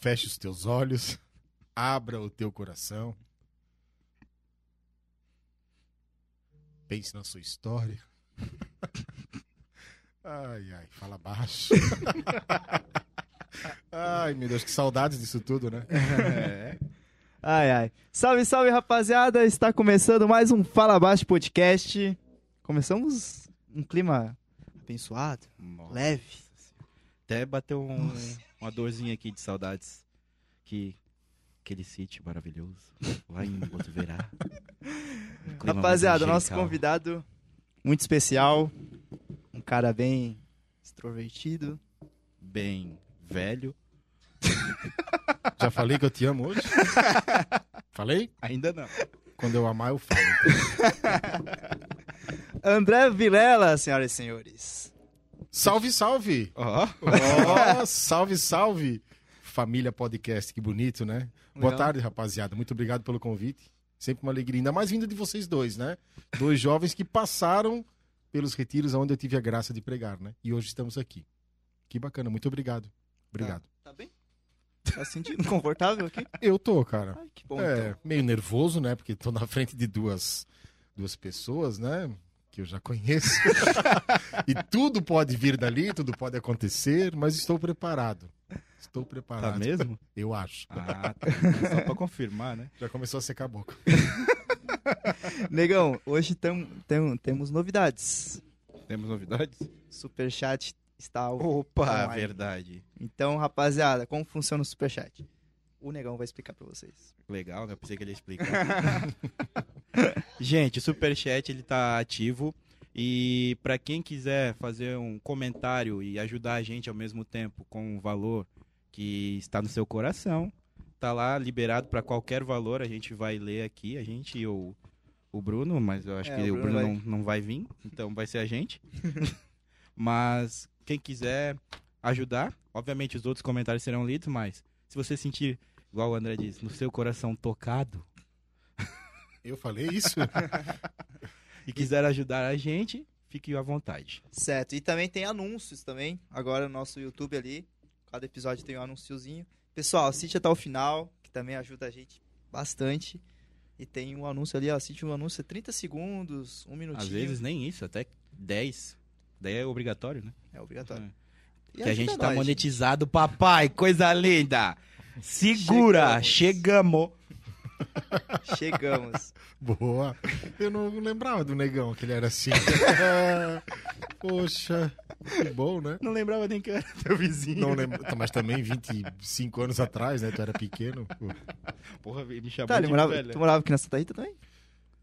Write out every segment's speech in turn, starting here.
Feche os teus olhos, abra o teu coração. Pense na sua história. Ai, ai, fala baixo. ai, meu Deus, que saudades disso tudo, né? É. Ai, ai. Salve, salve, rapaziada. Está começando mais um Fala Baixo Podcast. Começamos um clima abençoado, Nossa. leve. Até bateu um- uma dorzinha aqui de saudades. Que aquele sítio maravilhoso. Lá em Botuverá. Um clima Rapaziada, nosso convidado muito especial. Um cara bem extrovertido. Bem velho. Já falei que eu te amo hoje? Falei? Ainda não. Quando eu amar, eu falo. André Vilela, senhoras e senhores. Salve, salve! Ó. Ó, salve, salve! Família Podcast, que bonito, né? Boa Legal. tarde, rapaziada. Muito obrigado pelo convite. Sempre uma alegria. Ainda mais vinda de vocês dois, né? Dois jovens que passaram pelos retiros onde eu tive a graça de pregar, né? E hoje estamos aqui. Que bacana. Muito obrigado. Obrigado. Tá bem? Tá se sentindo confortável aqui? Eu tô, cara. Ai, que bom. É, então. meio nervoso, né? Porque tô na frente de duas, duas pessoas, né? Que eu já conheço. e tudo pode vir dali, tudo pode acontecer, mas estou preparado. Estou Tá preparado. mesmo? Eu acho. Ah, tá. Só pra confirmar, né? Já começou a secar a boca. Negão, hoje tam, tam- temos novidades. Temos novidades? Superchat está ao Opa, online. verdade. Então, rapaziada, como funciona o Superchat? O Negão vai explicar pra vocês. Legal, né? Eu pensei que ele ia explicar. Gente, o Superchat ele tá ativo. E para quem quiser fazer um comentário e ajudar a gente ao mesmo tempo com um valor que está no seu coração, tá lá liberado para qualquer valor. A gente vai ler aqui, a gente e o, o Bruno, mas eu acho É, que o o Bruno Bruno vai. não, não vai vir, então vai ser a gente. mas quem quiser ajudar, obviamente os outros comentários serão lidos, mas se você sentir, igual o André disse, no seu coração tocado Eu falei isso? e quiser ajudar a gente, fique à vontade. Certo. E também tem anúncios também. Agora no nosso YouTube ali. Cada episódio tem um anunciozinho. Pessoal, assiste até o final, que também ajuda a gente bastante. E tem um anúncio ali, ó, assiste um anúncio, é 30 segundos, um minutinho. Às vezes nem isso, até 10. Daí é obrigatório, né? É obrigatório. É. E que a gente tá nós, monetizado, papai. Coisa linda. Segura, chegamos. Chegamos. Boa. Eu não lembrava do negão que ele era assim. Poxa, que bom, né? Não lembrava nem que era teu vizinho. Não lembro, mas também 25 anos atrás, né? Tu era pequeno. Pô, Porra, me chamou Tá, de morava, velho. tu morava aqui na Santa Rita também?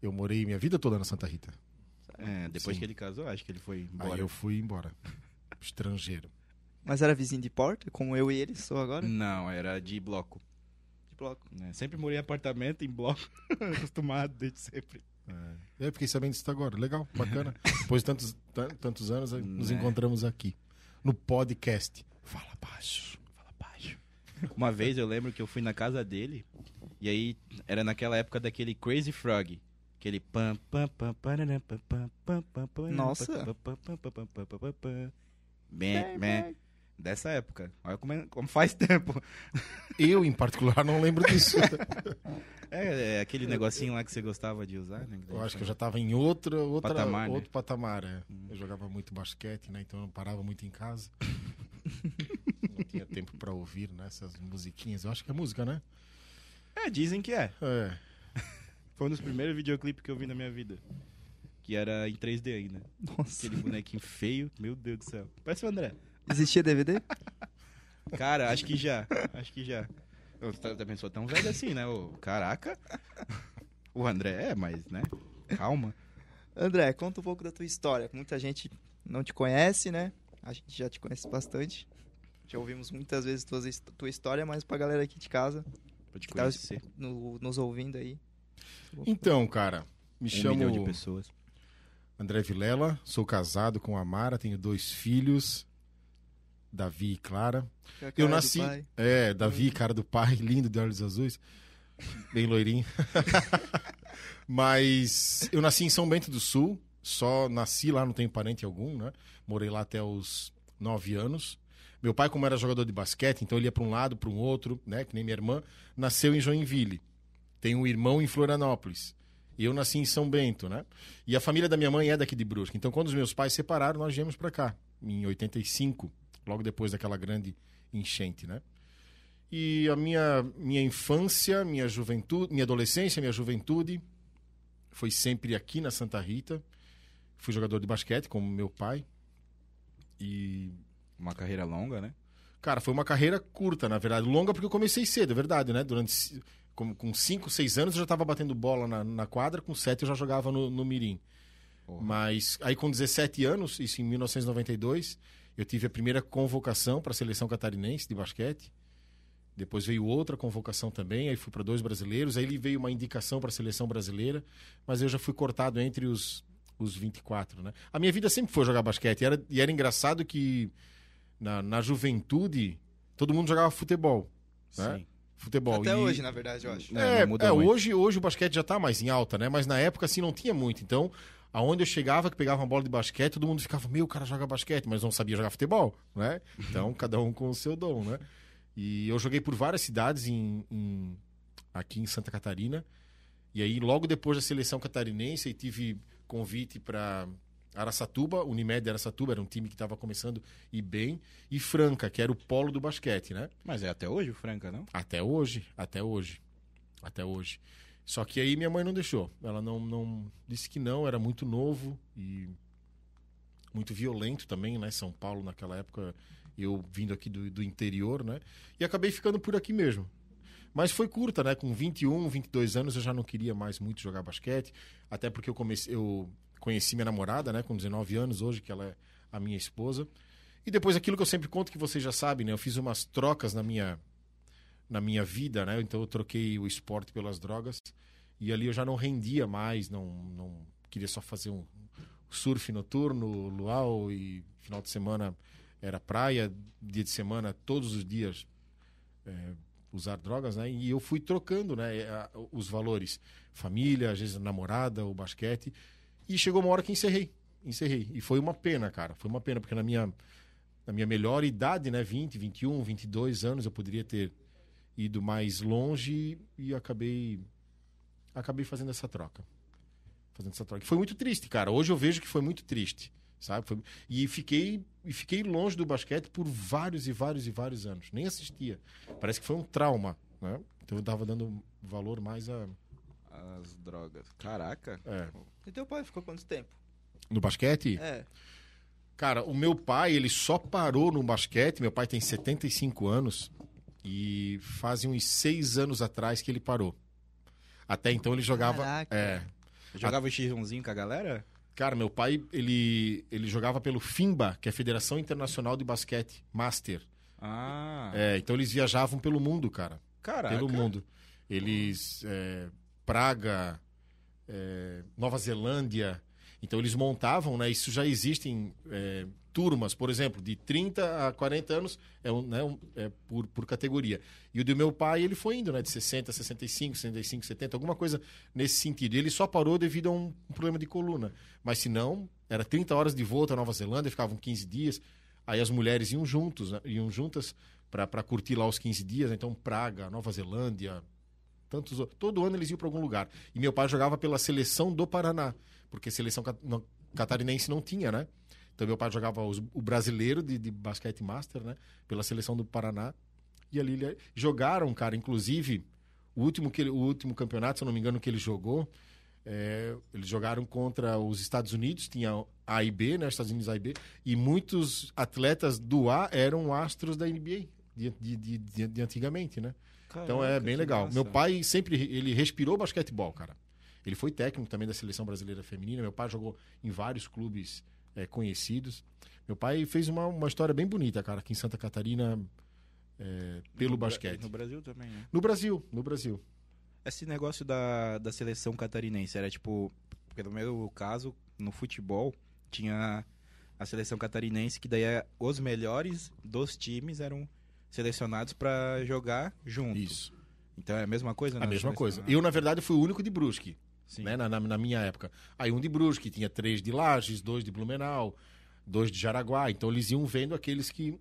Eu morei minha vida toda na Santa Rita. É, depois Sim. que ele casou, acho que ele foi Aí embora. eu fui embora. Estrangeiro. Mas era vizinho de porta, como eu e ele sou agora, Não, era de bloco. Bloco. né? Sempre morei em apartamento, em bloco. Acostumado desde sempre. É. Eu fiquei sabendo disso agora. Legal, bacana. Depois de tantos, tan- tantos anos, nos Né. encontramos aqui. No podcast. Fala baixo. Fala baixo. Uma vez eu lembro que eu fui na casa dele, e aí era naquela época daquele Crazy Frog. Aquele pam pam pam pararam, pam pam pam pam pam Nossa. pam, pam, pam, pam, pam, pam, pam, pam, pam. Bem, bem. Dessa época. Olha como, é- como faz tempo. Eu, em particular, não lembro disso. É, é aquele negocinho lá que você gostava de usar, né? Eu acho que eu já estava em outra, outra, Patamar, né? outro patamar. é. Hum. Eu jogava muito basquete, né? Então eu não parava muito em casa. não tinha tempo para ouvir né, essas musiquinhas. Eu acho que é música, né? É, dizem que é. É. Foi um dos primeiros videoclipes que eu vi na minha vida. Que era em 3D ainda. Nossa. Aquele bonequinho feio, meu Deus do céu. Parece o André. Existia DVD? Cara, acho que já. Acho que já. Eu também sou tão velho assim, né? Ô, caraca. O André é, mas, né? Calma. André, conta um pouco da tua história. Muita gente não te conhece, né? A gente já te conhece bastante. Já ouvimos muitas vezes tuas tua história, mas pra galera aqui de casa, Pra te que tá conhecer. no- nos ouvindo aí. Então, cara, me Um milhão de chamo pessoas. André Vilela, sou casado com a Mara, tenho dois filhos, Davi e Clara. Eu nasci. É, Davi, cara do pai, lindo de olhos azuis. Bem loirinho. Mas eu nasci em São Bento do Sul. Só nasci lá, não tenho parente algum, né? Morei lá até os nove anos. Meu pai, como era jogador de basquete, então ele ia para um lado, para um outro, né? Que nem minha irmã, nasceu em Joinville. Tem um irmão em Florianópolis. E eu nasci em São Bento, né? E a família da minha mãe é daqui de Brusque. Então, quando os meus pais separaram, nós viemos para cá, em 85, logo depois daquela grande enchente, né? E a minha, minha infância, minha juventude, minha adolescência, minha juventude foi sempre aqui na Santa Rita. Fui jogador de basquete, como meu pai. E Uma carreira longa, né? Cara, foi uma carreira curta, na verdade. Longa porque eu comecei cedo, é verdade, né? Durante. Com, com cinco, seis anos eu já estava batendo bola na, na, quadra, com sete eu já jogava no, no Mirim. Mas aí com 17 anos, isso em 1992, eu tive a primeira convocação para a seleção catarinense de basquete. Depois veio outra convocação também, aí fui para dois brasileiros, aí veio uma indicação para a seleção brasileira, mas eu já fui cortado entre os, os 24, né? A minha vida sempre foi jogar basquete, e era, e era engraçado que na, na juventude todo mundo jogava futebol, né? Sim. Futebol. Até E- hoje, na verdade, eu acho. É, É, é, muito. hoje, hoje o basquete já tá mais em alta, né? Mas na época, assim, não tinha muito. Então, aonde eu chegava, que pegava uma bola de basquete, todo mundo ficava, meu, o cara joga basquete, mas não sabia jogar futebol, né? Então, cada um com o seu dom, né? E eu joguei por várias cidades em, em- aqui em Santa Catarina. E aí, logo depois da seleção catarinense, eu tive convite para Araçatuba, Unimed Araçatuba, era um time que estava começando e bem, e Franca, que era o polo do basquete, né? Mas é até hoje o Franca, não? Até hoje, até hoje. Até hoje. Só que aí minha mãe não deixou. Ela não, não disse que não, era muito novo e muito violento também, né? São Paulo naquela época, eu vindo aqui do, do interior, né? E acabei ficando por aqui mesmo. Mas foi curta, né? Com 21, 22 anos eu já não queria mais muito jogar basquete, até porque eu comecei, eu conheci minha namorada, né, com 19 anos hoje, que ela é a minha esposa. E depois aquilo que eu sempre conto que vocês já sabem, né? Eu fiz umas trocas na minha na minha vida, né? Então eu troquei o esporte pelas drogas e ali eu já não rendia mais, não não queria só fazer um surf noturno, luau e final de semana era praia, dia de semana todos os dias é, usar drogas, né? E eu fui trocando, né? a- Os valores, família, às vezes namorada, o basquete e chegou uma hora que encerrei, encerrei e foi uma pena, cara, foi uma pena porque na minha na minha melhor idade, né, 20, 21, 22 anos, eu poderia ter ido mais longe e acabei acabei fazendo essa troca. Fazendo essa troca. Foi muito triste, cara. Hoje eu vejo que foi muito triste, sabe? Foi- E fiquei e fiquei longe do basquete por vários e vários e vários anos. Nem assistia. Parece que foi um trauma, né? Então eu tava dando valor mais a As drogas. Caraca. é. E teu pai ficou quanto tempo? no basquete. É. Cara, o meu pai, ele só parou no basquete. Meu pai tem 75 anos e fazem uns seis anos atrás que ele parou. Até então ele jogava. Caraca. É. Jogava o X1zinho com a galera? Cara, meu pai, ele, ele jogava pelo FIMBA, que é a Federação Internacional de Basquete Master. Ah. É, então eles viajavam pelo mundo, cara. Caraca. Pelo mundo. Eles. é, Praga, é, Nova Zelândia. Então eles montavam, né? Isso já existem é, turmas, por exemplo, de 30 a 40 anos é, um, né, um- é por, por categoria. E o do meu pai, ele foi indo, né? De 60, 65, 65, 70, alguma coisa nesse sentido. Ele só parou devido a um, um problema de coluna. Mas se não, era 30 horas de volta à Nova Zelândia, ficavam 15 dias. Aí as mulheres iam juntos, né? iam juntas para curtir lá os 15 dias. Então, Praga, Nova Zelândia, tantos. Todo ano eles iam para algum lugar. E meu pai jogava pela seleção do Paraná, porque seleção catarinense não tinha, né? Então meu pai jogava os- o brasileiro de, de basquete master, né? Pela seleção do Paraná. E ali ele- jogaram, cara, inclusive o último que ele- o último campeonato, se eu não me engano, que ele jogou, é, eles jogaram contra os Estados Unidos, tinha A e B, né? Estados Unidos A e B, e muitos atletas do A eram astros da NBA de, de, de- de- antigamente, né? Então é Caraca, bem legal. massa. Meu pai sempre ele respirou basquetebol, cara. Ele foi técnico também da seleção brasileira feminina. Meu pai jogou em vários clubes é, conhecidos. Meu pai fez uma, uma história bem bonita, cara, aqui em Santa Catarina é, pelo No basquete. No Brasil também, né? No Brasil, no Brasil. Esse negócio da, da seleção catarinense era tipo. Porque no meu caso, no futebol, tinha a seleção catarinense, que daí é- os melhores dos times eram selecionados pra jogar junto. Isso. Então é a mesma coisa, A né? mesma Seleção- coisa. Eu, na verdade, fui o único de Brusque. Né? Na, na, na minha época. Aí um de Brusque, tinha três de Lages, dois de Blumenau, dois de Jaraguá. Então eles iam vendo aqueles que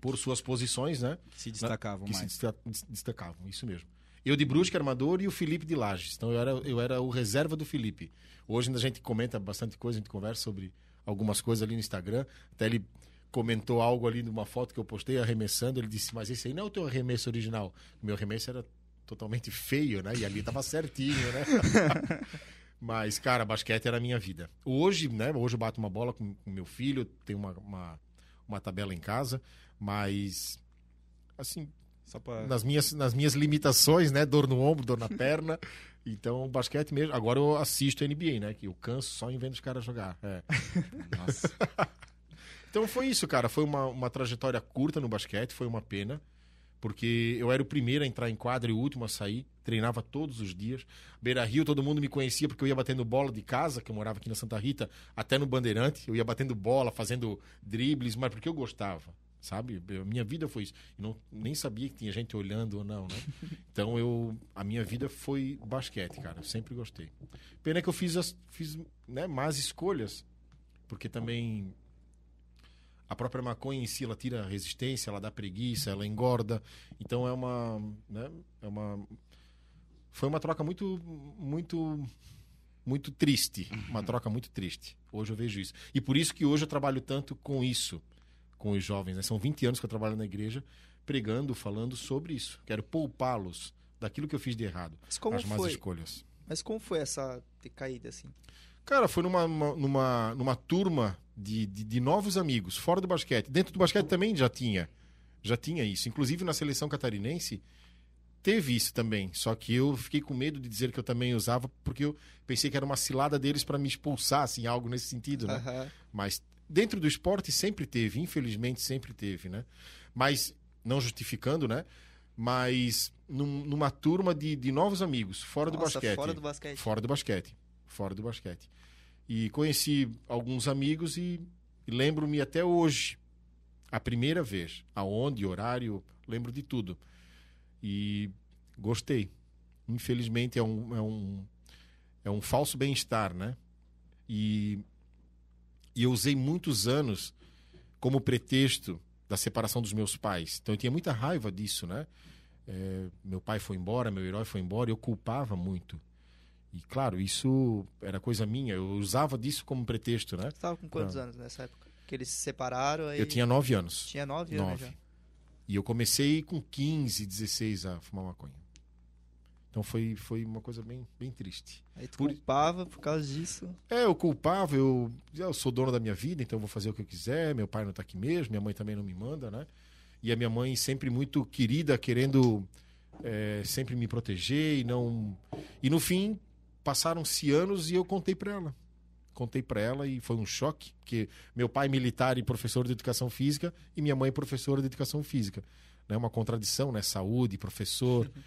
por suas posições, né? Que se destacavam que se mais. des- destacavam, isso mesmo. Eu de Brusque, armador, e o Felipe de Lages. Então eu era, eu era o reserva do Felipe. Hoje a gente comenta bastante coisa, a gente conversa sobre algumas coisas ali no Instagram. Até ele comentou algo ali numa foto que eu postei arremessando. Ele disse, mas esse aí não é o teu arremesso original. O meu arremesso era totalmente feio, né? E ali tava certinho, né? Mas, cara, basquete era a minha vida. Hoje, né? Hoje eu bato uma bola com o meu filho, tenho uma, uma, uma tabela em casa, mas, assim, Só pra... nas minhas, nas minhas limitações, né? Dor no ombro, dor na perna. Então, basquete mesmo. Agora eu assisto NBA, né? Que eu canso só em vendo os caras jogar. É. Nossa. Então foi isso, cara. Foi uma, uma trajetória curta no basquete, foi uma pena. Porque eu era o primeiro a entrar em quadra e o último a sair. Treinava todos os dias. Beira Rio, todo mundo me conhecia porque eu ia batendo bola de casa, que eu morava aqui na Santa Rita, até no Bandeirante. Eu ia batendo bola, fazendo dribles, mas porque eu gostava, sabe? A minha vida foi isso. E não, nem sabia que tinha gente olhando ou não, né? Então eu, a minha vida foi basquete, cara. Eu sempre gostei. Pena que eu fiz, as, fiz né, más escolhas, porque também a própria maconha em si, ela tira a resistência, ela dá preguiça, ela engorda. Então é uma, né, é uma foi uma troca muito muito muito triste, uma troca muito triste. Hoje eu vejo isso. E por isso que hoje eu trabalho tanto com isso, com os jovens, né? São 20 anos que eu trabalho na igreja pregando, falando sobre isso. Quero poupá-los daquilo que eu fiz de errado, Mas como as más foi? escolhas. Mas como foi essa decaída, assim? Cara, foi numa, uma- numa, numa turma de, de, de novos amigos, fora do basquete. Dentro do basquete também já tinha. Já tinha isso. Inclusive na seleção catarinense teve isso também. Só que eu fiquei com medo de dizer que eu também usava, porque eu pensei que era uma cilada deles para me expulsar, assim, algo nesse sentido, né? Aham. Mas dentro do esporte sempre teve, infelizmente sempre teve, né? Mas, não justificando, né? Mas num- numa turma de, de novos amigos, fora do Nossa, basquete. fora do basquete. Fora do basquete. Fora do basquete. E conheci alguns amigos e, e lembro-me até hoje, a primeira vez, aonde, horário, lembro de tudo. E gostei. Infelizmente é um, é um, é um falso bem-estar, né? E, e eu usei muitos anos como pretexto da separação dos meus pais. Então eu tinha muita raiva disso, né? É, meu pai foi embora, meu herói foi embora, eu culpava muito. E claro, isso era coisa minha, eu usava disso como pretexto, né? Você tava com quantos anos nessa época? Que eles se separaram aí... Eu tinha nove anos. Tinha nove anos Nove. já. E eu comecei com 15, 16 a fumar maconha. Então foi, foi uma coisa bem, bem triste. Aí tu Por- culpava por causa disso. É, eu culpava, eu, eu sou dono da minha vida, então eu vou fazer o que eu quiser. Meu pai não tá aqui mesmo, minha mãe também não me manda, né? E a minha mãe sempre muito querida, querendo é, sempre me proteger e não. E no fim, passaram-se anos e eu contei para ela. Contei para ela e foi um choque, porque meu pai é militar e professor de educação física e minha mãe é professora de educação física. Né? Uma contradição, né? Saúde, professor.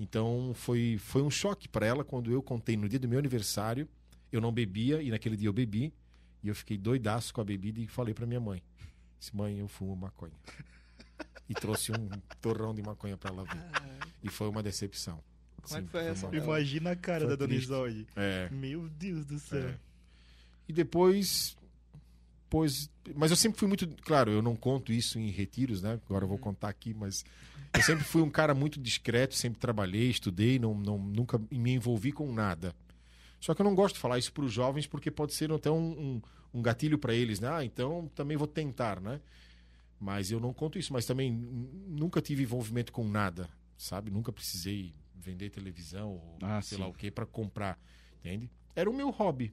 Então foi, foi um choque para ela quando eu contei no dia do meu aniversário. Eu não bebia e naquele dia eu bebi. E eu fiquei doidaço com a bebida e falei para minha mãe: Disse, mãe, eu fumo maconha. E trouxe um torrão de maconha para ela ver. E foi uma decepção. Como é que foi essa? uma- Imagina a cara Foi da Dona. Isolde. É. Meu Deus do céu. É. E depois, pois, mas eu sempre fui muito, claro, eu não conto isso em retiros, né? Agora eu vou contar aqui, mas eu sempre fui um cara muito discreto, sempre trabalhei, estudei, não, não nunca me envolvi com nada. Só que eu não gosto de falar isso para os jovens porque pode ser até um, um, um gatilho para eles, né? Ah, então também vou tentar, né? Mas eu não conto isso, mas também nunca tive envolvimento com nada, sabe? Nunca precisei vender televisão ou Ah, sei sim. lá o que para comprar, entende? Era o meu hobby.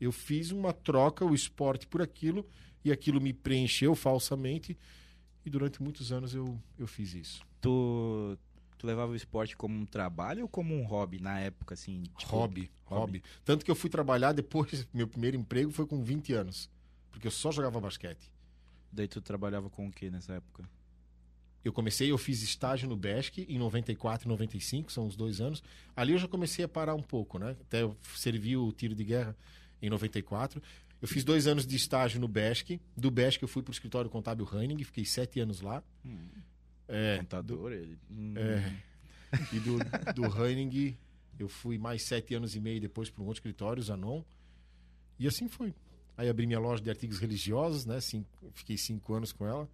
Eu fiz uma troca, o esporte por aquilo, e aquilo me preencheu falsamente, e durante muitos anos eu, eu fiz isso. Tu, tu levava o esporte como um trabalho ou como um hobby na época, assim? tipo, hobby, hobby, hobby. Tanto que eu fui trabalhar depois, meu primeiro emprego foi com 20 anos, porque eu só jogava basquete. Daí tu trabalhava com o que nessa época? Eu comecei, eu fiz estágio no BESC em 94 e 95, são os dois anos. Ali eu já comecei a parar um pouco, né? Até eu servi o tiro de guerra em 94. Eu fiz dois aanos de estágio no BESC. Do BESC eu fui para o escritório contábil Heining, fiquei sete anos lá. É, Contador, ele. Hum. É. E do, do Heining eu fui mais sete anos e meio depois para um outro escritório, Zanon. E assim foi. Aí abri minha loja de artigos religiosos, né? Cinco, fiquei cinco anos com ela.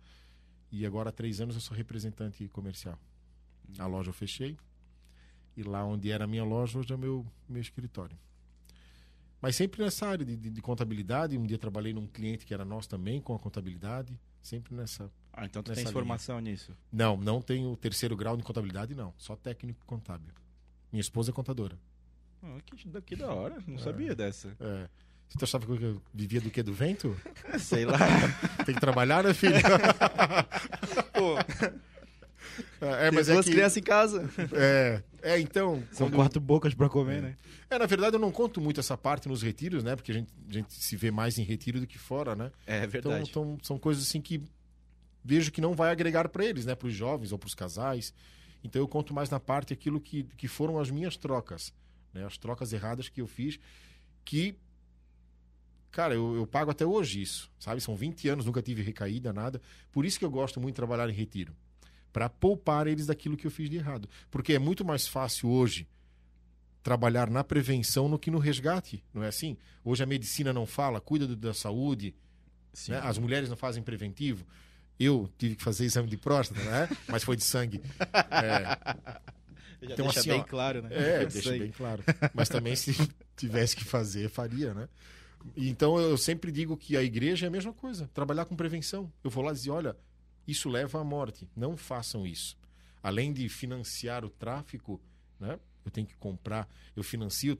E agora há três anos eu sou representante comercial. A loja eu fechei. E lá onde era a minha loja, hoje é o meu, meu escritório. Mas sempre nessa área de, de, de contabilidade. Um dia trabalhei num cliente que era nosso também, com a contabilidade. Sempre nessa. Ah, então tu Nessa tens linha. formação nisso. Não, não tenho terceiro grau de contabilidade, não. Só técnico contábil. Minha esposa é contadora. Ah, que, que da hora, não sabia dessa. É. Você achava que eu vivia do que? Do vento? Sei lá. Tem que trabalhar, né, filho? Pô, É, tem mas é duas que... crianças em casa. É, é, então... São quando- quatro bocas pra comer, né? É, na verdade, eu não conto muito essa parte nos retiros, né? Porque a gente, a gente se vê mais em retiro do que fora, né? É Então, verdade. então, são coisas assim que vejo que não vai agregar para eles, né? Para os jovens ou para os casais. Então eu conto mais na parte aquilo que, que foram as minhas trocas, né? As trocas erradas que eu fiz, que cara, eu, eu pago até hoje isso, sabe? São 20 anos, nunca tive recaída, nada. Por isso que eu gosto muito de trabalhar em retiro, para poupar eles daquilo que eu fiz de errado, porque é muito mais fácil hoje trabalhar na prevenção no que no resgate, não é assim? Hoje a medicina não fala, cuida do- da saúde, né? As mulheres não fazem preventivo. Eu tive que fazer exame de próstata, né? Mas foi de sangue. É, Já Então, deixa assim, bem ó, claro, né? é Isso deixa bem claro. Mas também se tivesse que fazer, faria, né? Então eu sempre digo que a igreja é a mesma coisa, trabalhar com prevenção. Eu vou lá dizer, olha, isso leva à morte. Não façam isso. Além de financiar o tráfico, né? Eu tenho que comprar, eu financio o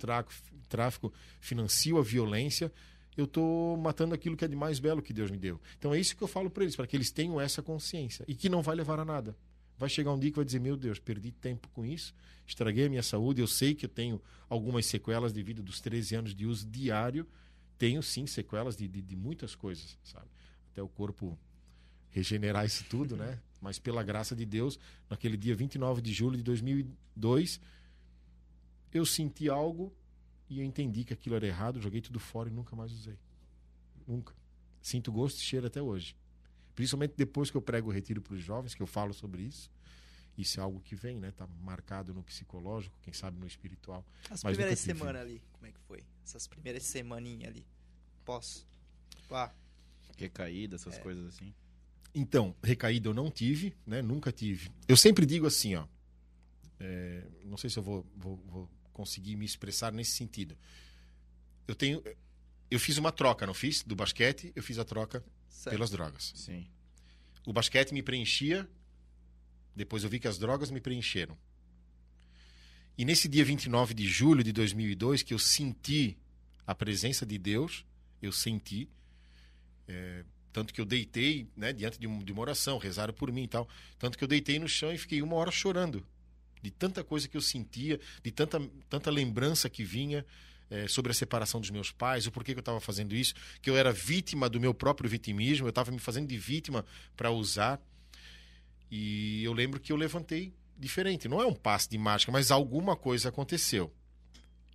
tráfico, financio a violência, eu estou matando aquilo que é de mais belo que Deus me deu. Então é isso que eu falo para eles, para que eles tenham essa consciência e que não vai levar a nada. Vai chegar um dia que vai dizer: Meu Deus, perdi tempo com isso, estraguei a minha saúde. Eu sei que eu tenho algumas sequelas devido dos 13 anos de uso diário. Tenho sim sequelas de, de, de muitas coisas, sabe? Até o corpo regenerar isso tudo, né? Mas pela graça de Deus, naquele dia 29 de julho de 2002, eu senti algo e eu entendi que aquilo era errado, joguei tudo fora e nunca mais usei. Nunca. Sinto gosto e cheiro até hoje. Principalmente depois que eu prego o retiro para os jovens, que eu falo sobre isso. Isso é algo que vem, né? Tá marcado no psicológico, quem sabe no espiritual. As Mas primeiras semanas ali, como é que foi? Essas primeiras semaninhas ali. Pós. Pá. Recaída, essas coisas assim. Então, recaída eu não tive, né? Nunca tive. Eu sempre digo assim, ó. é, não sei se eu vou, vou, vou conseguir me expressar nesse sentido. Eu tenho. Eu fiz uma troca, não fiz? Do basquete, eu fiz a troca Certo. pelas drogas. Sim. O basquete me preenchia, depois eu vi que as drogas me preencheram. E nesse dia 29 de julho de 2002, que eu senti a presença de Deus, eu senti, é, tanto que eu deitei né, diante de, um- de uma oração, rezaram por mim e tal, tanto que eu deitei no chão e fiquei uma hora chorando, de tanta coisa que eu sentia, de tanta, tanta lembrança que vinha é, sobre a separação dos meus pais, o porquê que eu estava fazendo isso, que eu era vítima do meu próprio vitimismo, eu estava me fazendo de vítima para usar. E eu lembro que eu levantei diferente. Não é um passe de mágica, mas alguma coisa aconteceu.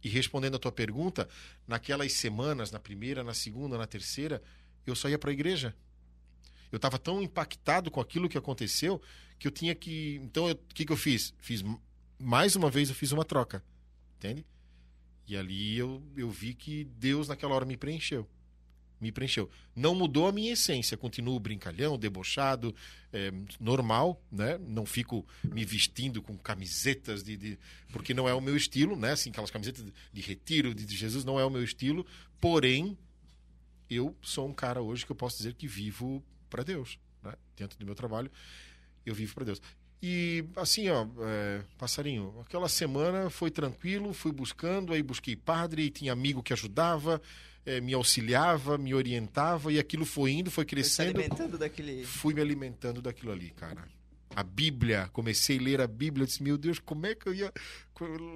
E respondendo a tua pergunta, naquelas semanas, na primeira, na segunda, na terceira, eu só ia para a igreja. Eu estava tão impactado com aquilo que aconteceu que eu tinha que. Então, o que, que eu fiz? Fiz mais uma vez, eu fiz uma troca, entende? E ali eu, eu vi que Deus naquela hora me preencheu. Me preencheu. Não mudou a minha essência. Continuo brincalhão, debochado, é, normal, né? Não fico me vestindo com camisetas de, de- porque não é o meu estilo, né? Assim, aquelas camisetas de, retiro de, de Jesus não é o meu estilo. Porém, eu sou um cara hoje que eu posso dizer que vivo para Deus, né? Dentro do meu trabalho, eu vivo para Deus. E assim, ó, é, passarinho, aquela semana foi tranquilo, fui buscando, aí busquei padre, tinha amigo que ajudava, é, me auxiliava, me orientava, e aquilo foi indo, foi Foi crescendo alimentando daquele. fui me alimentando daquilo ali, cara. A Bíblia, comecei a ler a Bíblia, eu disse, meu Deus, como é que eu ia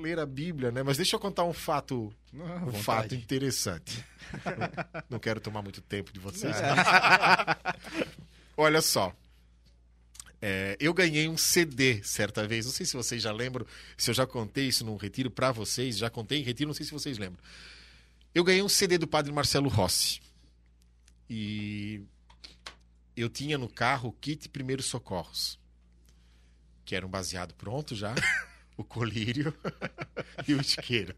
ler a Bíblia, né? Mas deixa eu contar um fato, um fato interessante. Não- Não quero tomar muito tempo de vocês. né? Olha só. É, eu ganhei um CD certa vez. Não sei se vocês já lembram, se eu já contei isso num retiro para vocês. Já contei em retiro, não sei se vocês lembram. Eu ganhei um CD do padre Marcelo Rossi. E eu tinha no carro o kit primeiros socorros, que era um baseado pronto já, o colírio e o isqueiro.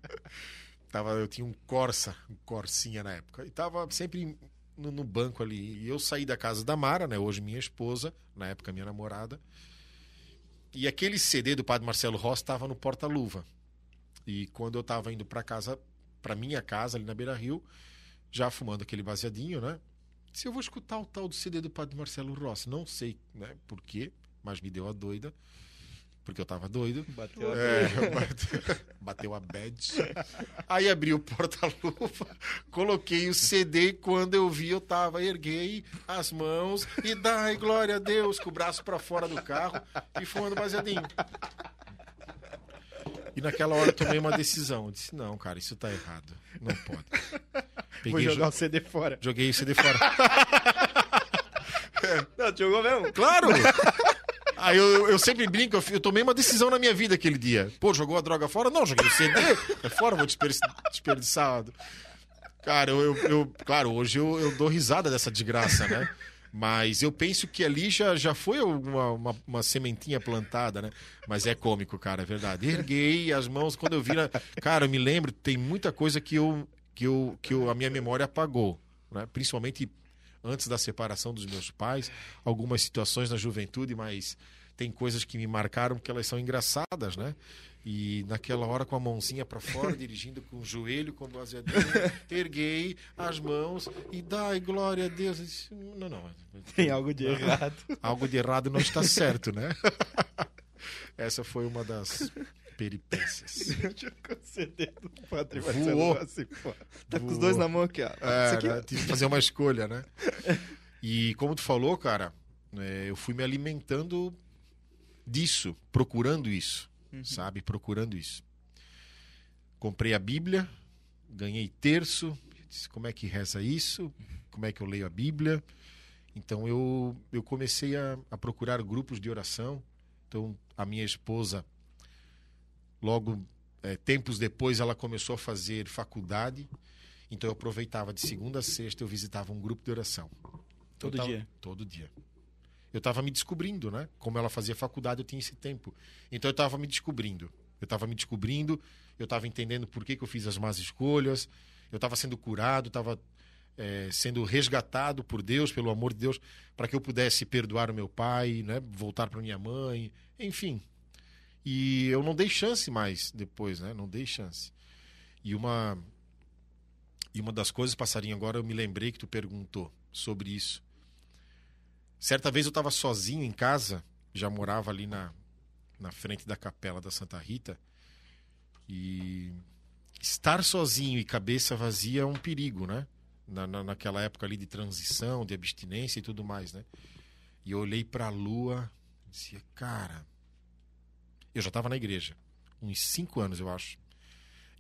Tava, eu tinha um Corsa, um Corsinha na época, e tava sempre no, no banco ali. E eu saí da casa da Mara, né? Hoje minha esposa, na época minha namorada. E aquele CD do Padre Marcelo Rossi estava no porta-luva. E quando eu estava indo para casa, para minha casa ali na Beira Rio, já fumando aquele baseadinho, né? Se eu vou escutar o tal do CD do Padre Marcelo Rossi, não sei, né? Por quê? Mas me deu a doida, porque eu tava doido. Bateu a É, bateu, a bad. Aí abri o porta-luva, coloquei o CD e quando eu vi, eu tava, erguei as mãos e dai glória a Deus, com o braço pra fora do carro e fumando baseadinho. E naquela hora eu tomei uma decisão. Eu disse, não, cara, isso tá errado. Não pode. Vou Peguei, jogar jo- o CD fora. joguei o CD fora. Não, jogou mesmo? Claro! Aí eu, eu sempre brinco, eu, eu tomei uma decisão na minha vida aquele dia. Pô, jogou a droga fora? Não, joguei o CD. É fora, vou desperdiçar. desperdiçar. Cara, eu, eu- eu- claro, hoje eu, eu dou risada dessa desgraça, né? Mas eu penso que ali já, já foi uma, uma, uma sementinha plantada, né? Mas é cômico, cara, é verdade. Erguei as mãos quando eu vi. na- Cara, eu me lembro, tem muita coisa que eu, que eu, que eu, a minha memória apagou, né? Principalmente antes da separação dos meus pais, algumas situações na juventude, mas tem coisas que me marcaram porque elas são engraçadas, né? E naquela hora com a mãozinha para fora, dirigindo com o joelho, com o baseadinho, erguei as mãos e dai glória a Deus. Eu disse, não, não. Tem algo de errado. Algo de errado não está certo, né? Essa foi uma das peripécias. Do Padre Voou. Marcelo. Tá com os dois na mão aqui, ó. É, aqui, né? Tive que fazer uma escolha, né? E como tu falou, cara, é, eu fui me alimentando disso, procurando isso, sabe? Procurando isso. Comprei a Bíblia, ganhei terço, disse como é que reza isso, como é que eu leio a Bíblia. Então eu, eu comecei a, a procurar grupos de oração. Então a minha esposa, logo é, tempos depois, ela começou a fazer faculdade. Então eu aproveitava de segunda a sexta, eu visitava um grupo de oração. Todo tava- dia? Todo dia. Eu estava me descobrindo, né? Como ela fazia faculdade, eu tinha esse tempo. Então eu estava me descobrindo. Eu estava me descobrindo, eu estava entendendo por que, que eu fiz as más escolhas, eu estava sendo curado, estava sendo resgatado por Deus, pelo amor de Deus, para que eu pudesse perdoar o meu pai, né? voltar para minha mãe, enfim. E eu não dei chance mais depois, né? Não dei chance. E uma e uma das coisas, passarinho, agora eu me lembrei que tu perguntou sobre isso. Certa vez eu estava sozinho em casa, já morava ali na, na frente da capela da Santa Rita, e estar sozinho e cabeça vazia é um perigo, né? Na, na, naquela época ali de transição, de abstinência e tudo mais, né? E eu olhei para a lua e dizia, cara. Eu já estava na igreja, uns cinco anos, eu acho.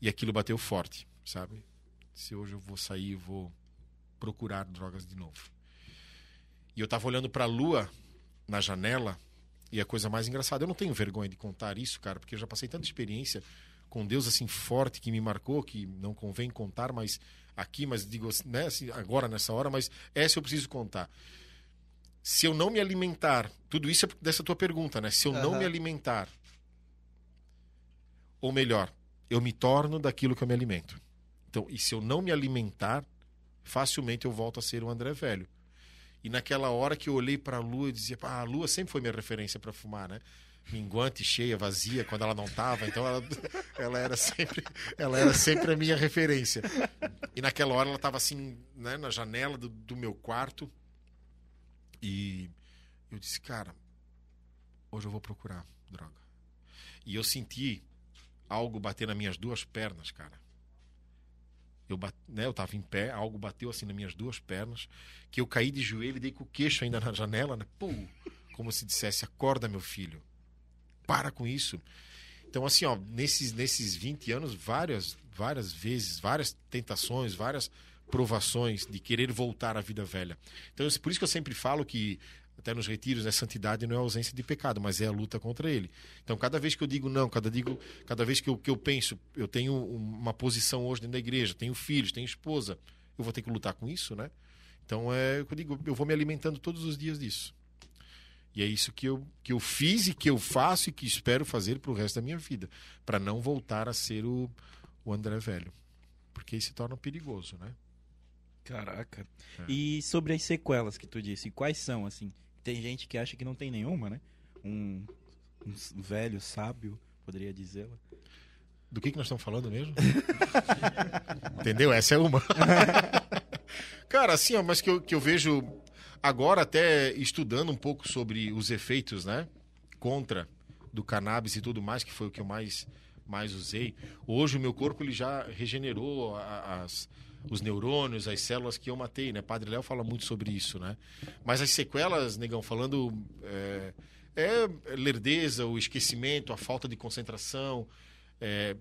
E aquilo bateu forte, sabe? Se hoje eu vou sair, vou procurar drogas de novo. E eu tava olhando para a lua na janela e a coisa mais engraçada, eu não tenho vergonha de contar isso, cara, porque eu já passei tanta experiência com Deus assim forte que me marcou, que não convém contar, mas aqui, mas digo, né, assim, agora nessa hora, mas essa eu preciso contar. Se eu não me alimentar, tudo isso é dessa tua pergunta, né? Se eu não Aham. me alimentar, ou melhor, eu me torno daquilo que eu me alimento. Então, e se eu não me alimentar, facilmente eu volto a ser o André velho. E naquela hora que eu olhei para a lua e dizia, ah, a lua sempre foi minha referência para fumar, né? Minguante, cheia, vazia, quando ela não tava, então ela, ela era sempre ela era sempre a minha referência. E naquela hora ela estava assim, né, na janela do, do meu quarto. E eu disse, cara, hoje eu vou procurar droga. E eu senti algo bater nas minhas duas pernas, cara. Eu, né, eu tava em pé, algo bateu assim nas minhas duas pernas, que eu caí de joelho e dei com o queixo ainda na janela, né? Como se dissesse, acorda, meu filho. Para com isso. Então, assim, ó, nesses, nesses 20 anos, várias, várias vezes, várias tentações, várias provações de querer voltar à vida velha. Então, por isso que eu sempre falo que, até nos retiros, né, santidade não é ausência de pecado, mas é a luta contra ele. Então, cada vez que eu digo não, cada, digo, cada vez que eu, que eu penso, eu tenho uma posição hoje dentro da igreja, tenho filhos, tenho esposa, eu vou ter que lutar com isso, né? Então, é eu digo, eu vou me alimentando todos os dias disso. E é isso que eu, que eu fiz e que eu faço e que espero fazer para o resto da minha vida, para não voltar a ser o, o André velho. Porque isso se torna perigoso, né? Caraca. É. E sobre as sequelas que tu disse, quais são, assim? Tem gente que acha que não tem nenhuma, né? Um, um velho sábio, poderia dizê-la. Do que, que nós estamos falando mesmo? Entendeu? Essa é uma. Cara, assim, ó, mas que eu, que eu vejo agora até estudando um pouco sobre os efeitos, né? Contra do cannabis e tudo mais, que foi o que eu mais, mais usei. Hoje o meu corpo ele já regenerou as, os neurônios, as células que eu matei, né? Padre Léo fala muito sobre isso, né? Mas as sequelas, negão, falando é, é lerdeza, o esquecimento, a falta de concentração, é,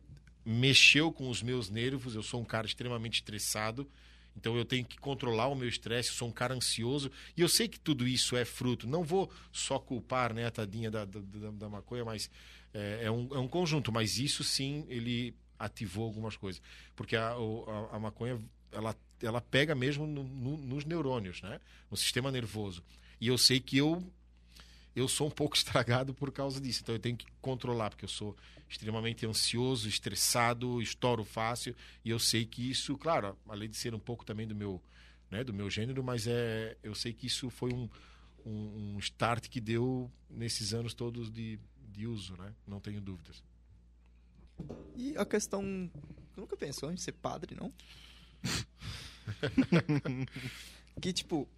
mexeu com os meus nervos. Eu sou um cara extremamente estressado, então eu tenho que controlar o meu estresse. Eu sou um cara ansioso e eu sei que tudo isso é fruto. Não vou só culpar né, a tadinha da, da, da- maconha, mas é, é um, é um conjunto. Mas isso sim, ele ativou algumas coisas, porque a, a, a maconha ela, ela pega mesmo no- no- nos neurônios, né, no sistema nervoso. E eu sei que eu eu sou um pouco estragado por causa disso. Então eu tenho que controlar, porque eu sou extremamente ansioso, estressado, estouro fácil. E eu sei que isso, claro, além de ser um pouco também do meu, né, do meu gênero, mas é, eu sei que isso foi um, um, um start que deu nesses anos todos de, de uso, né? Não tenho dúvidas. E a questão. Tu nunca pensou em ser padre, não? que tipo,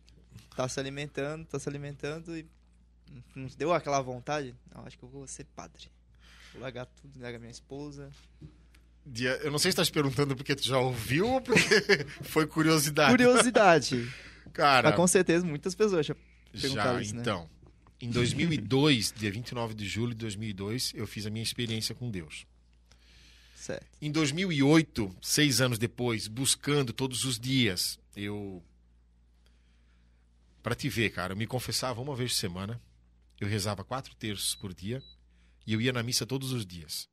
tá se alimentando, tá se alimentando e não te deu aquela vontade? Não, acho que eu vou ser padre. Vou largar tudo, largar minha esposa. Eu não sei se estás perguntando porque tu já ouviu ou porque foi curiosidade. Curiosidade. Cara, Mas com certeza muitas pessoas já Já, perguntaram isso, né? então. Em 2002, dia 29 de julho de 2002, eu fiz a minha experiência com Deus. Certo. Em 2008, seis anos depois, buscando todos os dias, eu. Pra te ver, cara, eu me confessava uma vez por semana, eu rezava quatro terços por dia e eu ia na missa todos os dias.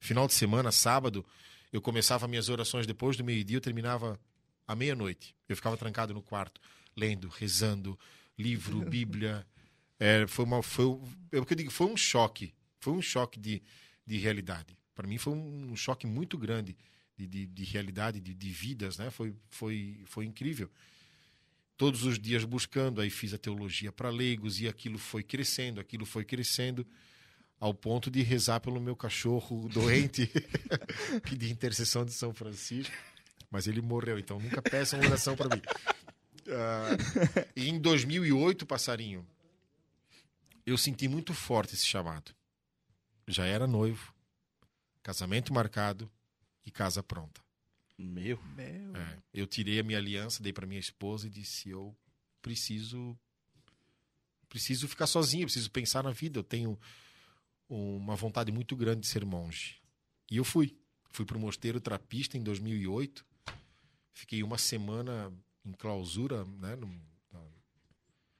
Final de semana, sábado, eu começava minhas orações depois do meio-dia, eu terminava à meia-noite. Eu ficava trancado no quarto, lendo, rezando, livro, Bíblia. É, foi uma, foi, um- é o que eu digo, foi um choque, foi um choque de, de realidade. Para mim foi um choque muito grande de, de, de realidade, de, de vidas, né? Foi, foi, foi incrível. Todos os dias buscando, aí fiz a teologia para leigos e aquilo foi crescendo, aquilo foi crescendo, ao ponto de rezar pelo meu cachorro doente, pedir intercessão de São Francisco, mas ele morreu, então nunca peçam oração para mim. Ah, e em 2008, passarinho, eu senti muito forte esse chamado. Já era noivo, casamento marcado e casa pronta. Meu. Meu. É, eu tirei a minha aliança, dei para minha esposa e disse: eu preciso, preciso ficar sozinho, preciso pensar na vida. Eu tenho uma vontade muito grande de ser monge. E eu fui. Fui para o Mosteiro Trapista em 2008. Fiquei uma semana em clausura, né?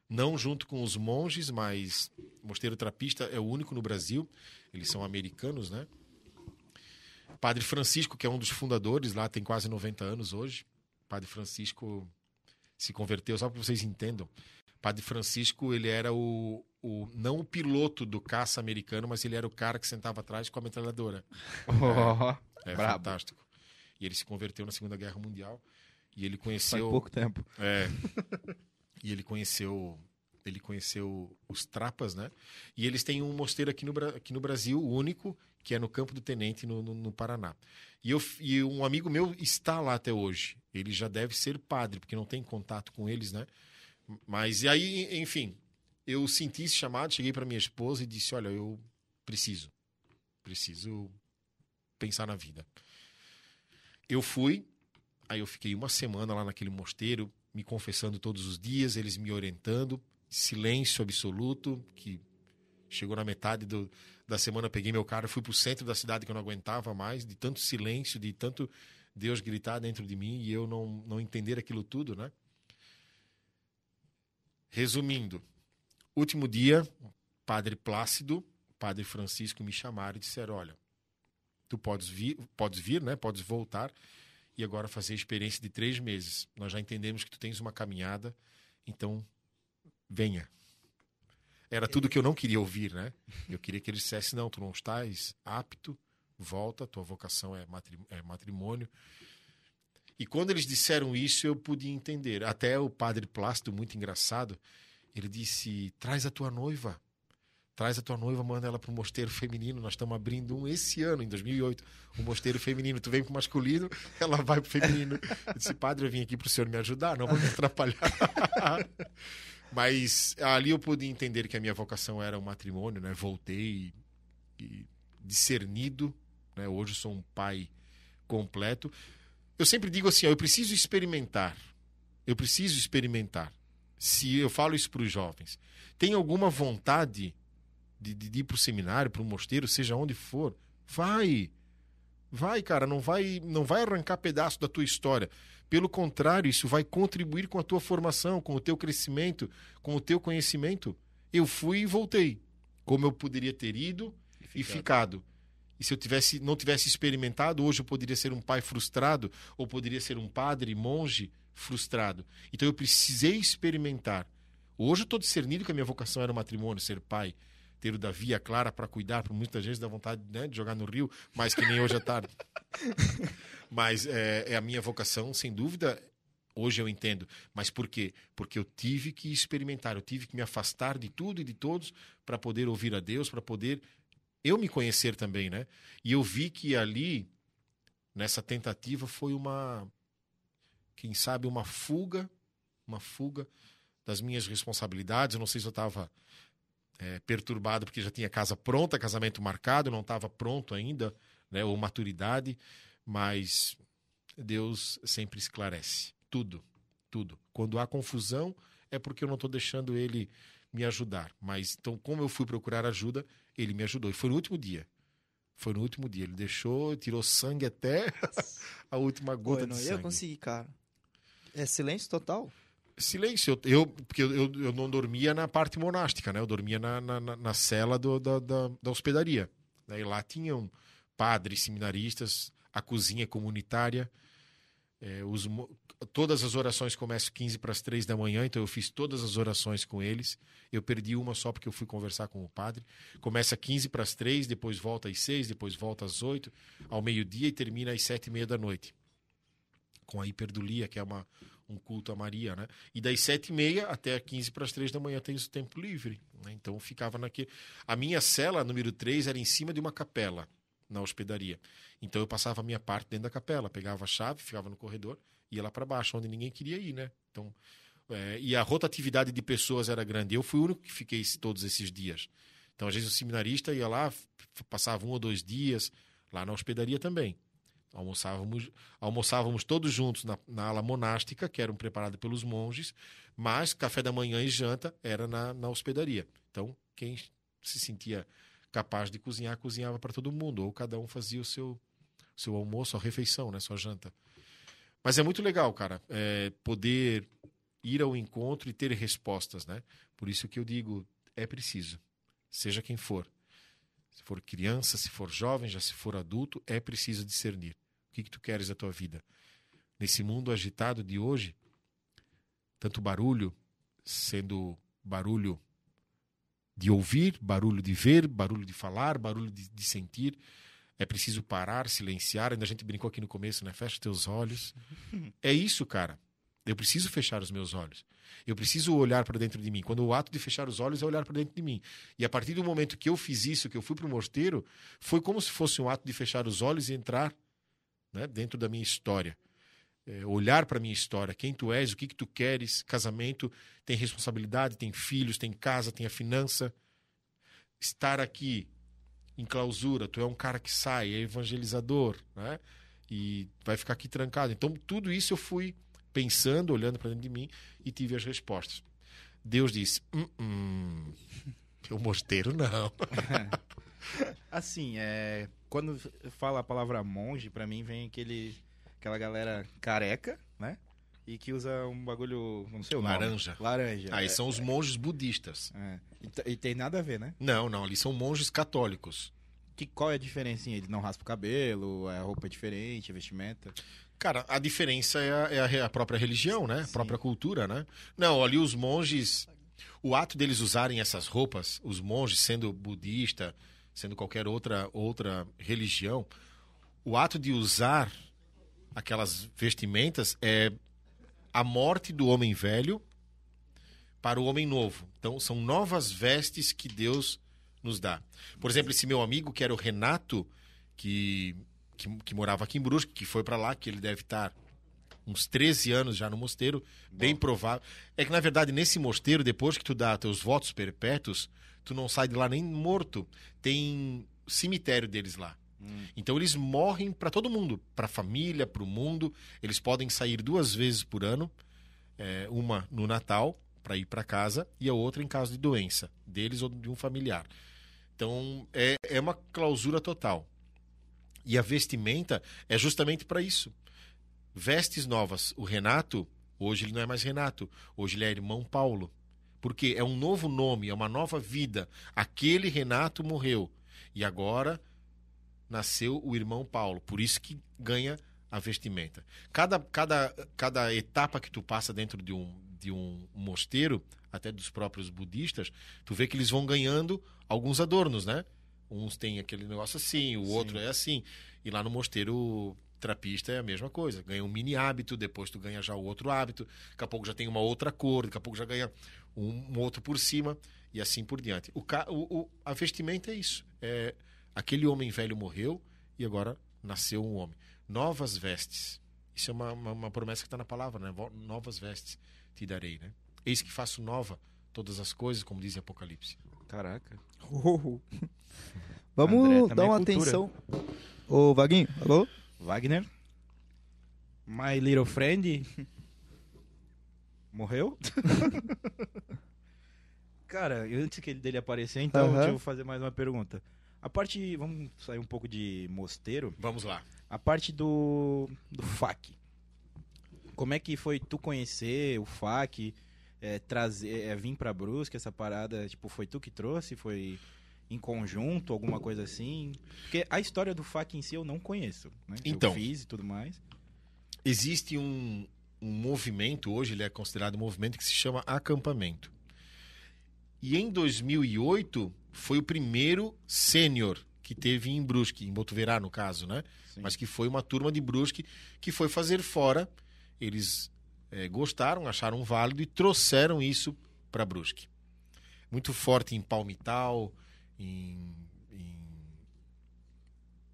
não junto com os monges, mas o Mosteiro Trapista é o único no Brasil. Eles são americanos, né? Padre Francisco, que é um dos fundadores lá, tem quase 90 anos hoje. Padre Francisco se converteu, só para vocês entendam. Padre Francisco, ele era o, o não o piloto do caça americano, mas ele era o cara que sentava atrás com a metralhadora. Ó, É Brabo. fantástico. E ele se converteu na Segunda Guerra Mundial. E ele faz conheceu pouco tempo. é. e ele conheceu ele conheceu os Trapas, né? E eles têm um mosteiro aqui no, aqui no Brasil, único, que é no Campo do Tenente, no, no, no Paraná. E, eu, e um amigo meu está lá até hoje. Ele já deve ser padre, porque não tem contato com eles, né? Mas e aí, enfim, eu senti esse chamado, cheguei para minha esposa e disse: Olha, eu preciso, preciso pensar na vida. Eu fui, Aí eu fiquei uma semana lá naquele mosteiro, me confessando todos os dias, eles me orientando, silêncio absoluto, que chegou na metade do, da semana, peguei meu carro, fui pro centro da cidade que eu não aguentava mais, de tanto silêncio, de tanto Deus gritar dentro de mim e eu não, não entender aquilo tudo, né? Resumindo, último dia, Padre Plácido, Padre Francisco me chamaram e disseram, olha, tu podes vir, podes vir, né? Podes voltar e agora fazer a experiência de três meses. Nós já entendemos que tu tens uma caminhada, então venha. Era tudo que eu não queria ouvir, né? Eu queria que ele dissesse, não, tu não estás apto, volta, tua vocação é, é matrimônio. E quando eles disseram isso, eu pude entender. Até o padre Plácido, muito engraçado, ele disse: traz a tua noiva. Traz a tua noiva, manda ela para o mosteiro feminino. Nós estamos abrindo um esse ano, em 2008, um mosteiro feminino. Tu vem para o masculino, ela vai para o feminino. Eu disse, padre, eu vim aqui para o senhor me ajudar, não vou me atrapalhar. Mas ali eu pude entender que a minha vocação era o matrimônio, né? Voltei e discernido, né? Hoje sou um pai completo. Eu sempre digo assim, eu preciso experimentar. Eu preciso experimentar. Se eu falo isso para os jovens, tem alguma vontade de, de, de ir para o seminário, para o mosteiro, seja onde for, vai. Vai, cara, não vai, não vai arrancar pedaço da tua história. Pelo contrário, isso vai contribuir com a tua formação, com o teu crescimento, com o teu conhecimento. Eu fui e voltei. Como eu poderia ter ido e, e ficado. E se eu tivesse, não tivesse experimentado, hoje eu poderia ser um pai frustrado, ou poderia ser um padre, monge frustrado. Então eu precisei experimentar. Hoje eu estou discernido que a minha vocação era o matrimônio, ser pai ter o Davi e a Clara para cuidar, por muita gente dá vontade né, de jogar no rio, mas que nem hoje à tarde. mas é, é, a minha vocação, sem dúvida. Hoje eu entendo. Mas por quê? Porque eu tive que experimentar, eu tive que me afastar de tudo e de todos para poder ouvir a Deus, para poder eu me conhecer também, né? E eu vi que ali, nessa tentativa, foi uma, quem sabe, uma fuga, uma fuga das minhas responsabilidades. Eu não sei se eu estava é, perturbado porque já tinha casa pronta, casamento marcado, não estava pronto ainda, né, ou maturidade, mas Deus sempre esclarece tudo, tudo. Quando há confusão é porque eu não estou deixando Ele me ajudar. Mas então, como eu fui procurar ajuda, Ele me ajudou. E foi no último dia. Foi no último dia. Ele deixou, tirou sangue até a última gota Pô, eu não de sangue. conseguir, cara. É silêncio total? Silêncio. Eu, porque eu, eu, não dormia na parte monástica, né? Eu dormia na, na, na cela do, da, da, da, hospedaria. Daí lá tinham padres, seminaristas, a cozinha comunitária. É, os, todas as orações começam 15 para as 3 da manhã, então eu fiz todas as orações com eles. Eu perdi uma só porque eu fui conversar com o padre. Começa 15 para as 3, depois volta às 6, depois volta às 8, ao meio-dia e termina às 7 e meia da noite. Com a hiperdulia, que é uma, um culto a Maria, né? E das sete e meia até 15 para as três da manhã tem o tempo livre. Né? Então ficava naquele. A minha cela, número 3, era em cima de uma capela na hospedaria. Então eu passava a minha parte dentro da capela, pegava a chave, ficava no corredor, ia lá para baixo, onde ninguém queria ir, né? Então, é, e a rotatividade de pessoas era grande. Eu fui o único que fiquei todos esses dias. Então, às vezes, o seminarista ia lá, passava um ou dois dias, lá na hospedaria também. Almoçávamos, almoçávamos todos juntos na, na ala monástica, que eram preparados pelos monges, mas café da manhã e janta era na, na hospedaria. Então, quem se sentia capaz de cozinhar, cozinhava para todo mundo, ou cada um fazia o seu, seu almoço, a refeição, né, sua janta. Mas é muito legal, cara, é, poder ir ao encontro e ter respostas, né? Por isso que eu digo, é preciso, seja quem for. Se for criança, se for jovem, já se for adulto, é preciso discernir. O que, que tu queres da tua vida? Nesse mundo agitado de hoje, tanto barulho, sendo barulho de ouvir, barulho de ver, barulho de falar, barulho de, de sentir. É preciso parar, silenciar. Ainda a gente brincou aqui no começo, né? Fecha teus olhos. É isso, cara. Eu preciso fechar os meus olhos. Eu preciso olhar para dentro de mim. Quando o ato de fechar os olhos é olhar para dentro de mim. E a partir do momento que eu fiz isso, que eu fui para o mosteiro, foi como se fosse um ato de fechar os olhos e entrar né, dentro da minha história. É, olhar para a minha história, quem tu és, o que, que tu queres, casamento, tem responsabilidade, tem filhos, tem casa, tem a finança. Estar aqui em clausura, tu é um cara que sai, é evangelizador, né? E vai ficar aqui trancado. Então, tudo isso eu fui pensando, olhando para dentro de mim e tive as respostas. Deus disse: hum, hum, o mosteiro não. assim, é, quando fala a palavra monge, para mim vem aquele aquela galera careca, né? E que usa um bagulho, não sei o nome. Laranja. Laranja. Aí é, são os monges budistas. É. E, e, tem nada a ver, né? Não, não, ali são monges católicos. Que, qual é a diferença? Eles não raspam o cabelo, a roupa é diferente, a vestimenta? Cara, a diferença é a, é a própria religião, né? A própria cultura, né? Não, ali os monges, o ato deles usarem essas roupas, os monges sendo budista, sendo qualquer outra outra religião, o ato de usar aquelas vestimentas é a morte do homem velho para o homem novo. Então, são novas vestes que Deus nos dá. Por exemplo, esse meu amigo, que era o Renato, que, que, que morava aqui em Brusque, que foi para lá, que ele deve estar uns 13 anos já no mosteiro, bem provável. É que, na verdade, nesse mosteiro, depois que tu dá teus votos perpétuos, tu não sai de lá nem morto. Tem cemitério deles lá. Então eles morrem para todo mundo, para a família, para o mundo. Eles podem sair duas vezes por ano, é, uma no Natal para ir para casa e a outra em caso de doença deles ou de um familiar. Então é, é uma clausura total. E a vestimenta é justamente para isso. Vestes novas. O Renato, hoje ele não é mais Renato, hoje ele é irmão Paulo. Porque é um novo nome, é uma nova vida. Aquele Renato morreu. E agora nasceu o irmão Paulo. Por isso que ganha a vestimenta. Cada, cada, cada etapa que tu passa dentro de um, de um mosteiro, até dos próprios budistas, tu vê que eles vão ganhando alguns adornos, né? Uns têm aquele negócio assim, o Sim. outro é assim. E lá no mosteiro trapista é a mesma coisa. Ganha um mini hábito, depois tu ganha já o outro hábito, daqui a pouco já tem uma outra cor, daqui a pouco já ganha um, um outro por cima e assim por diante. O, ca- o, o- a vestimenta é isso. É, aquele homem velho morreu e agora nasceu um homem. Novas vestes. Isso é uma, uma, uma promessa que está na palavra, né? Novas vestes te darei, né? Eis que faço nova todas as coisas, como diz em Apocalipse. Caraca. Vamos André dar uma cultura. atenção. Ô, Vaguinho, alô? Wagner? My Little Friend? Morreu? Cara, antes que ele dele aparecer, então deixa eu fazer mais uma pergunta. A parte. Vamos sair um pouco de mosteiro. Vamos lá. A parte do. do FAC. Como é que foi tu conhecer o FAC? É, trazer, é, vir pra Brusque, essa parada, tipo, foi tu que trouxe? Foi em conjunto, alguma coisa assim? Porque a história do FAC em si eu não conheço, né? Então. Eu fiz e tudo mais. Existe um, um movimento, hoje ele é considerado um movimento que se chama acampamento. E em 2008 foi o primeiro sênior que teve em Brusque, em Botuverá no caso, né? Sim. Mas que foi uma turma de Brusque que foi fazer fora. Eles eh, gostaram, acharam válido e trouxeram isso para Brusque. Muito forte em Palmital, em, em...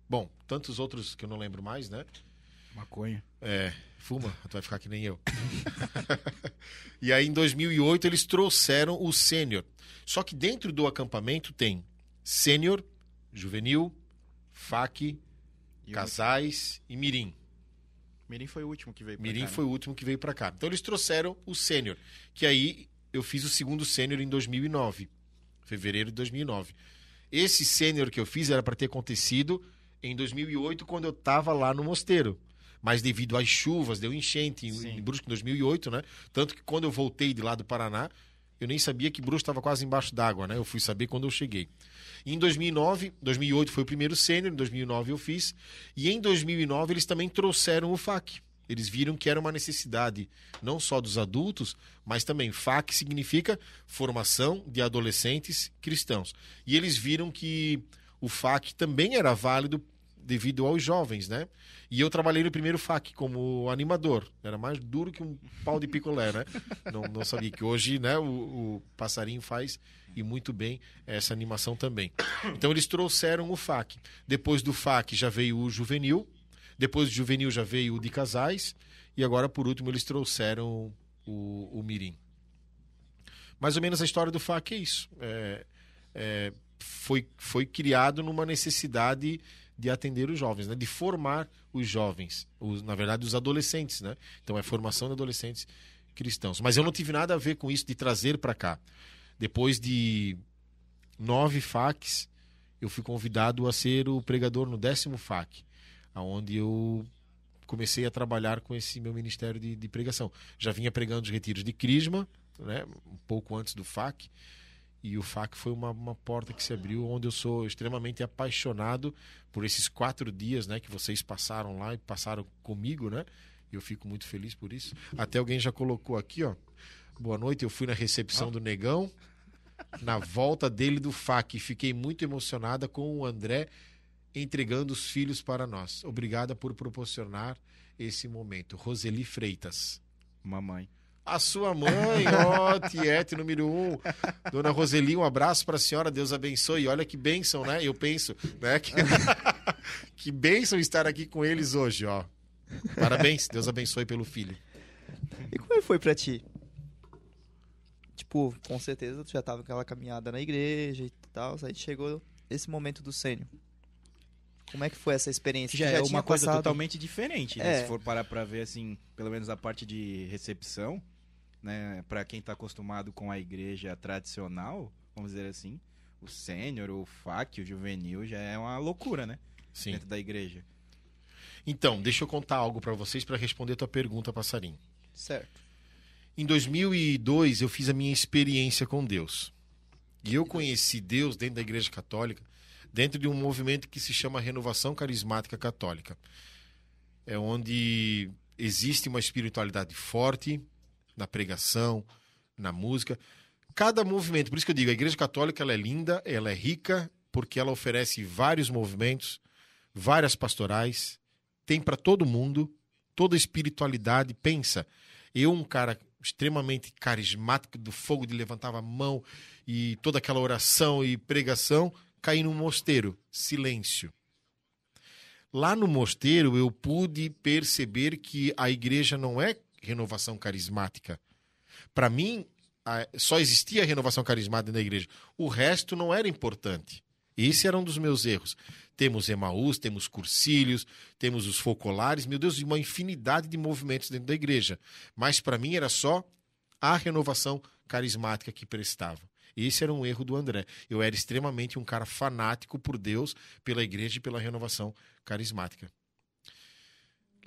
Bom, tantos outros que eu não lembro mais, né? Maconha. É, fuma, tu vai ficar que nem eu. e aí em 2008 eles trouxeram o sênior. Só que dentro do acampamento tem sênior, juvenil, fac, casais e mirim. Mirim foi o último que veio pra Mirim cá, né? foi o último que veio pra cá. Então eles trouxeram o sênior, que aí eu fiz o segundo sênior em 2009, fevereiro de 2009. Esse sênior que eu fiz era para ter acontecido em 2008, quando eu estava lá no mosteiro. Mas devido às chuvas, deu enchente em, Sim. em em 2008, né? Tanto que quando eu voltei de lá do Paraná, eu nem sabia que Brusque estava quase embaixo d'água, né? Eu fui saber quando eu cheguei. Em 2009, 2008 foi o primeiro sênior, em 2009 eu fiz. E em 2009 eles também trouxeram o FAC. Eles viram que era uma necessidade não só dos adultos, mas também FAC significa formação de adolescentes cristãos. E eles viram que o FAC também era válido devido aos jovens, né? E eu trabalhei no primeiro FAC como animador. Era mais duro que um pau de picolé, né? Não, não sabia que hoje, né, o, o passarinho faz e muito bem essa animação também. Então eles trouxeram o FAC. Depois do FAC já veio o juvenil. Depois do juvenil já veio o de casais. E agora, por último, eles trouxeram o, o Mirim. Mais ou menos a história do FAC é isso. É, é, foi, foi criado numa necessidade de atender os jovens, né? de formar os jovens, os, na verdade, os adolescentes. Né? Então é formação de adolescentes cristãos. Mas eu não tive nada a ver com isso de trazer para cá. Depois de nove FACs, eu fui convidado a ser o pregador no décimo FAC, aonde eu comecei a trabalhar com esse meu ministério de, de pregação. Já vinha pregando os retiros de Crisma, né, um pouco antes do FAC, e o FAC foi uma, uma porta que se abriu, onde eu sou extremamente apaixonado por esses quatro dias né, que vocês passaram lá e passaram comigo, né? E eu fico muito feliz por isso. Até alguém já colocou aqui, ó. Boa noite, eu fui na recepção do Negão, na volta dele do FAC. Fiquei muito emocionada com o André entregando os filhos para nós. Obrigada por proporcionar esse momento. Roseli Freitas. Mamãe. A sua mãe, ó, Tiete número um. Dona Roseli, um abraço para a senhora, Deus abençoe. Olha que bênção, né? Eu penso, né? Que, que bênção estar aqui com eles hoje, ó. Parabéns, Deus abençoe pelo filho. E como é foi pra ti? Tipo, com certeza tu já tava com aquela caminhada na igreja e tal, aí chegou esse momento do sênior. Como é que foi essa experiência? Já, Tu é uma coisa passado- totalmente diferente, né? É. Se for parar pra ver, assim, pelo menos a parte de recepção, né? Pra quem tá acostumado com a igreja tradicional, vamos dizer assim, o sênior, o FAC, o juvenil, já é uma loucura, né? Sim. Dentro da igreja. Então, deixa eu contar algo para vocês para responder a tua pergunta, passarinho. Certo. Em 2002, eu fiz a minha experiência com Deus. E eu conheci Deus dentro da Igreja Católica, dentro de um movimento que se chama Renovação Carismática Católica. É onde existe uma espiritualidade forte na pregação, na música. Cada movimento, por isso que eu digo, a Igreja Católica ela é linda, ela é rica, porque ela oferece vários movimentos, várias pastorais, tem para todo mundo, toda espiritualidade. Pensa, eu, um cara extremamente carismático, do fogo de levantava a mão e toda aquela oração e pregação, caí num mosteiro, silêncio. Lá no mosteiro eu pude perceber que a igreja não é renovação carismática. Para mim, a- só existia renovação carismática na igreja. O resto não era importante. Esse era um dos meus erros. Temos Emaús, temos cursilhos, temos os focolares, meu Deus, uma infinidade de movimentos dentro da igreja. Mas para mim era só a renovação carismática que prestava. Esse era um erro do André. Eu era extremamente um cara fanático por Deus, pela igreja e pela renovação carismática.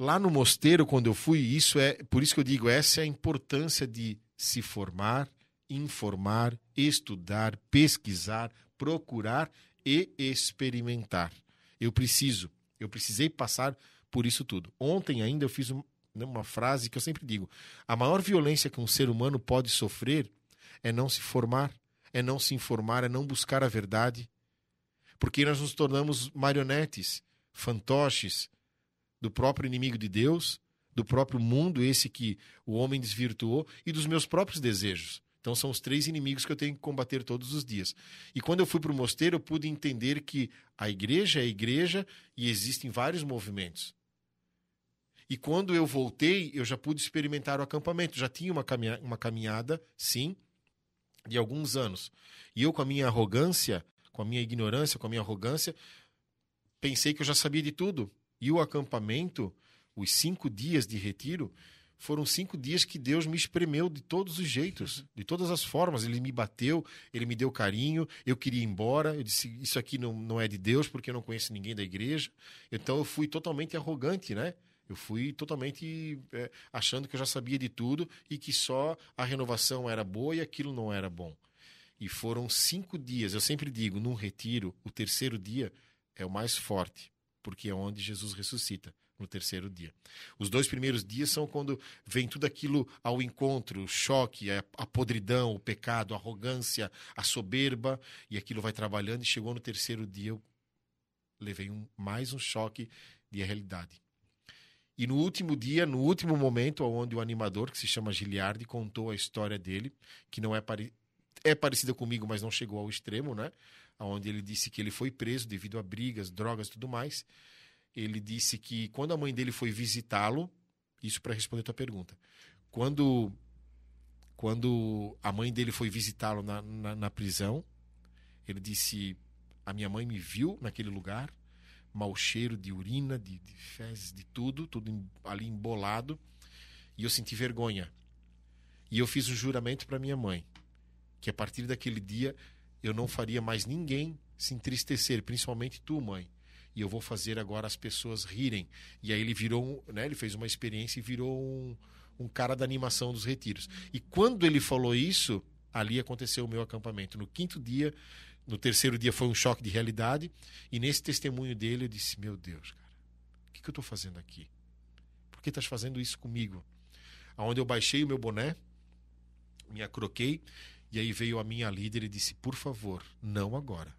Lá no mosteiro, quando eu fui, isso é, por isso que eu digo, essa é a importância de se formar, informar, estudar, pesquisar, procurar e experimentar. Eu preciso, eu precisei passar por isso tudo. Ontem ainda eu fiz né, uma frase que eu sempre digo: a maior violência que um ser humano pode sofrer é não se formar, é não se informar, é não buscar a verdade. Porque nós nos tornamos marionetes, fantoches do próprio inimigo de Deus, do próprio mundo, esse que o homem desvirtuou, e dos meus próprios desejos. Então são os três inimigos que eu tenho que combater todos os dias. E quando eu fui para o mosteiro, eu pude entender que a igreja é a igreja e existem vários movimentos. E quando eu voltei, eu já pude experimentar o acampamento. Já tinha uma, uma caminhada, sim, de alguns anos. E eu, com a minha arrogância, com a minha ignorância, com a minha arrogância, pensei que eu já sabia de tudo. E o acampamento, os cinco dias de retiro, foram cinco dias que Deus me espremeu de todos os jeitos, de todas as formas. Ele me bateu, ele me deu carinho, eu queria ir embora. Eu disse: Isso aqui não, não é de Deus, porque eu não conheço ninguém da igreja. Então eu fui totalmente arrogante, né? Eu fui totalmente é, achando que eu já sabia de tudo e que só a renovação era boa e aquilo não era bom. E foram cinco dias. Eu sempre digo: num retiro, o terceiro dia é o mais forte, porque é onde Jesus ressuscita no terceiro dia. Os dois primeiros dias são quando vem tudo aquilo ao encontro, o choque, a, podridão, o pecado, a arrogância, a soberba, e aquilo vai trabalhando. E chegou no terceiro dia, eu levei um, mais um choque de realidade. E no último dia, no último momento, onde o animador, que se chama Giliardi, contou a história dele, que não é, pare... é parecida comigo, mas não chegou ao extremo, né? Onde ele disse que ele foi preso devido a brigas, drogas e tudo mais ele disse que quando a mãe dele foi visitá-lo, isso para responder a tua pergunta, quando quando a mãe dele foi visitá-lo na, na, na, prisão, ele disse: a minha mãe me viu naquele lugar, mau cheiro de urina, de, de fezes, de tudo, tudo ali embolado, e eu senti vergonha. E eu fiz um juramento para minha mãe que a partir daquele dia eu não faria mais ninguém se entristecer, principalmente tu, mãe e eu vou fazer agora as pessoas rirem. E aí ele virou, né, ele fez uma experiência e virou um, um cara da animação dos retiros. E quando ele falou isso, ali aconteceu o meu acampamento. No quinto dia, no terceiro dia foi um choque de realidade, e nesse testemunho dele eu disse: Meu Deus, cara, o que, que eu estou fazendo aqui? Por que estás fazendo isso comigo? Aonde eu baixei o meu boné, me acroquei, e aí veio a minha líder e disse: Por favor, não agora.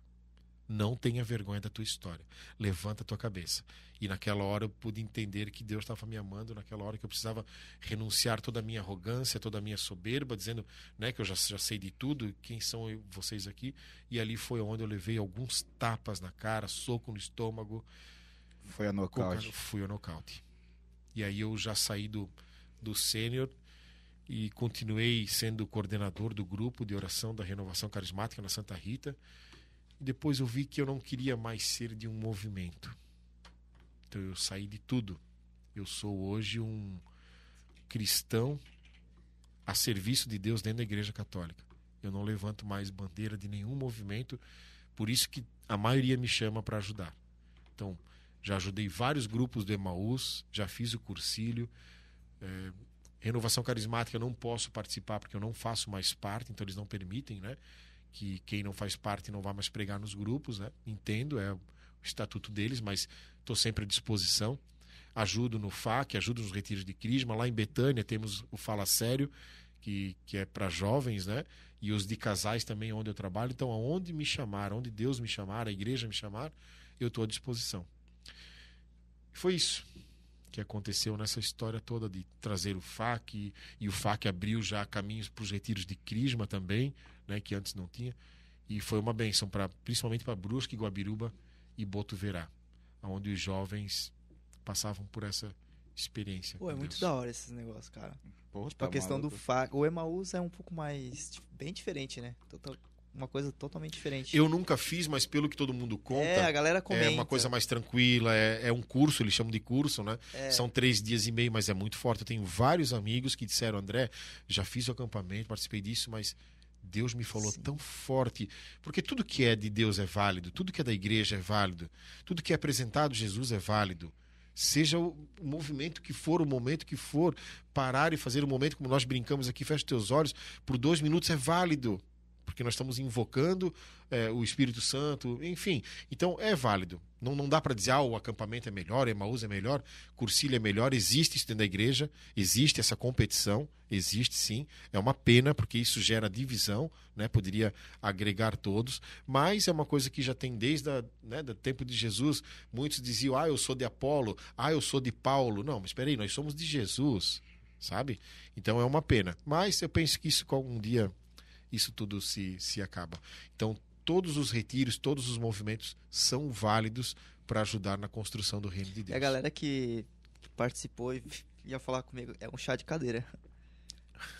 Não tenha vergonha da tua história. Levanta a tua cabeça. E naquela hora eu pude entender que Deus estava me amando, naquela hora que eu precisava renunciar toda a minha arrogância, toda a minha soberba, dizendo né, que eu já, já sei de tudo, quem são eu- vocês aqui. E ali foi onde eu levei alguns tapas na cara, soco no estômago, Foi a nocaute. fui ao nocaute. E aí eu já saí do, do sênior e continuei sendo coordenador do grupo de oração da renovação carismática na Santa Rita. E depois eu vi que eu não queria mais ser de um movimento. Então eu saí de tudo. Eu sou hoje um cristão a serviço de Deus dentro da Igreja Católica. Eu não levanto mais bandeira de nenhum movimento, por isso que a maioria me chama para ajudar. Então, já ajudei vários grupos do Emaús, já fiz o cursílio. É, renovação carismática eu não posso participar porque eu não faço mais parte, então eles não permitem, né? Que quem não faz parte não vá mais pregar nos grupos, né? Entendo, é o estatuto deles, mas estou sempre à disposição. Ajudo no FAC, ajudo nos retiros de Crisma. Lá em Betânia temos o Fala Sério, que, que é para jovens, né? E os de casais também, onde eu trabalho. Então, aonde me chamar, onde Deus me chamar, a igreja me chamar, eu estou à disposição. Foi isso que aconteceu nessa história toda de trazer o FAC e, e o FAC abriu já caminhos para os retiros de Crisma também, né, que antes não tinha. E foi uma benção para principalmente para Brusque, Guabiruba e Botuverá, onde os jovens passavam por essa experiência. Pô, é muito Deus. da hora esses negócios, cara. Pô, Tipo, a tá questão do maluco. FAC. O Emaús é um pouco mais. bem diferente, né? Total- uma coisa totalmente diferente. Eu nunca fiz, mas pelo que todo mundo conta, É, a galera comenta. é uma coisa mais tranquila, é, é um curso, eles chamam de curso, né? É. São três dias e meio, mas é muito forte. Eu tenho vários amigos que disseram, André, já fiz o acampamento, participei disso, mas Deus me falou Sim. tão forte. Porque tudo que é de Deus é válido, tudo que é da igreja é válido, tudo que é apresentado Jesus é válido. Seja o movimento que for, o momento que for, parar e fazer o momento como nós brincamos aqui, fecha os teus olhos, por dois minutos é válido. Porque nós estamos invocando é, o Espírito Santo, enfim. Então é válido. Não, não dá para dizer, ah, o acampamento é melhor, Emaús é melhor, Cursilha é melhor. Existe isso dentro da igreja, existe essa competição, existe sim. É uma pena, porque isso gera divisão, né? poderia agregar todos, mas é uma coisa que já tem desde o né, tempo de Jesus. Muitos diziam, ah, eu sou de Apolo, ah, eu sou de Paulo. Não, mas espera aí, nós somos de Jesus, sabe? Então é uma pena. Mas eu penso que isso algum dia isso tudo se, se acaba. Então, todos os retiros, todos os movimentos são válidos para ajudar na construção do reino de E Deus. a galera que participou e ia falar comigo, é um chá de cadeira.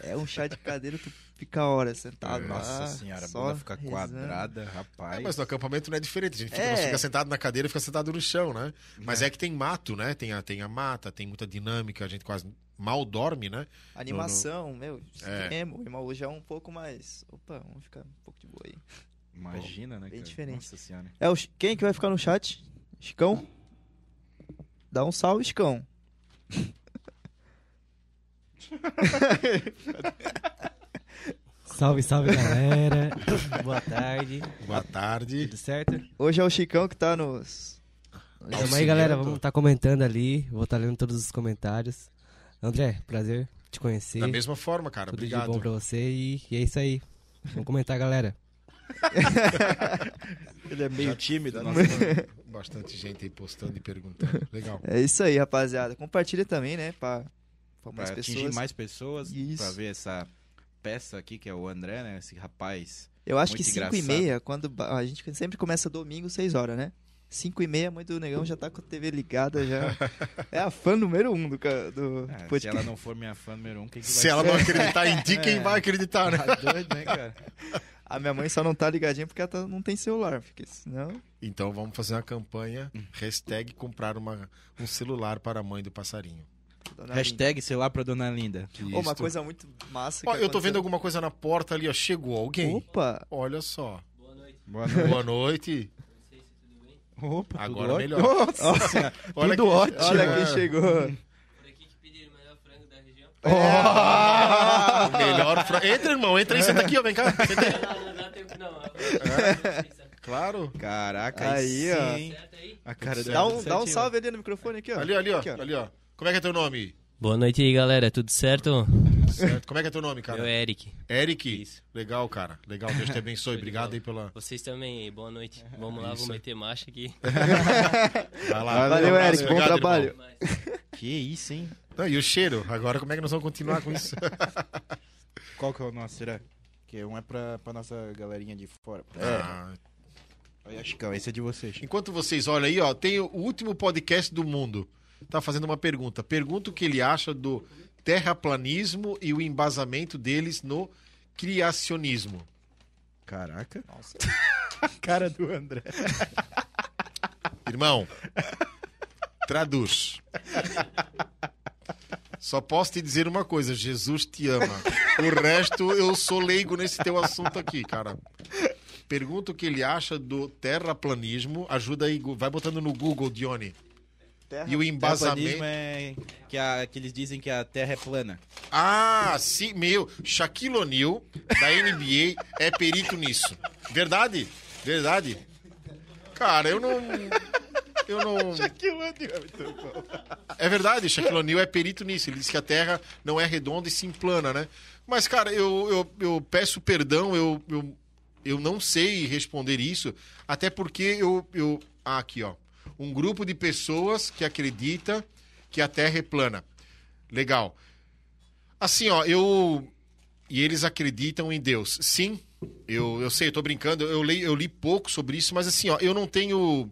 É um chá de cadeira, tu fica horas sentado lá. Nossa senhora, a bunda fica rezando. quadrada, É, rapaz. mas no acampamento não é diferente. A gente fica, É. fica sentado na cadeira, fica sentado no chão, né? Mas é. que tem mato, né? Tem a, tem a mata, tem muita dinâmica, a gente quase mal dorme, né? Animação, meu, É. extremo. O irmão hoje é um pouco mais. Opa, vamos ficar um pouco de boa aí. Imagina, né, Bem cara? diferente. Nossa senhora. É o, quem que vai ficar no chat? Chicão? Dá um salve, Chicão. Salve, salve galera. Boa tarde. Boa tarde. Tudo certo? Hoje é o Chicão que tá nos. Tamo aí, Auxiliando. galera. Vamos estar comentando ali. Vou estar lendo todos os comentários. André, prazer te conhecer. Da mesma forma, cara. Tudo Obrigado. de bom pra você e, e é isso aí. Vamos comentar, galera. Ele é meio tímido, Nossa, nossa. bastante gente aí postando e perguntando. Legal. É isso aí, rapaziada. Compartilha também, né? Pra, pra mais Pra pessoas. atingir mais pessoas, pra ver essa peça aqui, que é o André, né? Esse rapaz. Eu acho Muito que 5 e meia, quando a gente sempre começa domingo, 6 horas, né? 5 e meia, a mãe do negão já tá com a TV ligada, já. É a fã número um do, do Ah, se podcast. ela não for minha fã número um, quem que vai Se ela ser? não acreditar em ti, quem É. vai acreditar, né? Tá doido, né, cara? A minha mãe só não tá ligadinha porque ela tá- não tem celular, porque senão... Então vamos fazer uma campanha. Hashtag comprar uma, um celular para a mãe do passarinho. Dona Hashtag sei lá pra dona Linda. Linda. Ô, uma coisa muito massa Ó, que eu tô vendo alguma coisa na porta ali, ó. Chegou alguém. Opa! Olha só. Boa noite. Boa noite. Opa, tudo Agora ótimo? melhor. Nossa senhora, Olha tudo que- ótimo. Olha quem chegou. Por aqui que pediram o melhor frango da região. O melhor. fra- Entra, irmão. Entra aí, senta aqui, ó. Vem cá. Não, não dá tempo não. Claro. Caraca, Aí, aí, ó. sim. Aí? A cara Dá um, dá um salve ali no microfone aqui, ó. Ali, ali, ó. Aqui, ó. Ali, ó. Como é que é teu nome? Boa noite aí, galera. Tudo certo? Certo. Como é que é teu nome, cara? Meu é Eric. Eric? Isso. Legal, cara. Legal, Deus te abençoe. Obrigado aí pela. Vocês também, boa noite. Vamos lá, Isso vamos aí. meter marcha aqui. Vai lá. Valeu, Um abraço, Eric. Bom obrigado, trabalho. irmão. Que isso, hein? Não, e o cheiro? Agora como é que nós vamos continuar com isso? Qual que é o nosso, será? Que um é pra, pra nossa galerinha de fora. Ah, Olha, Chicão, esse é de vocês. Enquanto vocês olham aí, ó, tem o último podcast do mundo. Tá fazendo uma pergunta. Pergunta o que ele acha do terraplanismo e o embasamento deles no criacionismo. Caraca. A cara do André. Irmão, traduz. Só posso te dizer uma coisa: Jesus te ama. O resto eu sou leigo nesse teu assunto aqui, cara. Pergunta o que ele acha do terraplanismo. Ajuda aí, vai botando no Google, Dione. E o Terraplanismo embasamento. é que, a, que eles dizem que a Terra é plana. Ah, sim, meu. Shaquille O'Neal, da NBA, é perito nisso. Verdade? Verdade? Cara, eu não. Eu não. É verdade, Shaquille O'Neal é perito nisso. Ele diz que a Terra não é redonda e sim plana, né? Mas, cara, eu, eu, eu peço perdão, eu, eu, eu não sei responder isso, até porque eu, eu. Ah, aqui, ó. Um grupo de pessoas que acredita que a Terra é plana. Legal. Assim, ó, eu. E eles acreditam em Deus. Sim, eu, eu sei, eu tô brincando, eu li, eu li pouco sobre isso, mas assim, ó, eu não tenho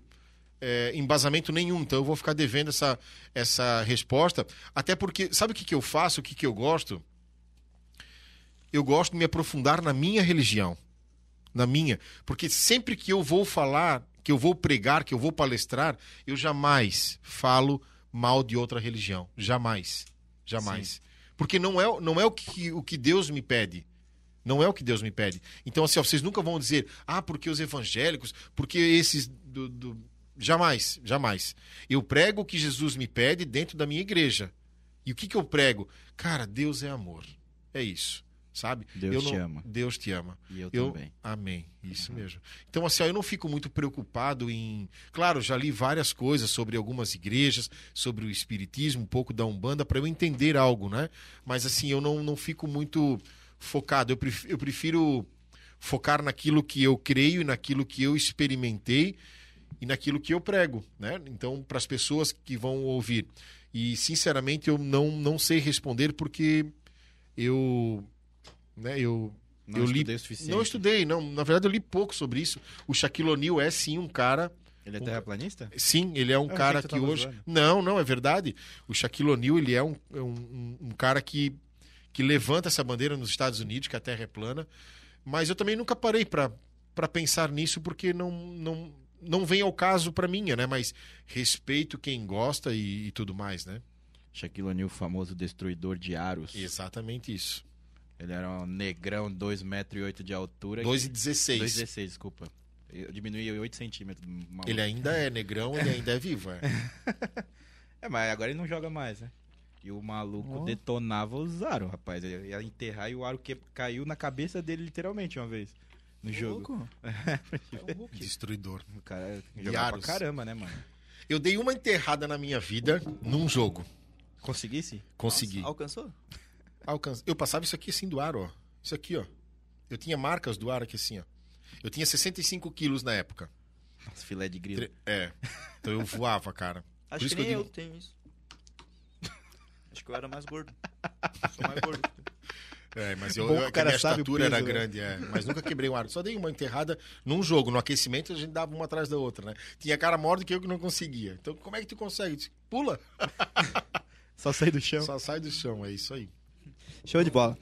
é, embasamento nenhum, então eu vou ficar devendo essa, essa resposta. Até porque, sabe o que, que eu faço, o que, que eu gosto? Eu gosto de me aprofundar na minha religião. Na minha. Porque sempre que eu vou falar, que eu vou pregar, que eu vou palestrar, eu jamais falo mal de outra religião. Jamais. Jamais. Porque não é, não é o, que, o que Deus me pede. Não é o que Deus me pede. Então, assim, ó, vocês nunca vão dizer, ah, porque os evangélicos, porque esses. Do, do... Jamais, jamais. Eu prego o que Jesus me pede dentro da minha igreja. E o que, que eu prego? Cara, Deus é amor. É isso. Sabe? Deus Eu te não- ama. Deus te ama. E eu, Eu, também. amém, isso mesmo. Então, assim, ó, eu não fico muito preocupado em. Claro, já li várias coisas sobre algumas igrejas, sobre o espiritismo, um pouco da Umbanda, para eu entender algo, né? Mas, assim, eu não, não fico muito focado. Eu prefiro, eu prefiro focar naquilo que eu creio e naquilo que eu experimentei e naquilo que eu prego, né? Então, para as pessoas que vão ouvir. E, sinceramente, eu não, não sei responder porque eu. Né, eu Não eu li- estudei o suficiente. não estudei, não. Na verdade, eu li pouco sobre isso. O Shaquille O'Neal é sim um cara. Ele é terraplanista? Sim, ele é um Eu cara que que, hoje. zoando. Não, não, é verdade. O Shaquille O'Neal, ele é um, é um, um- um cara que, que levanta essa bandeira nos Estados Unidos, que a Terra é plana. Mas eu também nunca parei para pensar nisso, porque não, não, não vem ao caso para mim, né? Mas respeito quem gosta e, e tudo mais, né? Shaquille O'Neal, famoso destruidor de aros. Exatamente isso. Ele era um negrão, 2,8 metros de altura. 2 e 16. 2,16, desculpa. Eu diminui 8 centímetros. maluco. Ele ainda é negrão, ele ainda é vivo, é. É, mas agora ele não joga mais, né? E o maluco Oh. detonava os aros, rapaz. Ele ia enterrar e o aro que caiu na cabeça dele literalmente uma vez. No jogo. Louco. É um Destruidor. O cara E jogava pra caramba, né, mano? Eu dei uma enterrada na minha vida num jogo. Conseguisse? Consegui. Nossa, alcançou? Eu passava isso aqui assim do aro, ó. Isso aqui, ó. Eu tinha marcas do aro aqui assim, ó. Eu tinha 65 quilos na época. Nossa, filé de grilo. É. Então eu voava, cara. Acho isso que que nem eu eu, digo- tenho isso. Acho que eu era mais gordo. Sou mais gordo. É, mas eu, Bom eu, a cara minha estatura peso, era né? grande, é. Mas nunca quebrei um aro. Só dei uma enterrada num jogo. No aquecimento a gente dava uma atrás da outra, né? Tinha cara maior do que eu que não conseguia. Então como é que tu consegue? Eu Pula. Só sair do chão. Só sai do chão, é isso aí. Show de bola.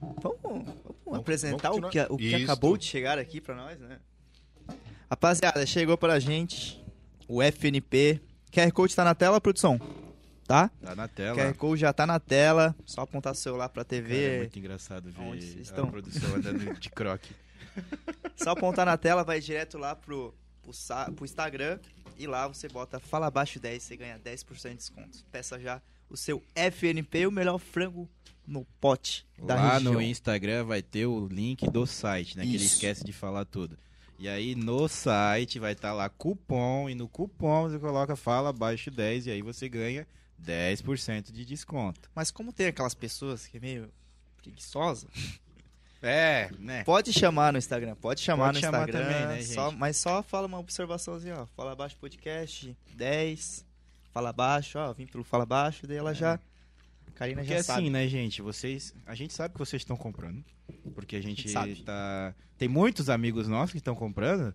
Vamos, vamos apresentar vamos o que, o que acabou de chegar aqui pra nós, né? Rapaziada, chegou pra gente o FNP. QR Code tá na tela, produção? Tá? Tá na tela. QR Code já tá na tela. Só apontar o celular pra Cara, é TV. muito engraçado Onde ver vocês a estão? produção andando de croque. Só apontar na tela, vai direto lá pro, pro, pro Instagram. E lá você bota Fala Abaixo 10, você ganha 10% de desconto. Peça já o seu FNP, o melhor frango no pote da Lá região. no Instagram vai ter o link do site, né? Que ele Isso. esquece de falar tudo. E aí no site vai estar lá cupom e no cupom você coloca fala abaixo 10 e aí você ganha 10% de desconto. Mas como tem aquelas pessoas que é meio preguiçosa, É, né? pode chamar no Instagram, pode chamar Pode no chamar Instagram, também, né, só- gente? mas só fala uma observaçãozinha, ó, Fala Baixo Podcast 10, Fala Baixo, ó, vim pelo Fala Baixo, daí ela já, a Karina Porque já assim, sabe. né, gente, vocês, a gente sabe que vocês estão comprando, porque a gente sabe. tá, tem muitos amigos nossos que estão comprando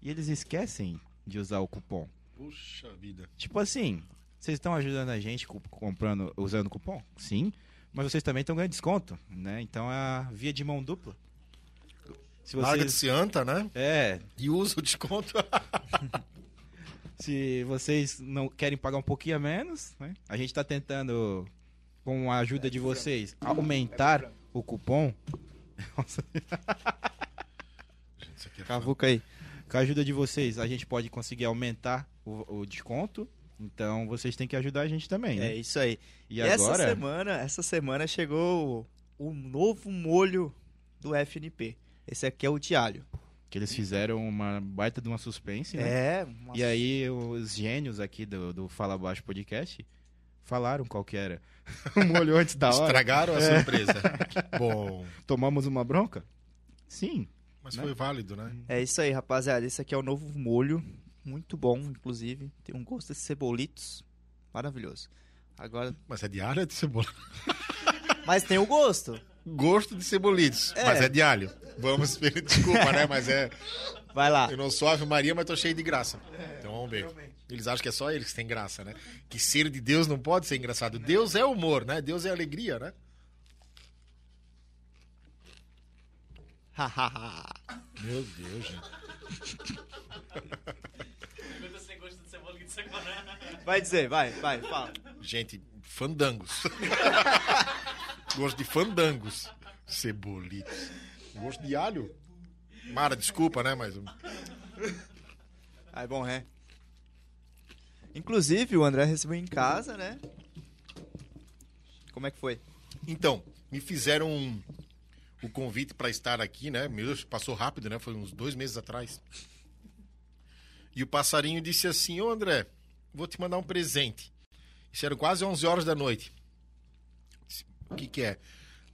e eles esquecem de usar o cupom. Puxa vida. Tipo assim, vocês estão ajudando a gente co- comprando, usando o cupom? Sim, mas vocês também estão ganhando desconto, né? Então é a via de mão dupla. Se Larga de vocês, se anta, né? é, E usa o desconto. se vocês não querem pagar um pouquinho a menos, né? A gente tá tentando, com a ajuda de vocês, aumentar o cupom. Nossa, é Cavuca aí. com a ajuda de vocês, a gente pode conseguir aumentar o, o desconto. Então vocês têm que ajudar a gente também, né? É isso aí. E essa agora, semana, essa semana chegou o, o novo molho do FNP. Esse aqui é o de alho. que eles fizeram uma baita de uma suspense, né? É, uma E aí os gênios aqui do, do Fala Baixo Podcast falaram qual que era o molho antes da hora. Estragaram a surpresa. Que bom. Tomamos uma bronca? Sim. Mas Né? foi válido, né? É isso aí, rapaziada. Esse aqui é o novo molho. Muito bom, inclusive. Tem um gosto de cebolitos. Maravilhoso. Agora. Mas é de alho ou é de cebola? Mas tem o gosto. Gosto de cebolitos. É. Mas é de alho. Vamos ver. Desculpa, né? Mas é. Vai lá. Eu não sou Ave Maria, mas tô cheio de graça. Então vamos ver. Eles acham que é só eles que têm graça, né? Que ser de Deus não pode ser engraçado. Deus é humor, né? Deus é alegria, né? Meu Deus, gente. vai dizer, vai, vai, fala. Gente, fandangos. Gosto de fandangos. Cebolitos. Gosto de alho. Mara, desculpa, né? Mas. Aí, bom, é. Inclusive, o André recebeu em casa, né? Como é que foi? Então, me fizeram o convite para estar aqui, né? Meu Deus, passou rápido, né? Foi uns dois meses atrás. E o passarinho disse assim: Ô André, vou te mandar um presente. Isso eram quase 11 horas da noite. Disse, O que, que é?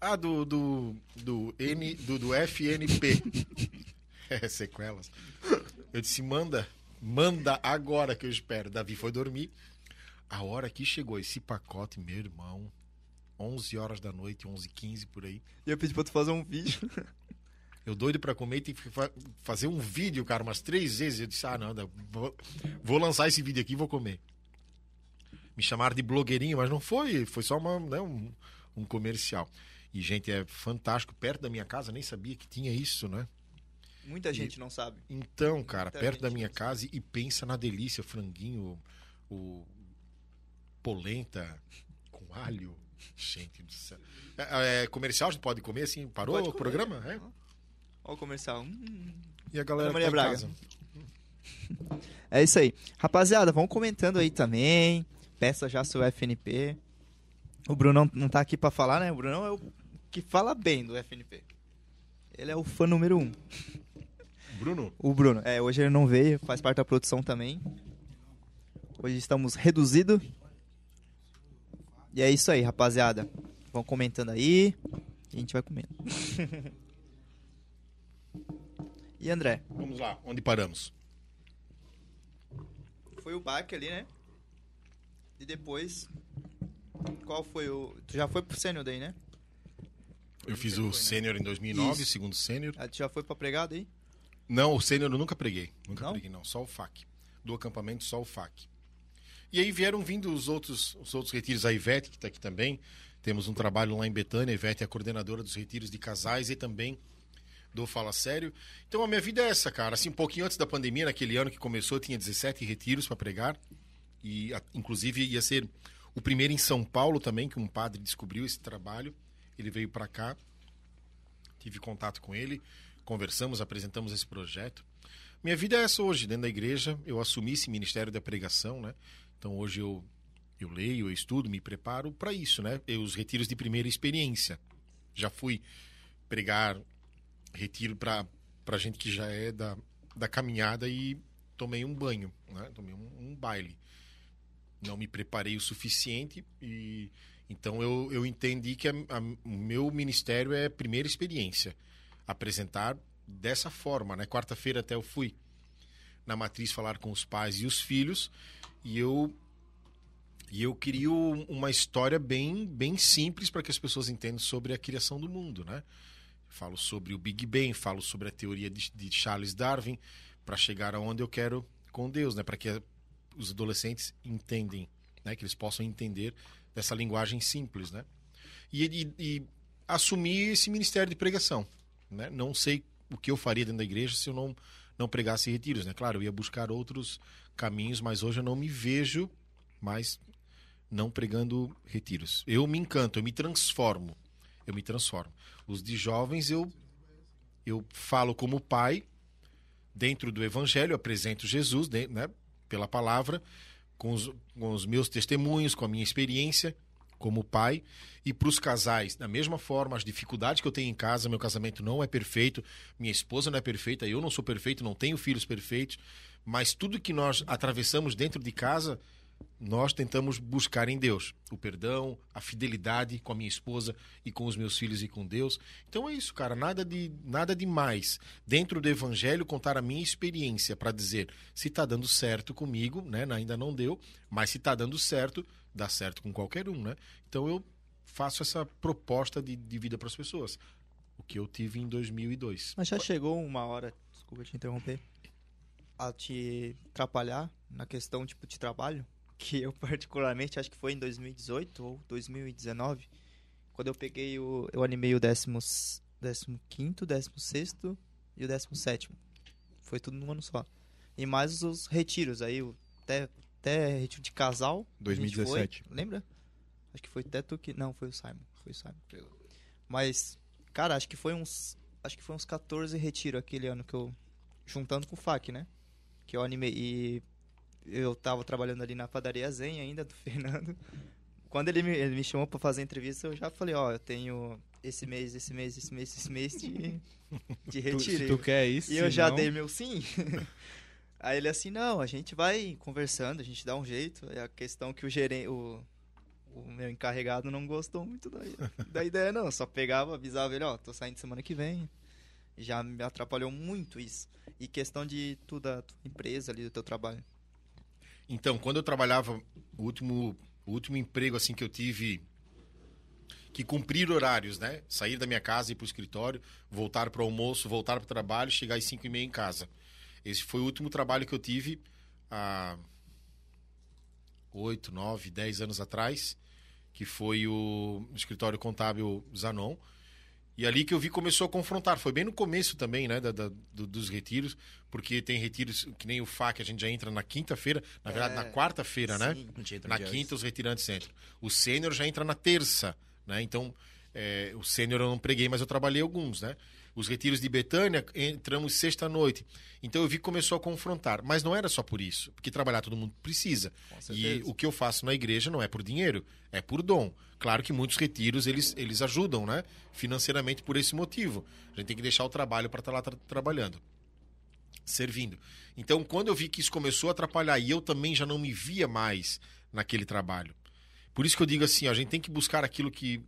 Ah, do, do, do, N, do, do FNP. é, sequelas. Eu disse: manda, manda agora que eu espero. Davi foi dormir. A hora que chegou esse pacote, meu irmão, 11 horas da noite, 11 15 por aí. E eu pedi pra tu fazer um vídeo. Eu doido pra comer, tem que fa- fazer um vídeo, cara, umas três vezes. Eu disse, ah, não, não, vou, vou lançar esse vídeo aqui e vou comer. Me chamaram de blogueirinho, mas não foi, foi só uma, né, um, um comercial. E, gente, é fantástico, perto da minha casa, nem sabia que tinha isso, né? Muita gente não sabe. Então, cara, Muita perto da minha casa e pensa na delícia, o franguinho, o polenta com alho. Gente do céu. É, é comercial, a gente pode comer assim? Parou Pode o comer. programa? É? Olha o comercial. Hum. E a galera Ana Maria tá Braga. casa? É isso aí. Rapaziada, vão comentando aí também. Peça já seu FNP. O Brunão não tá aqui pra falar, né? O Brunão é o que fala bem do FNP. Ele é o fã número um. Bruno? O Bruno. É, hoje ele não veio, faz parte da produção também. Hoje estamos reduzido. E é isso aí, rapaziada. Vão comentando aí. E a gente vai comendo. e André? Vamos lá, onde paramos? Foi o baque ali, né? E depois. Qual foi o. Tu já foi pro sênior daí, né? Eu fiz o sênior em 2009, Isso. segundo sênior. Ah, Tu já foi pra pregada aí? Não, o sênior eu nunca preguei. Nunca Não? preguei, não. Só o FAC. Do acampamento, só o FAC. E aí vieram vindo os outros, os outros retiros. A Ivete, que está aqui também. Temos um trabalho lá em Betânia. A Ivete é a coordenadora dos retiros de casais e também do Fala Sério. Então a minha vida é essa, cara. Assim, um pouquinho antes da pandemia, naquele ano que começou, eu tinha 17 retiros para pregar. E, inclusive, ia ser o primeiro em São Paulo também, que um padre descobriu esse trabalho. Ele veio para cá. Tive contato com ele. Conversamos, apresentamos esse projeto. Minha vida é essa hoje, dentro da igreja. Eu assumi esse ministério da pregação, né? Então hoje eu, eu leio, eu estudo, me preparo para isso, né? Eu, os retiros de primeira experiência. Já fui pregar retiro para gente que já é da, da caminhada e tomei um banho, né? Tomei um, um baile. Não me preparei o suficiente e Então eu, eu entendi que o meu ministério é primeira experiência. Apresentar dessa forma, né? Quarta-feira até eu fui na matriz falar com os pais e os filhos e eu e eu crio uma história bem bem simples para que as pessoas entendam sobre a criação do mundo, né? Falo sobre o Big Bang, falo sobre a teoria de, de Charles Darwin para chegar aonde eu quero com Deus, né? Para que a- os adolescentes entendem, né? Que eles possam entender dessa linguagem simples, né? E, e, e assumir esse ministério de pregação, né? Não sei o que eu faria dentro da igreja se eu não não pregasse retiros, né? Claro, eu ia buscar outros caminhos, mas hoje eu não me vejo mais não pregando retiros. Eu me encanto, eu me transformo, eu me transformo. Os de jovens eu eu falo como pai dentro do evangelho, apresento Jesus, né? Pela palavra, com os, com os meus testemunhos, com a minha experiência como pai e para os casais da mesma forma as dificuldades que eu tenho em casa meu casamento não é perfeito minha esposa não é perfeita eu não sou perfeito não tenho filhos perfeitos mas tudo que nós atravessamos dentro de casa nós tentamos buscar em Deus o perdão, a fidelidade com a minha esposa e com os meus filhos e com Deus. Então é isso, cara, nada de nada demais. Dentro do evangelho contar a minha experiência para dizer se está dando certo comigo, né? Ainda não deu, mas se está dando certo, dá certo com qualquer um, né? Então eu faço essa proposta de, de vida para as pessoas. O que eu tive em 2002. Mas já chegou uma hora, desculpa te interromper, a te atrapalhar na questão tipo de trabalho? Que eu particularmente acho que foi em 2018 ou 2019, quando eu peguei o. Eu animei o 15, 16 e o 17. Foi tudo num ano só. E mais os retiros aí, até, até retiro de casal. a gente 2017. Foi, lembra? Acho que foi até tu que. Não, foi o Simon. Foi o Simon. Mas, cara, acho que foi uns. Acho que foi uns 14 retiro aquele ano que eu. Juntando com o FAC, né? Que eu animei. E eu tava trabalhando ali na padaria Zen ainda, do Fernando. Quando ele me, ele me chamou pra fazer a entrevista, eu já falei, ó, eu tenho esse mês, esse mês, esse mês, esse mês de, de Tu, retiro. se tu quer isso, E eu já senão- dei meu sim. Aí ele assim, não, a gente vai conversando, a gente dá um jeito. É a questão que o gerente, o, o meu encarregado não gostou muito da, da ideia, não. Só pegava, avisava ele, ó, tô saindo semana que vem. Já me atrapalhou muito isso. E questão de tu da tua empresa ali, do teu trabalho. Então, quando eu trabalhava, o último, o último emprego assim que eu tive que cumprir horários, né? Sair da minha casa, ir para o escritório, voltar para o almoço, voltar para o trabalho, chegar às 5 e meia em casa. Esse foi o último trabalho que eu tive há 8, 9, 10 anos atrás, que foi o escritório contábil Zanon. E ali que eu vi começou a confrontar. Foi bem no começo também, né, da, da- do- dos retiros, porque tem retiros que nem o FAC, a gente já entra na quinta-feira, na verdade, É, na quarta-feira, né? Na quinta, os retirantes entram. O sênior já entra na terça, né? Então, é, o sênior eu não preguei, mas eu trabalhei alguns, né? Os retiros de Betânia, entramos sexta-noite. Então, eu vi que começou a confrontar. Mas não era só por isso, porque trabalhar todo mundo precisa. E o que eu faço na igreja não é por dinheiro, é por dom. Claro que muitos retiros, eles, eles ajudam, né? Financeiramente por esse motivo. A gente tem que deixar o trabalho para estar lá tra- trabalhando servindo. Então, quando eu vi que isso começou a atrapalhar e eu também já não me via mais naquele trabalho. Por isso que eu digo assim, ó, a gente tem que buscar aquilo que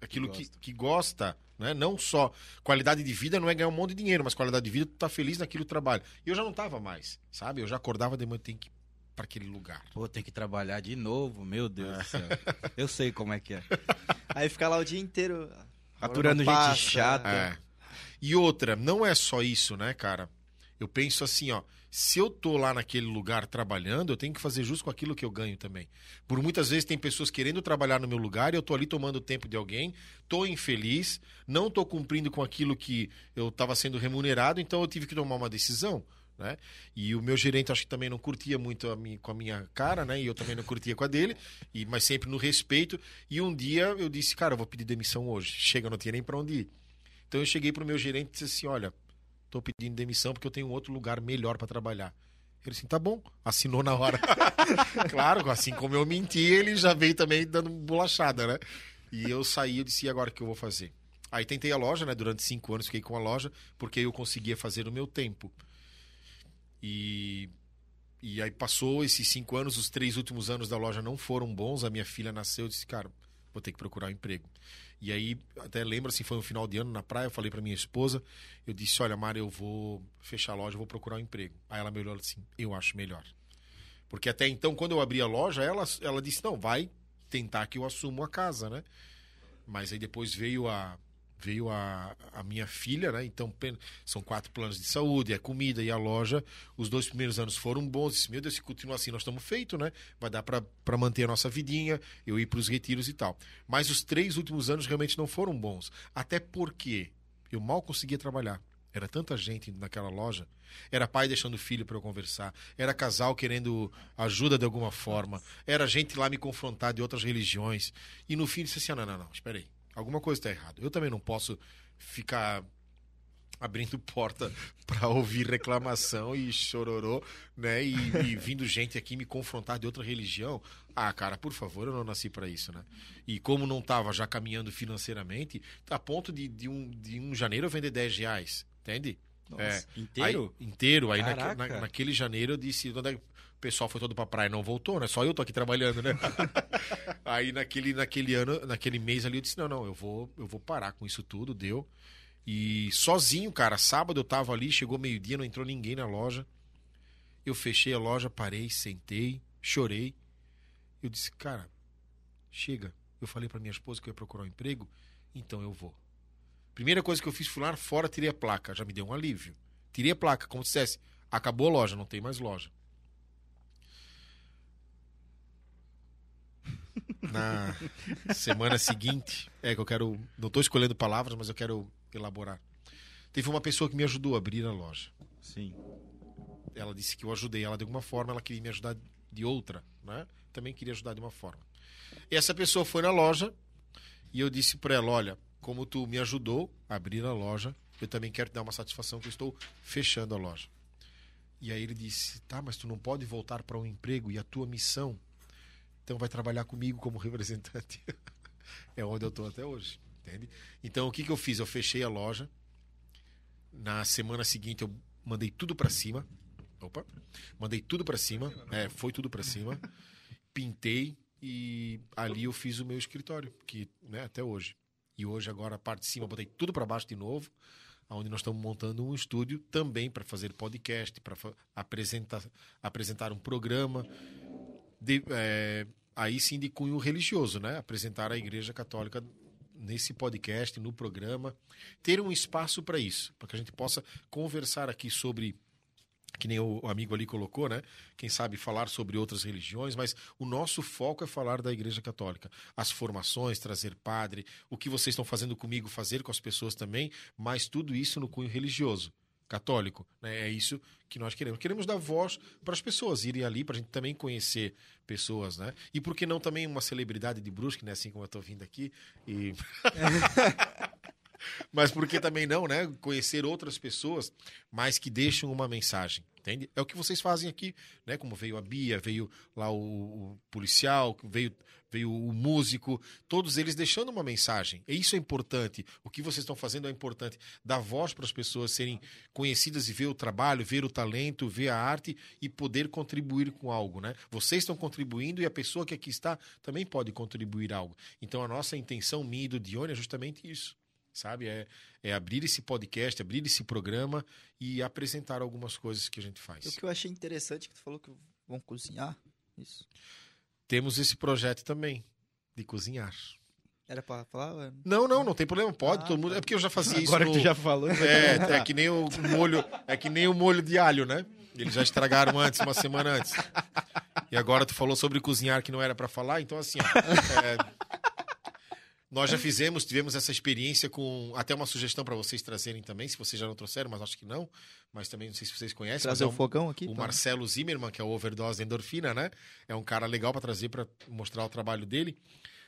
aquilo que, que gosta, né? Não só qualidade de vida não é ganhar um monte de dinheiro, mas qualidade de vida tu tá feliz naquilo trabalho. E eu já não tava mais, sabe? Eu já acordava de manhã, tem que ir para aquele lugar. Pô, tem que trabalhar de novo, meu Deus do céu. Eu sei como é que é. Aí ficar lá o dia inteiro. Aturando não gente passa, chata. É. E outra, não é só isso, né, cara? Eu penso assim, ó, se eu tô lá naquele lugar trabalhando, eu tenho que fazer justo com aquilo que eu ganho também. Por muitas vezes tem pessoas querendo trabalhar no meu lugar e eu tô ali tomando o tempo de alguém, tô infeliz, não tô cumprindo com aquilo que eu estava sendo remunerado, então eu tive que tomar uma decisão. Né? E o meu gerente acho que também não curtia muito a mi- com a minha cara, né? E eu também não curtia com a dele, e, mas sempre no respeito. E um dia eu disse, cara, eu vou pedir demissão hoje. Chega, não tinha nem para onde ir. Então eu cheguei pro meu gerente e disse assim: olha, tô pedindo demissão porque eu tenho um outro lugar melhor para trabalhar. Ele assim, tá bom, assinou na hora. claro, assim como eu menti, ele já veio também dando bolachada, né? E eu saí e disse, e agora o que eu vou fazer? Aí tentei a loja, né? Durante cinco anos fiquei com a loja, porque eu conseguia fazer o meu tempo. E, e aí passou esses cinco anos, os três últimos anos da loja não foram bons. A minha filha nasceu, eu disse, cara, vou ter que procurar um emprego. E aí, até lembro assim, foi no final de ano na praia, eu falei para minha esposa, eu disse, olha, Mari, eu vou fechar a loja, vou procurar um emprego. Aí ela me olhou assim, eu acho melhor. Porque até então, quando eu abri a loja, ela, ela disse, não, vai tentar que eu assumo a casa, né? Mas aí depois veio a, veio a, a minha filha, né? Então são quatro planos de saúde, é comida e a loja. Os dois primeiros anos foram bons. Disse, meu Deus, se continuar assim, nós estamos feito, né? Vai dar para manter a nossa vidinha, eu ir para os retiros e tal. Mas os três últimos anos realmente não foram bons. Até porque eu mal conseguia trabalhar. Era tanta gente naquela loja. Era pai deixando filho para eu conversar. Era casal querendo ajuda de alguma forma. Era gente lá me confrontar de outras religiões. E no fim disse assim: ah, não, não, não, espera aí alguma coisa está errada. Eu também não posso ficar abrindo porta para ouvir reclamação e chororô, né? E, e, vindo gente aqui me confrontar de outra religião. Ah, cara, por favor, eu não nasci para isso, né? E como não estava já caminhando financeiramente, tá a ponto de, de, um, de um janeiro eu vender 10 reais, entende? Nossa, é, inteiro? Aí, inteiro. Aí na, na, naquele janeiro eu disse, é, o pessoal foi todo pra praia e não voltou, né? Só eu tô aqui trabalhando, né? Aí naquele, naquele ano, naquele mês ali, eu disse: não, não, eu vou, eu vou parar com isso tudo, deu. E sozinho, cara, sábado eu tava ali, chegou meio-dia, não entrou ninguém na loja. Eu fechei a loja, parei, sentei, chorei. Eu disse, cara, chega. Eu falei para minha esposa que eu ia procurar um emprego, então eu vou. Primeira coisa que eu fiz, fui lá fora, tirei a placa. Já me deu um alívio. Tirei a placa, como se dissesse, acabou a loja, não tem mais loja. Na semana seguinte. É que eu quero. Não estou escolhendo palavras, mas eu quero elaborar. Teve uma pessoa que me ajudou a abrir a loja. Sim. Ela disse que eu ajudei ela de alguma forma, ela queria me ajudar de outra, né? Também queria ajudar de uma forma. E essa pessoa foi na loja e eu disse para ela: Olha, como tu me ajudou a abrir a loja, eu também quero te dar uma satisfação que eu estou fechando a loja. E aí ele disse: Tá, mas tu não pode voltar para um emprego e a tua missão então vai trabalhar comigo como representante. é onde eu estou até hoje, entende? Então o que, que eu fiz? Eu fechei a loja. Na semana seguinte eu mandei tudo para cima. Opa, mandei tudo para cima. É, foi tudo para cima. Pintei e ali eu fiz o meu escritório, que né, até hoje. E hoje agora a parte de cima eu botei tudo para baixo de novo, onde nós estamos montando um estúdio também para fazer podcast, para apresentar apresentar um programa de, é, aí sim de cunho religioso, né? Apresentar a Igreja Católica nesse podcast, no programa, ter um espaço para isso, para que a gente possa conversar aqui sobre que nem o amigo ali colocou, né? Quem sabe falar sobre outras religiões, mas o nosso foco é falar da Igreja Católica. As formações, trazer padre, o que vocês estão fazendo comigo, fazer com as pessoas também, mas tudo isso no cunho religioso católico. Né? É isso que nós queremos. Queremos dar voz para as pessoas irem ali, para a gente também conhecer pessoas, né? E por que não também uma celebridade de Brusque, né? Assim como eu estou vindo aqui. E... Mas por que também não, né? Conhecer outras pessoas, mas que deixam uma mensagem. Entende? É o que vocês fazem aqui, né? Como veio a Bia, veio lá o, o policial, veio, veio o músico, todos eles deixando uma mensagem. E isso é importante. O que vocês estão fazendo é importante. Dar voz para as pessoas serem conhecidas e ver o trabalho, ver o talento, ver a arte e poder contribuir com algo, né? Vocês estão contribuindo e a pessoa que aqui está também pode contribuir algo. Então a nossa intenção, minha e do Dione, é justamente isso sabe? É, é abrir esse podcast, abrir esse programa e apresentar algumas coisas que a gente faz. O que eu achei interessante que tu falou que vão cozinhar, isso. Temos esse projeto também de cozinhar. Era pra falar? Não, não, não tem problema. Pode, ah, todo mundo. Tá. É porque eu já fazia Agora isso. Agora no... que tu já falou. É, é que nem o molho, é que nem o molho de alho, né? Eles já estragaram antes, uma semana antes. E agora tu falou sobre cozinhar que não era para falar, então assim, ó, é, nós já fizemos, tivemos essa experiência com até uma sugestão para vocês trazerem também, se vocês já não trouxeram, mas acho que não. Mas também não sei se vocês conhecem. Trazer é um, o fogão aqui. O pra... Marcelo Zimmermann, que é o overdose endorfina, né? É um cara legal para trazer para mostrar o trabalho dele.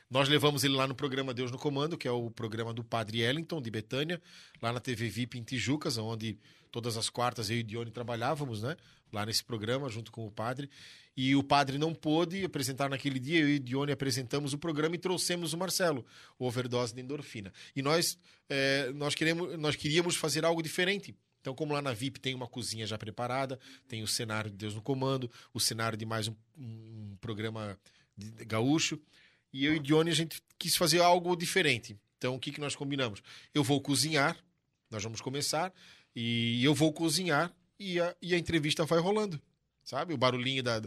Nós levamos ele lá no programa Deus no Comando, que é o programa do Padre Ellington, de Betânia, lá na TV VIP em Tijucas, onde todas as quartas eu e Dione trabalhávamos, né? Lá nesse programa, junto com o padre. E o padre não pôde apresentar naquele dia, eu e Dione apresentamos o programa e trouxemos o Marcelo, o overdose de endorfina. E nós, é, nós, queremos, nós queríamos fazer algo diferente. Então, como lá na VIP tem uma cozinha já preparada, tem o cenário de Deus no Comando, o cenário de mais um, um programa gaúcho, E eu e Dione, a gente quis fazer algo diferente. Então, o que, que nós combinamos? Eu vou cozinhar, nós vamos começar, e eu vou cozinhar e a, e a entrevista vai rolando. Sabe? O barulhinho da,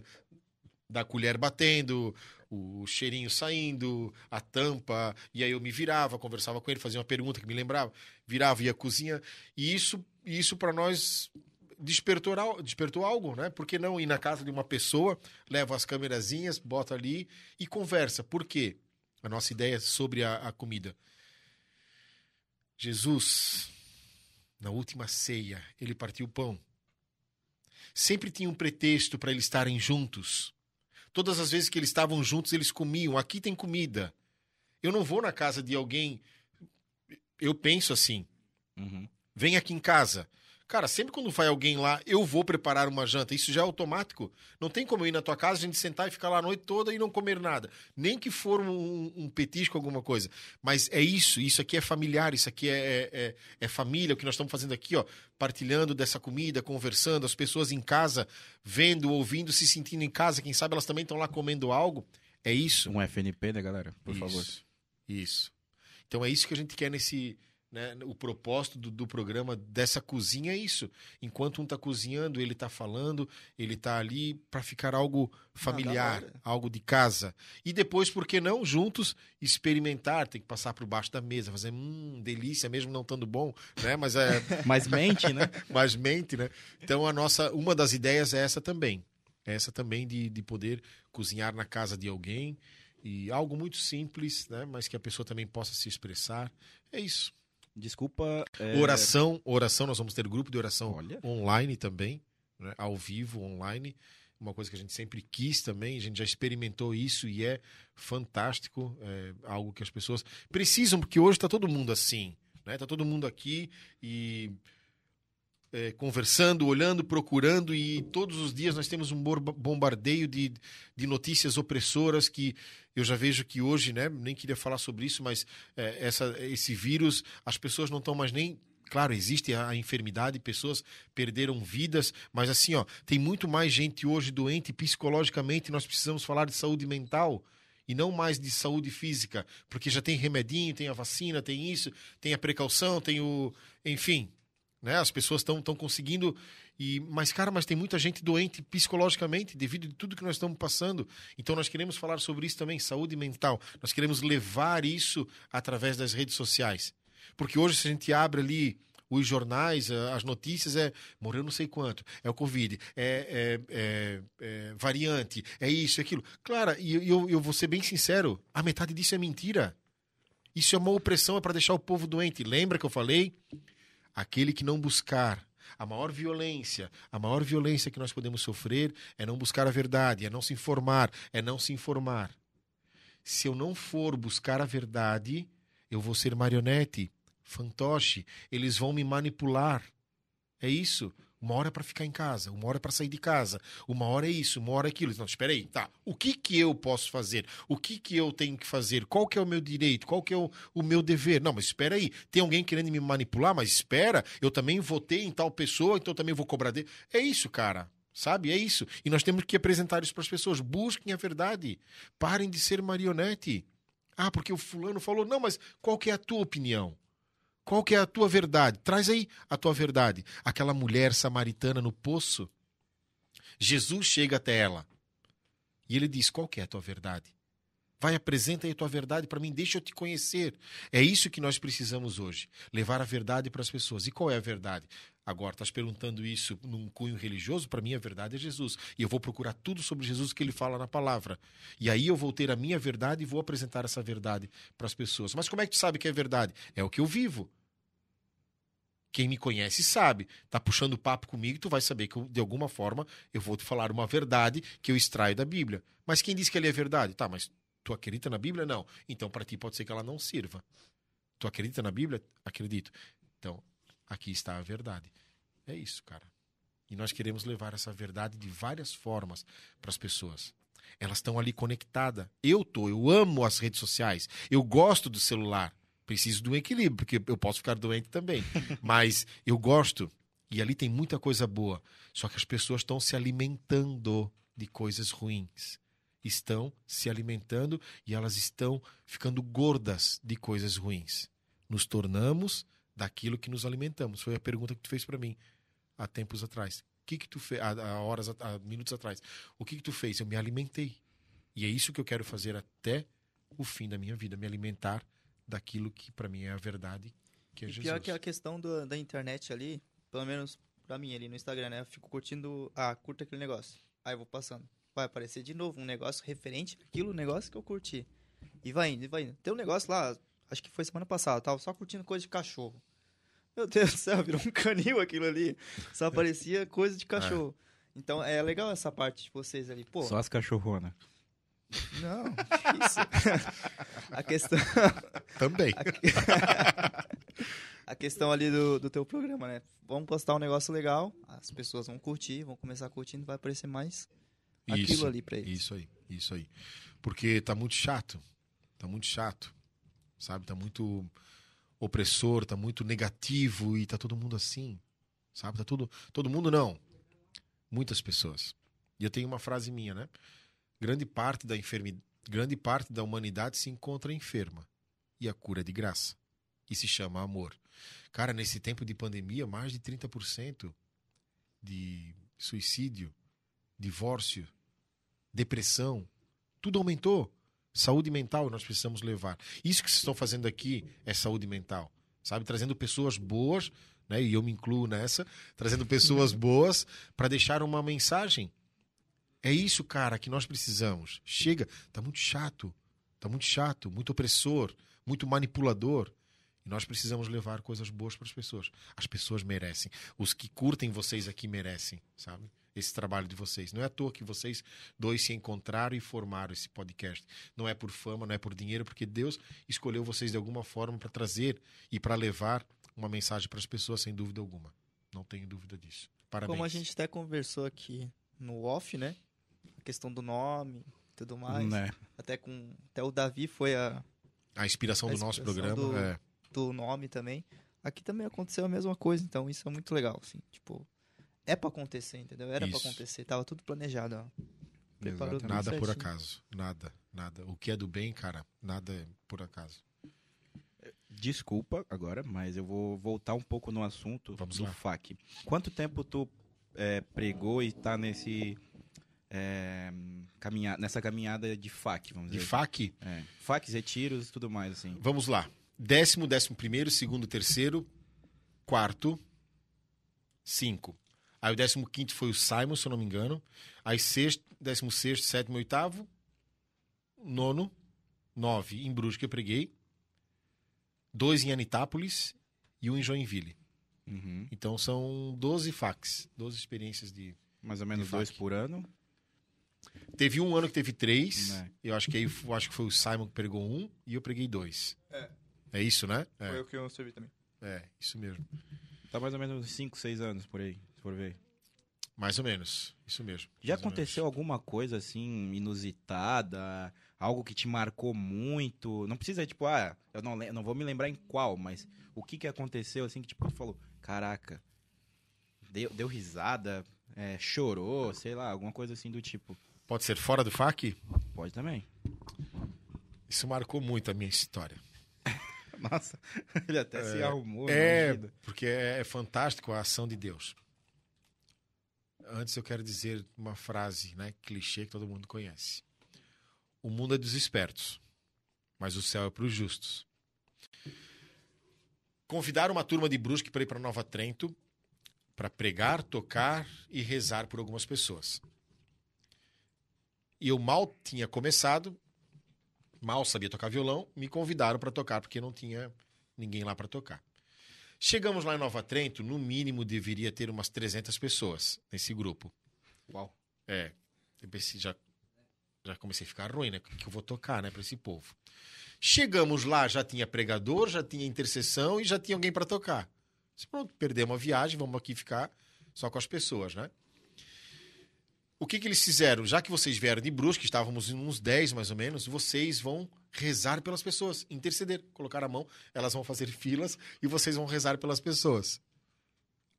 da colher batendo, o cheirinho saindo, a tampa, e aí eu me virava, conversava com ele, fazia uma pergunta que me lembrava, virava, ia à cozinha, e isso, isso para nós despertou, despertou algo, né? Por que não ir na casa de uma pessoa, leva as câmerazinhas, bota ali e conversa? Por quê? A nossa ideia sobre a, a comida. Jesus, na última ceia, ele partiu o pão. Sempre tinha um pretexto para eles estarem juntos. Todas as vezes que eles estavam juntos, eles comiam. Aqui tem comida. Eu não vou na casa de alguém. Eu penso assim: Uhum. vem aqui em casa. Cara, sempre quando vai alguém lá, eu vou preparar uma janta. Isso já é automático. Não tem como eu ir na tua casa, a gente sentar e ficar lá a noite toda e não comer nada. Nem que for um, um petisco, alguma coisa. Mas é isso. Isso aqui é familiar, isso aqui é, é, é família. O que nós estamos fazendo aqui, ó, partilhando dessa comida, conversando, as pessoas em casa, vendo, ouvindo, se sentindo em casa. Quem sabe elas também estão lá comendo algo. É isso. Um FNP, né, galera? Por favor. Isso. Isso. Então é isso que a gente quer nesse. Né, o propósito do, do programa dessa cozinha é isso. Enquanto um tá cozinhando, ele tá falando, ele tá ali para ficar algo familiar, da hora. algo de casa. E depois, por que não, juntos, experimentar, tem que passar por baixo da mesa, fazer, hum, delícia, mesmo não estando bom, né? Mas é Mas mente, né? mais mente, né? Então a nossa, uma das ideias é essa também. Essa também de, de poder cozinhar na casa de alguém e algo muito simples, né? Mas que a pessoa também possa se expressar. É isso. Desculpa. é, Oração, oração, nós vamos ter grupo de oração Olha. online também, né? ao vivo, online. Uma coisa que a gente sempre quis também, a gente já experimentou isso e é fantástico, é algo que as pessoas precisam, porque hoje está todo mundo assim, né? Tá todo mundo aqui e é, conversando, olhando, procurando e todos os dias nós temos um bombardeio de, de notícias opressoras que eu já vejo que hoje, né? Nem queria falar sobre isso, mas é, essa, esse vírus, as pessoas não estão mais nem. Claro, existe a, a enfermidade, pessoas perderam vidas, mas assim, ó, tem muito mais gente hoje doente psicologicamente. Nós precisamos falar de saúde mental e não mais de saúde física, porque já tem remedinho, tem a vacina, tem isso, tem a precaução, tem o. Enfim, né? As pessoas estão conseguindo e mas cara, mas tem muita gente doente psicologicamente devido de tudo que nós estamos passando. Então nós queremos falar sobre isso também, saúde mental. Nós queremos levar isso através das redes sociais. Porque hoje se a gente abre ali os jornais, eh, as notícias é morreu não sei quanto, é o Covid, é, é- é- é variante, é isso, é aquilo. Claro, e eu, eu vou ser bem sincero, a metade disso é mentira. Isso é uma opressão, é para deixar o povo doente. Lembra que eu falei? Aquele que não buscar a maior violência, a maior violência que nós podemos sofrer é não buscar a verdade, é não se informar, é não se informar. Se eu não for buscar a verdade, eu vou ser marionete, fantoche, eles vão me manipular. É isso. Uma hora é para ficar em casa, uma hora é para sair de casa, uma hora é isso, uma hora é aquilo. Não, espera aí, tá. O que que eu posso fazer? O que que eu tenho que fazer? Qual que é o meu direito? Qual que é o, o meu dever? Não, mas espera aí. Tem alguém querendo me manipular, mas espera, eu também votei em tal pessoa, então também vou cobrar dele. É isso, cara. Sabe? É isso. E nós temos que apresentar isso para as pessoas. Busquem a verdade. Parem de ser marionete. Ah, porque o fulano falou. Não, mas qual que é a tua opinião? Qual que é a tua verdade? Traz aí a tua verdade. Aquela mulher samaritana no poço, Jesus chega até ela e ele diz: Qual que é a tua verdade? Vai, apresenta aí a tua verdade para mim, deixa eu te conhecer. É isso que nós precisamos hoje, levar a verdade para as pessoas. E qual é a verdade? Agora, estás perguntando isso num cunho religioso? Para mim, a verdade é Jesus. E eu vou procurar tudo sobre Jesus que ele fala na palavra. E aí eu vou ter a minha verdade e vou apresentar essa verdade para as pessoas. Mas como é que tu sabe que é verdade? É o que eu vivo. Quem me conhece sabe. Tá puxando papo comigo, tu vai saber que eu, de alguma forma eu vou te falar uma verdade que eu extraio da Bíblia. Mas quem diz que ele é verdade? Tá, mas tu acredita na Bíblia? Não. Então para ti pode ser que ela não sirva. Tu acredita na Bíblia? Acredito. Então, aqui está a verdade. É isso, cara. E nós queremos levar essa verdade de várias formas para as pessoas. Elas estão ali conectadas. Eu tô, eu amo as redes sociais. Eu gosto do celular. Preciso de um equilíbrio, porque eu posso ficar doente também. Mas eu gosto. E ali tem muita coisa boa. Só que as pessoas estão se alimentando de coisas ruins. estão se alimentando e elas estão ficando gordas de coisas ruins. Nos tornamos daquilo que nos alimentamos. Foi a pergunta que tu fez para mim há tempos atrás. O que que tu fez há, horas, há minutos atrás? O que que tu fez? Eu me alimentei. E é isso que eu quero fazer até o fim da minha vida, me alimentar daquilo que para mim é a verdade, que é E Jesus. pior que a questão do- da internet ali, pelo menos pra mim ali no Instagram, né? Eu fico curtindo, ah, curta aquele negócio. Aí eu vou passando. Vai aparecer de novo um negócio referente àquilo negócio que eu curti. E vai indo, e vai indo. Tem um negócio lá, acho que foi semana passada, eu tava só curtindo coisa de cachorro. Meu Deus do céu, virou um canil aquilo ali. Só aparecia coisa de cachorro. Então é legal essa parte de vocês ali. Pô, Só as cachorronas. não, isso. a questão. Também. a questão ali do, do teu programa, né? Vamos postar um negócio legal, as pessoas vão curtir, vão começar curtindo, vai aparecer mais aquilo Isso, ali pra eles. Isso aí, isso aí. Porque tá muito chato. Tá muito chato. Sabe? Tá muito opressor, tá muito negativo e tá todo mundo assim. Sabe? Tá todo, todo mundo não. Muitas pessoas. E eu tenho uma frase minha, né? Grande parte da enfermidade, grande parte da humanidade se encontra enferma e a cura é de graça. E se chama amor. Cara, nesse tempo de pandemia, mais de 30% de suicídio, divórcio, depressão, tudo aumentou. Saúde mental nós precisamos levar. Isso que vocês estão fazendo aqui é saúde mental, sabe? Trazendo pessoas boas, né? E eu me incluo nessa, trazendo pessoas boas para deixar uma mensagem. É isso, cara, que nós precisamos. Chega, tá muito chato, tá muito chato, muito opressor, muito manipulador. E nós precisamos levar coisas boas para as pessoas. As pessoas merecem. Os que curtem vocês aqui merecem, sabe? Esse trabalho de vocês. Não é à toa que vocês dois se encontraram e formaram esse podcast. Não é por fama, não é por dinheiro, porque Deus escolheu vocês de alguma forma para trazer e para levar uma mensagem para as pessoas, sem dúvida alguma. Não tenho dúvida disso. Parabéns. Como a gente até conversou aqui no off, né? A questão do nome e tudo mais. Né? Até com até o Davi foi a A inspiração A do nosso inspiração programa do- é. do nome também. Aqui também aconteceu a mesma coisa, então isso é muito legal, assim, tipo, é pra acontecer, entendeu? Era pra Isso. acontecer, tava tudo planejado, ó. Preparou tudo Nada por acaso. Nada, nada. O que é do bem, cara, nada é por acaso. Desculpa agora, mas eu vou voltar um pouco no assunto Vamos do lá. FAC. Quanto tempo tu é, pregou e tá nesse é, caminha, nessa caminhada de FAC, vamos De dizer? FAC, É, FACs, retiros e tudo mais, assim. vamos lá. Décimo, décimo primeiro, segundo, terceiro, quarto, cinco. Aí o décimo quinto foi o Simon, se eu não me engano. Aí sexto, décimo sexto, sétimo, oitavo, nono, nove em Brusque eu preguei. Dois em Anitápolis e um em Joinville. Uhum. Então são 12 facs, 12 experiências de. Mais ou menos dois por ano. Teve um ano que teve três. Né. Eu acho que aí eu acho que foi o Simon que pregou um e eu preguei dois. É. É isso, né? Foi É, o que eu servi também. é isso mesmo. Tá mais ou menos uns 5, 6 anos por aí, for ver. Mais ou menos. Isso mesmo. Já aconteceu alguma coisa assim, inusitada? Algo que te marcou muito? Não precisa, tipo, ah, eu não, não vou me lembrar em qual, mas o que que aconteceu assim que tipo, tu falou, caraca, deu, deu risada, é, chorou, sei lá, alguma coisa assim do tipo. Pode ser fora do FAC? Pode também. Isso marcou muito a minha história. Nossa, ele até se arrumou. É, porque é, é fantástico a ação de Deus. Antes eu quero dizer uma frase, né, clichê que todo mundo conhece. O mundo é dos espertos, mas o céu é para os justos. Convidaram uma turma de Brusque para ir para Nova Trento para pregar, tocar e rezar por algumas pessoas. E eu mal tinha começado, mal sabia tocar violão, me convidaram para tocar porque não tinha ninguém lá para tocar. Chegamos lá em Nova Trento, no mínimo deveria ter umas 300 pessoas nesse grupo. Uau. É, já, já comecei a ficar ruim, né? O que eu vou tocar, né, para esse povo? Chegamos lá, já tinha pregador, já tinha intercessão e já tinha alguém para tocar. Disse, pronto, perdemos a viagem, vamos aqui ficar só com as pessoas, né? O que, que eles fizeram? Já que vocês vieram de Brusque, estávamos em uns 10 mais ou menos, vocês vão rezar pelas pessoas, interceder, colocar a mão, elas vão fazer filas e vocês vão rezar pelas pessoas.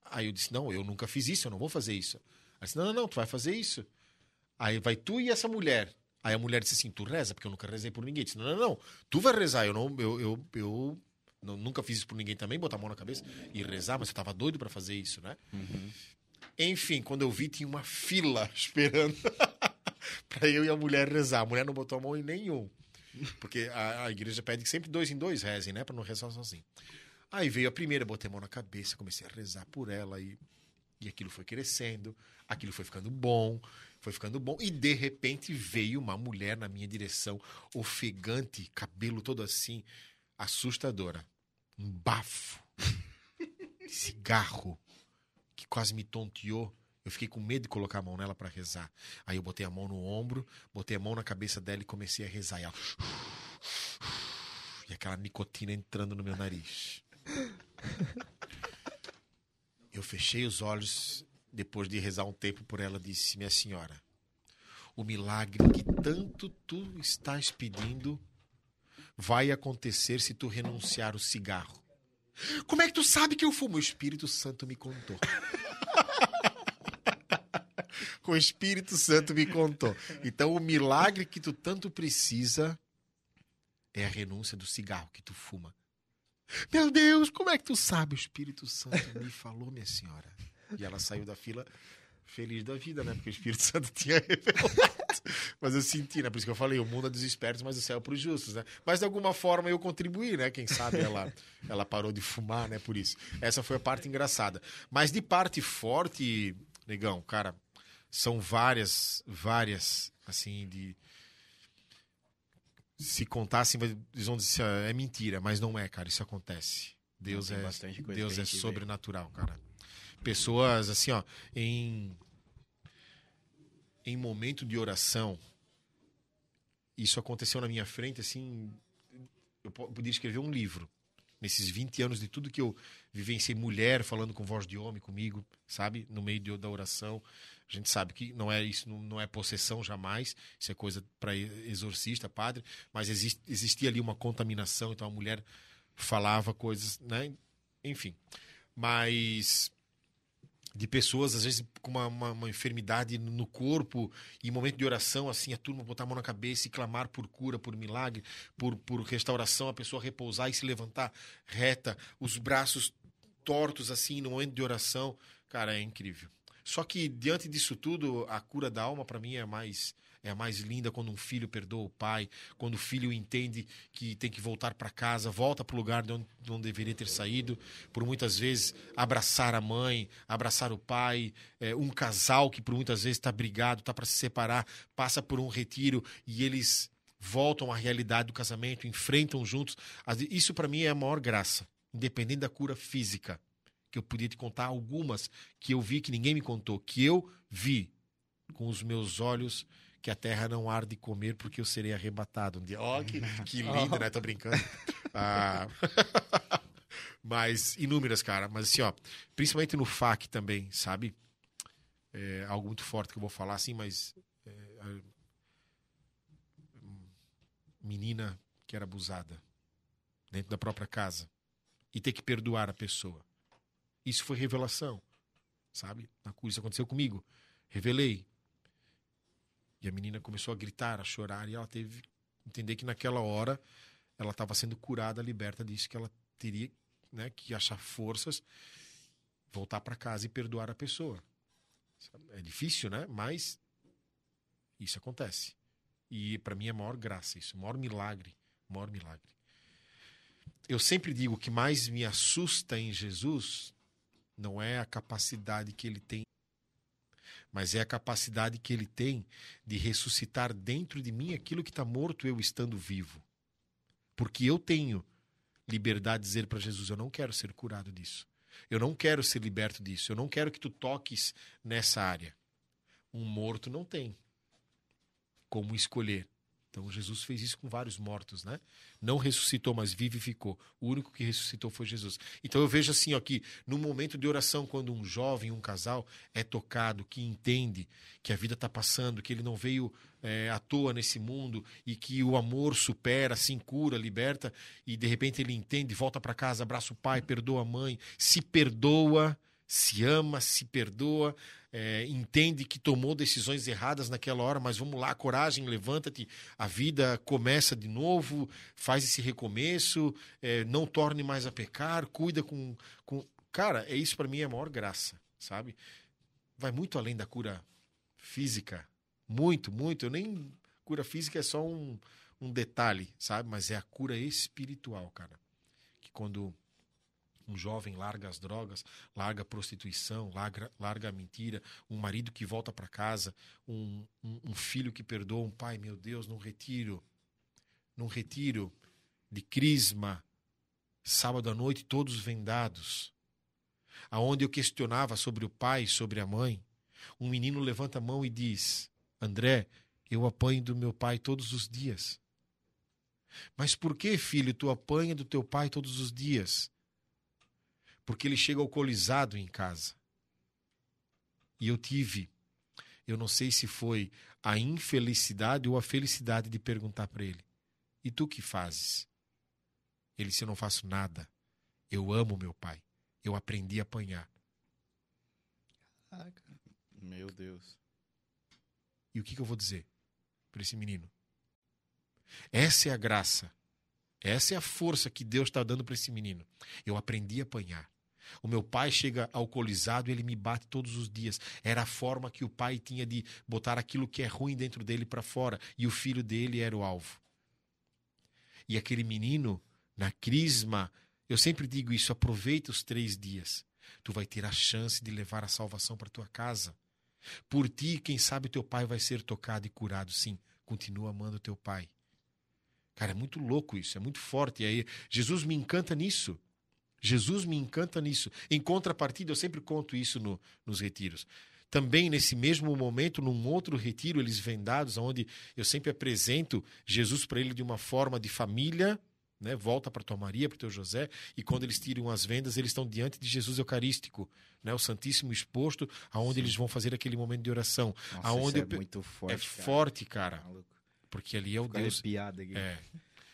Aí eu disse: Não, eu nunca fiz isso, eu não vou fazer isso. Aí disse: Não, não, não, tu vai fazer isso. Aí vai tu e essa mulher. Aí a mulher disse assim: Tu reza, porque eu nunca rezei por ninguém. Eu disse: Não, não, não. Tu vai rezar. Eu, não, eu, eu, eu não- nunca fiz isso por ninguém também, botar a mão na cabeça e rezar, mas eu tava doido pra fazer isso, né? Enfim, quando eu vi, tinha uma fila esperando pra eu e a mulher rezar. A mulher não botou a mão em nenhum. Porque a, a igreja pede que sempre dois em dois rezem, né? Pra não rezar sozinho. Aí veio a primeira, botei a mão na cabeça, comecei a rezar por ela e, e aquilo foi crescendo, aquilo foi ficando bom, foi ficando bom. E de repente veio uma mulher na minha direção, ofegante, cabelo todo assim, assustadora. Um bafo cigarro que quase me tonteou. Eu fiquei com medo de colocar a mão nela para rezar. Aí eu botei a mão no ombro, botei a mão na cabeça dela e comecei a rezar. E, ela... e aquela nicotina entrando no meu nariz. Eu fechei os olhos depois de rezar um tempo por ela, disse: Minha senhora, o milagre que tanto tu estás pedindo vai acontecer se tu renunciar o cigarro. Como é que tu sabe que eu fumo? O Espírito Santo me contou. O Espírito Santo me contou. Então, o milagre que tu tanto precisa é a renúncia do cigarro que tu fuma. Meu Deus, como é que tu sabe? O Espírito Santo me falou, minha senhora. E ela saiu da fila feliz da vida, né? Porque o Espírito Santo tinha revelado. Mas eu senti, né? Por isso que eu falei, o mundo é dos espertos, mas o céu é para os justos, né? Mas de alguma forma eu contribuí, né? Quem sabe ela, ela parou de fumar, né? Por isso. Essa foi a parte engraçada. Mas de parte forte, negão, cara, são várias, várias, assim, de. Se contassem, eles vão dizer, é mentira, mas não é, cara, isso acontece. Deus é, Deus é gente vê. sobrenatural, cara. Pessoas, assim, ó, em em momento de oração, isso aconteceu na minha frente, assim, eu po- podia escrever um livro. Nesses 20 anos de tudo que eu vivenciei, mulher falando com voz de homem comigo, sabe? No meio de- da oração. A gente sabe que não é isso, não, é possessão jamais, isso é coisa para exorcista, padre, mas existe, existia ali uma contaminação, então a mulher falava coisas, né? Enfim. Mas de pessoas, às vezes, com uma, uma, uma enfermidade no corpo, e momento de oração, assim, a turma botar a mão na cabeça e clamar por cura, por milagre, por, por restauração, a pessoa repousar e se levantar reta, os braços tortos, assim, no momento de oração. Cara, é incrível. Só que, diante disso tudo, a cura da alma, para mim, é mais. É a mais linda quando um filho perdoa o pai, quando o filho entende que tem que voltar para casa, volta para o lugar de onde não deveria ter saído, por muitas vezes abraçar a mãe, abraçar o pai, é, um casal que por muitas vezes está brigado, está para se separar, passa por um retiro e eles voltam à realidade do casamento, enfrentam juntos. Isso para mim é a maior graça, independente da cura física, que eu podia te contar algumas que eu vi que ninguém me contou, que eu vi com os meus olhos que a terra não arde de comer porque eu serei arrebatado um dia. Ó, que, que lindo, né? Tô brincando. Ah, mas inúmeras, cara. Mas assim, ó, principalmente no FAC também, sabe? É algo muito forte que eu vou falar, assim, mas. é, menina que era abusada dentro da própria casa e ter que perdoar a pessoa. Isso foi revelação, sabe? Isso aconteceu comigo. Revelei. E a menina começou a gritar, a chorar, e ela teve que entender que naquela hora ela estava sendo curada, liberta disso, que ela teria né, que achar forças, voltar para casa e perdoar a pessoa. É difícil, né? Mas isso acontece. E para mim é a maior graça isso, maior milagre, maior milagre. Eu sempre digo que mais me assusta em Jesus não é a capacidade que ele tem, mas é a capacidade que ele tem de ressuscitar dentro de mim aquilo que está morto eu estando vivo. Porque eu tenho liberdade de dizer para Jesus: eu não quero ser curado disso. Eu não quero ser liberto disso. Eu não quero que tu toques nessa área. Um morto não tem como escolher. Então Jesus fez isso com vários mortos, né? Não ressuscitou, mas vivificou. O único que ressuscitou foi Jesus. Então eu vejo assim, ó, que no momento de oração, quando um jovem, um casal é tocado, que entende que a vida está passando, que ele não veio é, à toa nesse mundo e que o amor supera, assim cura, liberta e de repente ele entende, volta para casa, abraça o pai, perdoa a mãe, se perdoa, se ama, se perdoa, é, entende que tomou decisões erradas naquela hora, mas vamos lá, coragem, levanta-te, a vida começa de novo, faz esse recomeço, é, não torne mais a pecar, cuida com. com... Cara, é isso para mim é a maior graça, sabe? Vai muito além da cura física. Muito, muito. Eu nem. Cura física é só um, um detalhe, sabe? Mas é a cura espiritual, cara. Que quando um jovem larga as drogas, larga a prostituição, larga, larga a mentira, um marido que volta para casa, um, um, um, filho que perdoa um pai, meu Deus, num retiro, num retiro de crisma, sábado à noite, todos vendados, aonde eu questionava sobre o pai, sobre a mãe, um menino levanta a mão e diz: André, eu apanho do meu pai todos os dias. Mas por que, filho, tu apanha do teu pai todos os dias? Porque ele chega alcoolizado em casa. E eu tive, eu não sei se foi a infelicidade ou a felicidade de perguntar para ele: E tu que fazes? Ele disse: Eu não faço nada. Eu amo meu pai. Eu aprendi a apanhar. Meu Deus. E o que, que eu vou dizer para esse menino? Essa é a graça. Essa é a força que Deus está dando para esse menino. Eu aprendi a apanhar. O meu pai chega alcoolizado e ele me bate todos os dias. Era a forma que o pai tinha de botar aquilo que é ruim dentro dele para fora. E o filho dele era o alvo. E aquele menino, na crisma, eu sempre digo isso: aproveita os três dias. Tu vai ter a chance de levar a salvação para tua casa. Por ti, quem sabe teu pai vai ser tocado e curado. Sim, continua amando teu pai. Cara, é muito louco isso, é muito forte. E aí, Jesus me encanta nisso. Jesus me encanta nisso. Em contrapartida, eu sempre conto isso no, nos retiros. Também nesse mesmo momento, num outro retiro, eles vendados, onde eu sempre apresento Jesus para ele de uma forma de família, né? volta para tua Maria, para teu José, e quando eles tiram as vendas, eles estão diante de Jesus Eucarístico, né? o Santíssimo exposto, aonde Sim. eles vão fazer aquele momento de oração. Nossa, aonde é muito forte. É cara. forte, cara. Porque ali é o Deus. Aqui. É.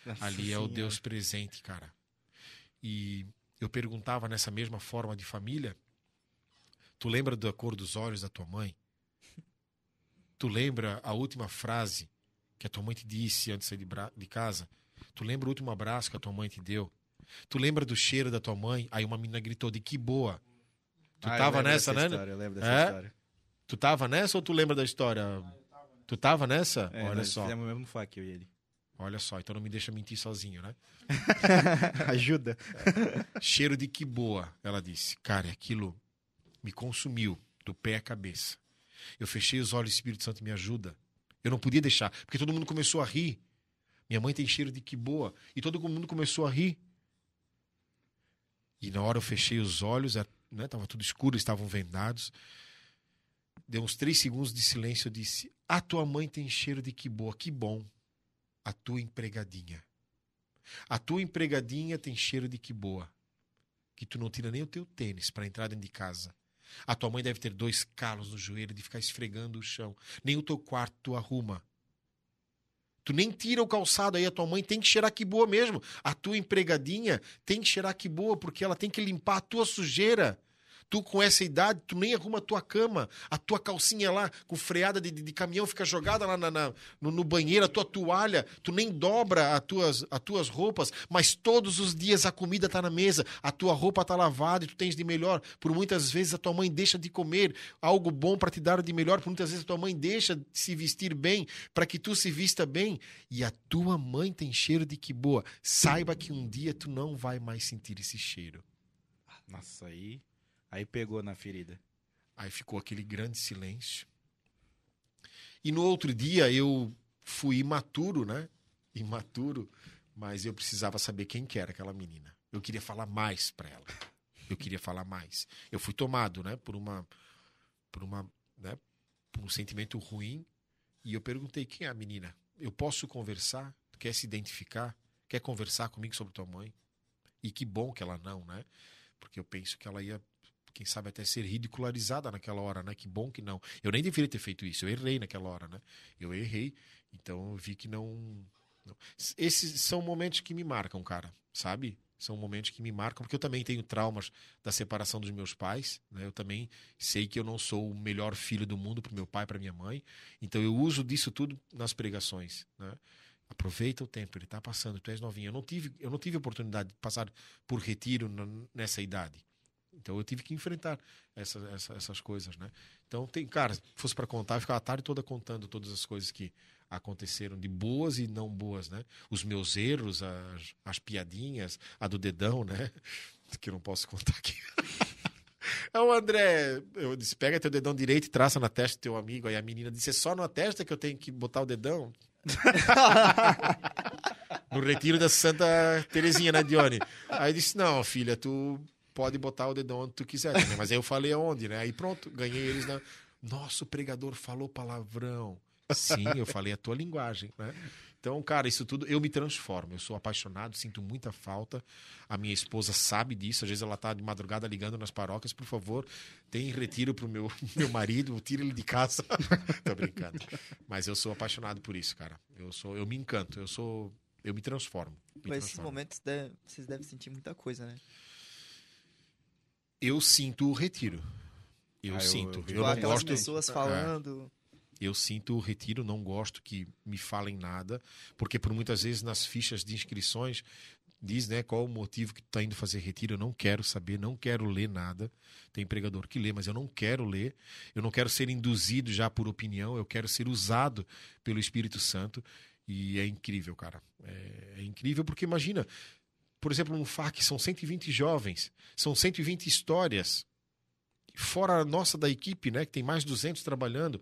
ali é o Deus presente, cara. E eu perguntava nessa mesma forma de família: Tu lembra da cor dos olhos da tua mãe? Tu lembra a última frase que a tua mãe te disse antes de sair de, casa? Tu lembra o último abraço que a tua mãe te deu? Tu lembra do cheiro da tua mãe? Aí uma menina gritou de que boa. Tu ah, tava nessa, né? História, eu lembro dessa é? história. Tu tava nessa ou tu lembra da história? Tu tava nessa? É, Olha só. Fizemos o mesmo fac, eu e ele. Olha só, então não me deixa mentir sozinho, né? Ajuda. É. Cheiro de que boa, ela disse. Cara, aquilo me consumiu do pé à cabeça. Eu fechei os olhos, Espírito Santo me ajuda. Eu não podia deixar, porque todo mundo começou a rir. Minha mãe tem cheiro de que boa. E todo mundo começou a rir. E na hora eu fechei os olhos, né, tava tudo escuro, estavam vendados. Deu uns três segundos de silêncio, eu disse: A tua mãe tem cheiro de que boa, que bom a tua empregadinha. A tua empregadinha tem cheiro de que boa. Que tu não tira nem o teu tênis para entrar dentro de casa. A tua mãe deve ter dois calos no joelho de ficar esfregando o chão. Nem o teu quarto tu arruma. Tu nem tira o calçado aí, a tua mãe tem que cheirar que boa mesmo. A tua empregadinha tem que cheirar que boa, porque ela tem que limpar a tua sujeira. Tu, com essa idade, tu nem arruma a tua cama, a tua calcinha lá, com freada de, de, de caminhão, fica jogada lá na, na no, no, banheiro, a tua toalha, tu nem dobra as tuas, as tuas roupas, mas todos os dias a comida tá na mesa, a tua roupa tá lavada e tu tens de melhor. Por muitas vezes a tua mãe deixa de comer algo bom para te dar de melhor, por muitas vezes a tua mãe deixa de se vestir bem para que tu se vista bem. E a tua mãe tem cheiro de que boa. Saiba que um dia tu não vai mais sentir esse cheiro. Nossa, aí Aí pegou na ferida. Aí ficou aquele grande silêncio. E no outro dia eu fui imaturo, né? Imaturo, mas eu precisava saber quem que era aquela menina. Eu queria falar mais para ela. Eu queria falar mais. Eu fui tomado, né, por uma por uma, né, por um sentimento ruim, e eu perguntei quem é a menina. Eu posso conversar? Quer se identificar? Quer conversar comigo sobre tua mãe? E que bom que ela não, né? Porque eu penso que ela ia quem sabe até ser ridicularizada naquela hora, né? Que bom que não. Eu nem deveria ter feito isso, eu errei naquela hora, né? Eu errei, então eu vi que não, não. Esses são momentos que me marcam, cara, sabe? São momentos que me marcam, porque eu também tenho traumas da separação dos meus pais. Né? Eu também sei que eu não sou o melhor filho do mundo para meu pai, para minha mãe. Então eu uso disso tudo nas pregações. Né? Aproveita o tempo, ele está passando, tu és novinho. Eu não tive, eu não tive oportunidade de passar por retiro nessa idade. Então eu tive que enfrentar essa, essa- essas coisas, né? Então tem, cara, se fosse para contar, eu ficava a tarde toda contando todas as coisas que aconteceram de boas e não boas, né? Os meus erros, as, as piadinhas, a do dedão, né? Que eu não posso contar aqui. É o André, eu disse, pega teu dedão direito e traça na testa do teu amigo. Aí a menina disse, é só na testa que eu tenho que botar o dedão? no retiro da Santa Terezinha, né, Dione? Aí disse, não, filha, tu pode botar o dedão onde tu quiser também. Mas aí eu falei aonde, né? Aí pronto, ganhei eles na... Nossa, o pregador falou palavrão. Sim, eu falei a tua linguagem, né? Então, cara, isso tudo eu me transformo. Eu sou apaixonado, sinto muita falta. A minha esposa sabe disso. Às vezes ela tá de madrugada ligando nas paróquias, por favor, tem retiro pro meu, meu marido, tira ele de casa. Tô brincando. Mas eu sou apaixonado por isso, cara. Eu sou, eu me encanto, eu sou, eu me transformo. Me Mas esses transformo. momentos deve- vocês devem sentir muita coisa, né? Eu sinto o retiro. Eu Ah, eu- sinto. eu Eu, vi não Aquelas gosto. pessoas falando. Eu sinto o retiro, não gosto que me falem nada, porque por muitas vezes nas fichas de inscrições diz, né, qual o motivo que tu tá indo fazer retiro, eu não quero saber, não quero ler nada. Tem pregador que lê, mas eu não quero ler. Eu não quero ser induzido já por opinião, eu quero ser usado pelo Espírito Santo. E é incrível, cara. É, é incrível porque imagina, por exemplo, um FAC são 120 jovens, são 120 histórias. Fora a nossa da equipe, né, que tem mais de 200 trabalhando.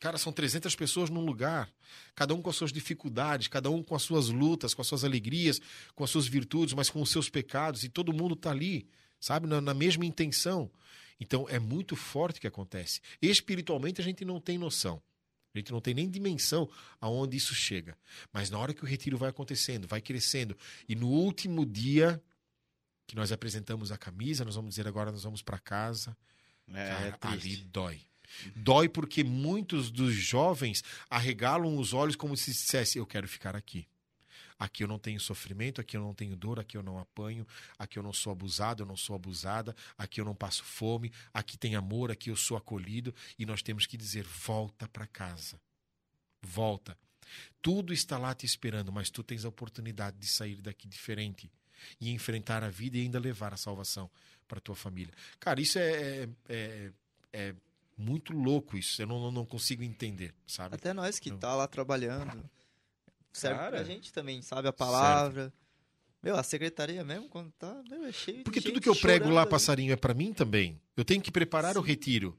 Cara, são 300 pessoas num lugar, cada um com as suas dificuldades, cada um com as suas lutas, com as suas alegrias, com as suas virtudes, mas com os seus pecados, e todo mundo tá ali, sabe, na, na mesma intenção. Então é muito forte o que acontece. Espiritualmente a gente não tem noção. A gente não tem nem dimensão aonde isso chega. Mas na hora que o retiro vai acontecendo, vai crescendo, e no último dia que nós apresentamos a camisa, nós vamos dizer agora nós vamos para casa, É, Cara, é ali dói. Dói porque muitos dos jovens arregalam os olhos como se dissesse: Eu quero ficar aqui. Aqui eu não tenho sofrimento, aqui eu não tenho dor, aqui eu não apanho, aqui eu não sou abusado, eu não sou abusada, aqui eu não passo fome, aqui tem amor, aqui eu sou acolhido. E nós temos que dizer: volta para casa. Volta. Tudo está lá te esperando, mas tu tens a oportunidade de sair daqui diferente e enfrentar a vida e ainda levar a salvação para tua família. Cara, isso é, é, é muito louco isso. Eu não, não consigo entender, sabe? Até nós que tá lá trabalhando. Serve Cara. pra gente também, sabe? A palavra. Meu, a secretaria mesmo, quando tá. Meu, é cheio de Porque tudo gente que eu prego lá, passarinho, é para mim também. Eu tenho que preparar o retiro.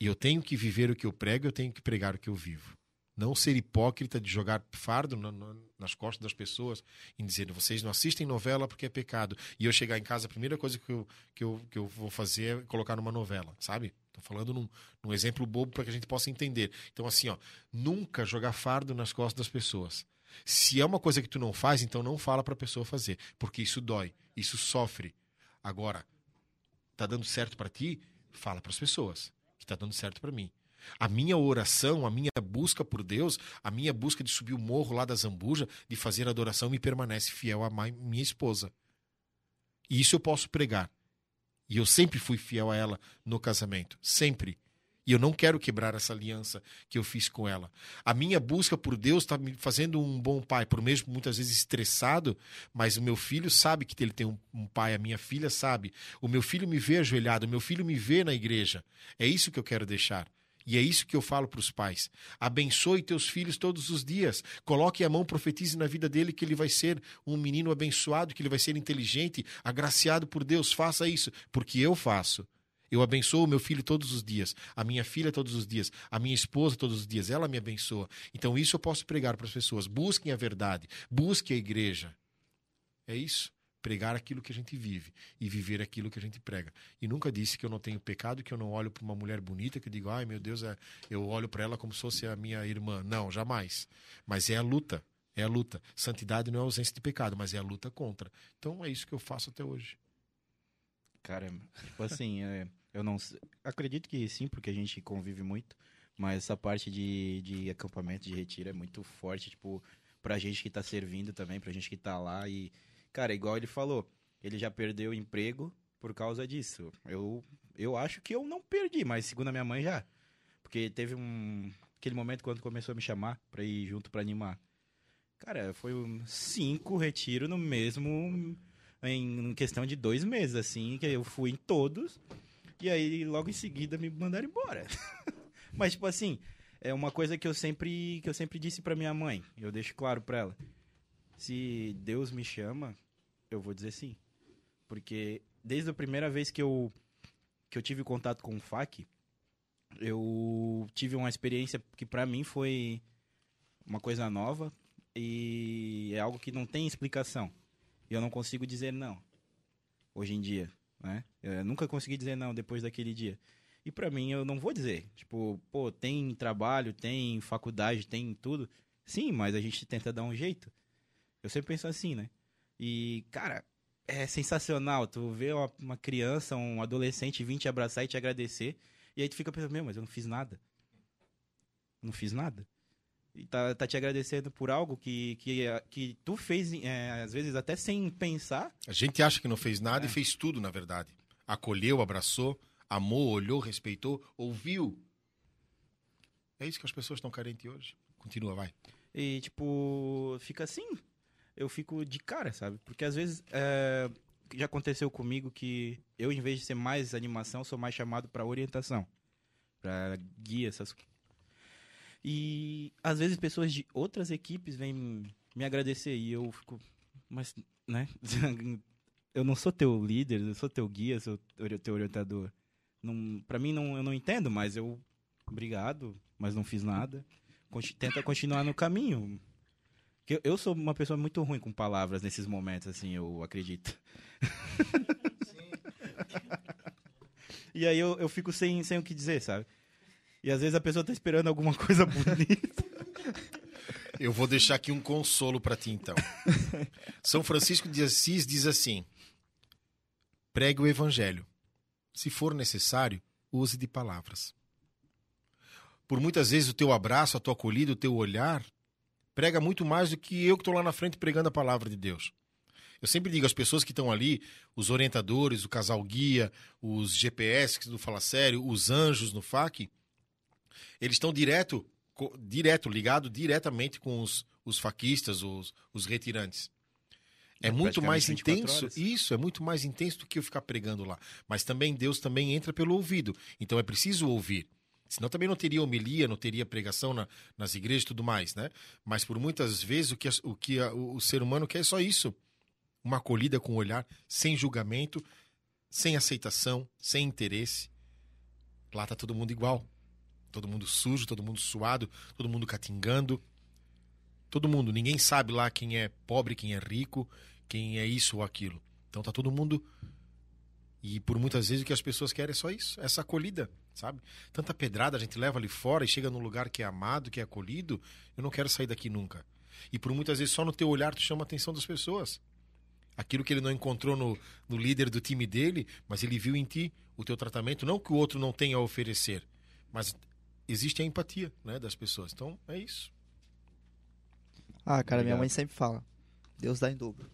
E eu tenho que viver o que eu prego, eu tenho que pregar o que eu vivo. Não ser hipócrita de jogar fardo na- na- nas costas das pessoas em dizer vocês não assistem novela porque é pecado. E eu chegar em casa, a primeira coisa que eu, que eu, que eu vou fazer é colocar numa novela, sabe? Tô falando num, num exemplo bobo para que a gente possa entender. Então, assim, ó, nunca jogar fardo nas costas das pessoas. Se é uma coisa que tu não faz, então não fala para a pessoa fazer, porque isso dói, isso sofre. Agora, tá dando certo para ti? Fala para as pessoas que tá dando certo para mim. A minha oração, a minha busca por Deus, a minha busca de subir o morro lá da Zambuja, de fazer adoração, me permanece fiel à minha esposa. E isso eu posso pregar. E eu sempre fui fiel a ela no casamento. Sempre. E eu não quero quebrar essa aliança que eu fiz com ela. A minha busca por Deus está me fazendo um bom pai, por mesmo muitas vezes estressado, mas o meu filho sabe que ele tem um, um pai, a minha filha sabe. O meu filho me vê ajoelhado, o meu filho me vê na igreja. É isso que eu quero deixar. E é isso que eu falo para os pais. Abençoe teus filhos todos os dias. Coloque a mão, profetize na vida dele que ele vai ser um menino abençoado, que ele vai ser inteligente, agraciado por Deus. Faça isso, porque eu faço. Eu abençoo meu filho todos os dias, a minha filha todos os dias, a minha esposa todos os dias. Ela me abençoa. Então isso eu posso pregar para as pessoas. Busquem a verdade, busquem a igreja. É isso. Pregar aquilo que a gente vive e viver aquilo que a gente prega. E nunca disse que eu não tenho pecado, que eu não olho para uma mulher bonita, que digo, ai meu Deus, é... eu olho para ela como se fosse a minha irmã. Não, jamais. Mas é a luta. É a luta. Santidade não é ausência de pecado, mas é a luta contra. Então é isso que eu faço até hoje. Cara, tipo assim, é, eu não acredito que sim, porque a gente convive muito, mas essa parte de, de acampamento, de retiro é muito forte, tipo, pra gente que tá servindo também, pra gente que tá lá e, cara, igual ele falou, ele já perdeu o emprego por causa disso. Eu, eu acho que eu não perdi, mas segundo a minha mãe já. Porque teve um. Aquele momento quando começou a me chamar pra ir junto pra animar. Cara, foi um cinco retiros no mesmo. Em questão de dois meses, assim, que eu fui em todos. E aí, logo em seguida, me mandaram embora. Mas, tipo assim, é uma coisa que eu sempre, que eu sempre disse pra minha mãe. Eu deixo claro pra ela. Se Deus me chama, eu vou dizer sim. Porque desde a primeira vez que eu, que eu tive contato com o FAC, eu tive uma experiência que pra mim foi uma coisa nova e é algo que não tem explicação. E eu não consigo dizer não, hoje em dia, né? Eu nunca consegui dizer não depois daquele dia. E pra mim eu não vou dizer, tipo, pô, tem trabalho, tem faculdade, tem tudo. Sim, mas a gente tenta dar um jeito. Eu sempre penso assim, né? E, cara, é sensacional. Tu vê uma, uma criança, um adolescente vir te abraçar e te agradecer. E aí tu fica pensando, meu, mas eu não fiz nada. Não fiz nada. E tá, tá te agradecendo por algo que, que, que tu fez, é, às vezes, até sem pensar. A gente acha que não fez nada e fez tudo, na verdade. Acolheu, abraçou, amou, olhou, respeitou, ouviu. É isso que as pessoas estão carentes hoje. Continua, vai. E, tipo, fica assim. Eu fico de cara, sabe? Porque às vezes é, já aconteceu comigo que eu, em vez de ser mais animação, sou mais chamado pra orientação. Pra guia, essas. E às vezes pessoas de outras equipes vêm me agradecer e eu fico, mas, né? eu não sou teu líder, eu sou teu guia, sou teu orientador. Não, pra mim, não, eu não entendo, mas eu, obrigado, mas não fiz nada. Tenta continuar no caminho. Que eu, sou uma pessoa muito ruim com palavras nesses momentos, assim, eu acredito. e aí eu, eu fico sem, sem o que dizer, sabe? E às vezes a pessoa tá esperando alguma coisa bonita. Eu vou deixar aqui um consolo para ti, então. São Francisco de Assis diz assim: pregue o evangelho. Se for necessário, use de palavras. Por muitas vezes o teu abraço, a tua acolhida, o teu olhar, prega muito mais do que eu que estou lá na frente pregando a palavra de Deus. Eu sempre digo às pessoas que estão ali, os orientadores, o casal guia, os GPS do Fala Sério, os anjos no FAC, eles estão direto, direto, ligado diretamente com os, os faquistas, os, os retirantes. É, É muito mais praticamente 24 intenso. Isso, é muito mais intenso do que eu ficar pregando lá. Mas também Deus também entra pelo ouvido. Então é preciso ouvir. Senão também não teria homilia, não teria pregação na- nas igrejas e tudo mais, né? Mas por muitas vezes o que, o, que a- o, o ser humano quer é só isso. Uma acolhida com olhar, sem julgamento, sem aceitação, sem interesse. Lá tá todo mundo igual. Todo mundo sujo, todo mundo suado, todo mundo catingando. Todo mundo, ninguém sabe lá quem é pobre, quem é rico, quem é isso ou aquilo. Então tá todo mundo. E por muitas vezes o que as pessoas querem é só isso, essa acolhida, sabe? Tanta pedrada a gente leva ali fora e chega num lugar que é amado, que é acolhido. Eu não quero sair daqui nunca. E por muitas vezes só no teu olhar tu chama a atenção das pessoas. Aquilo que ele não encontrou no, no líder do time dele, mas ele viu em ti o teu tratamento. Não que o outro não tenha a oferecer, mas existe a empatia né, das pessoas. Então é isso. Ah, cara, minha Obrigado. mãe sempre fala: Deus dá em dobro.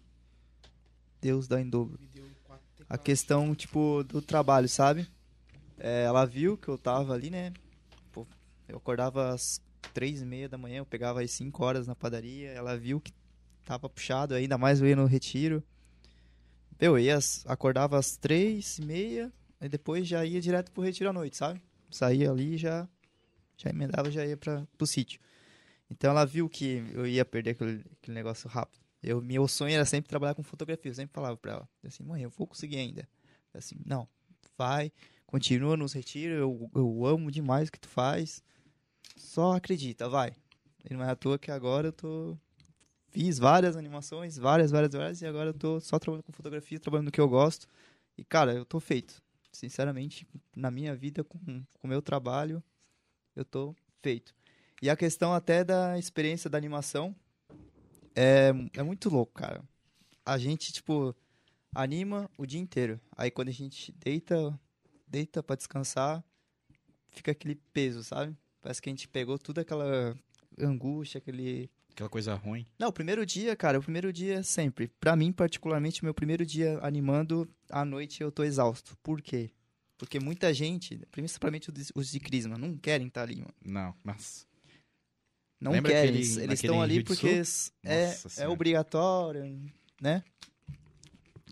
Deus dá em dobro. A questão, tipo, do trabalho, sabe? É, ela viu que eu tava ali, né? Pô, eu acordava às três e meia da manhã, eu pegava às cinco horas na padaria. Ela viu que tava puxado, ainda mais eu ia no retiro. Eu ia, acordava às três e meia, e depois já ia direto pro retiro à noite, sabe? Saía ali já, já emendava, já ia pra, pro sítio. Então ela viu que eu ia perder aquele, aquele negócio rápido. Eu, meu sonho era sempre trabalhar com fotografia. Eu sempre falava pra ela, assim, mãe, eu vou conseguir ainda. Assim, não, vai, continua nos retiros, eu, eu amo demais o que tu faz. Só acredita, vai. E não é à toa que agora eu tô. Fiz várias animações, várias, várias, várias, e agora eu tô só trabalhando com fotografia, trabalhando no que eu gosto. E, cara, eu tô feito. Sinceramente, na minha vida, com o meu trabalho, eu tô feito. E a questão até da experiência da animação é, é muito louco, cara. A gente, tipo, anima o dia inteiro. Aí quando a gente deita, deita pra descansar, fica aquele peso, sabe? Parece que a gente pegou toda aquela angústia, aquele, Aquela coisa ruim. Não, o primeiro dia, cara, o primeiro dia sempre. Pra mim, particularmente, meu primeiro dia animando, à noite eu tô exausto. Por quê? Porque muita gente, principalmente os- os de Crisma, não querem estar ali, mano. Não, mas. Não Lembra querem. aquele- eles estão ali porque é, é obrigatório, né?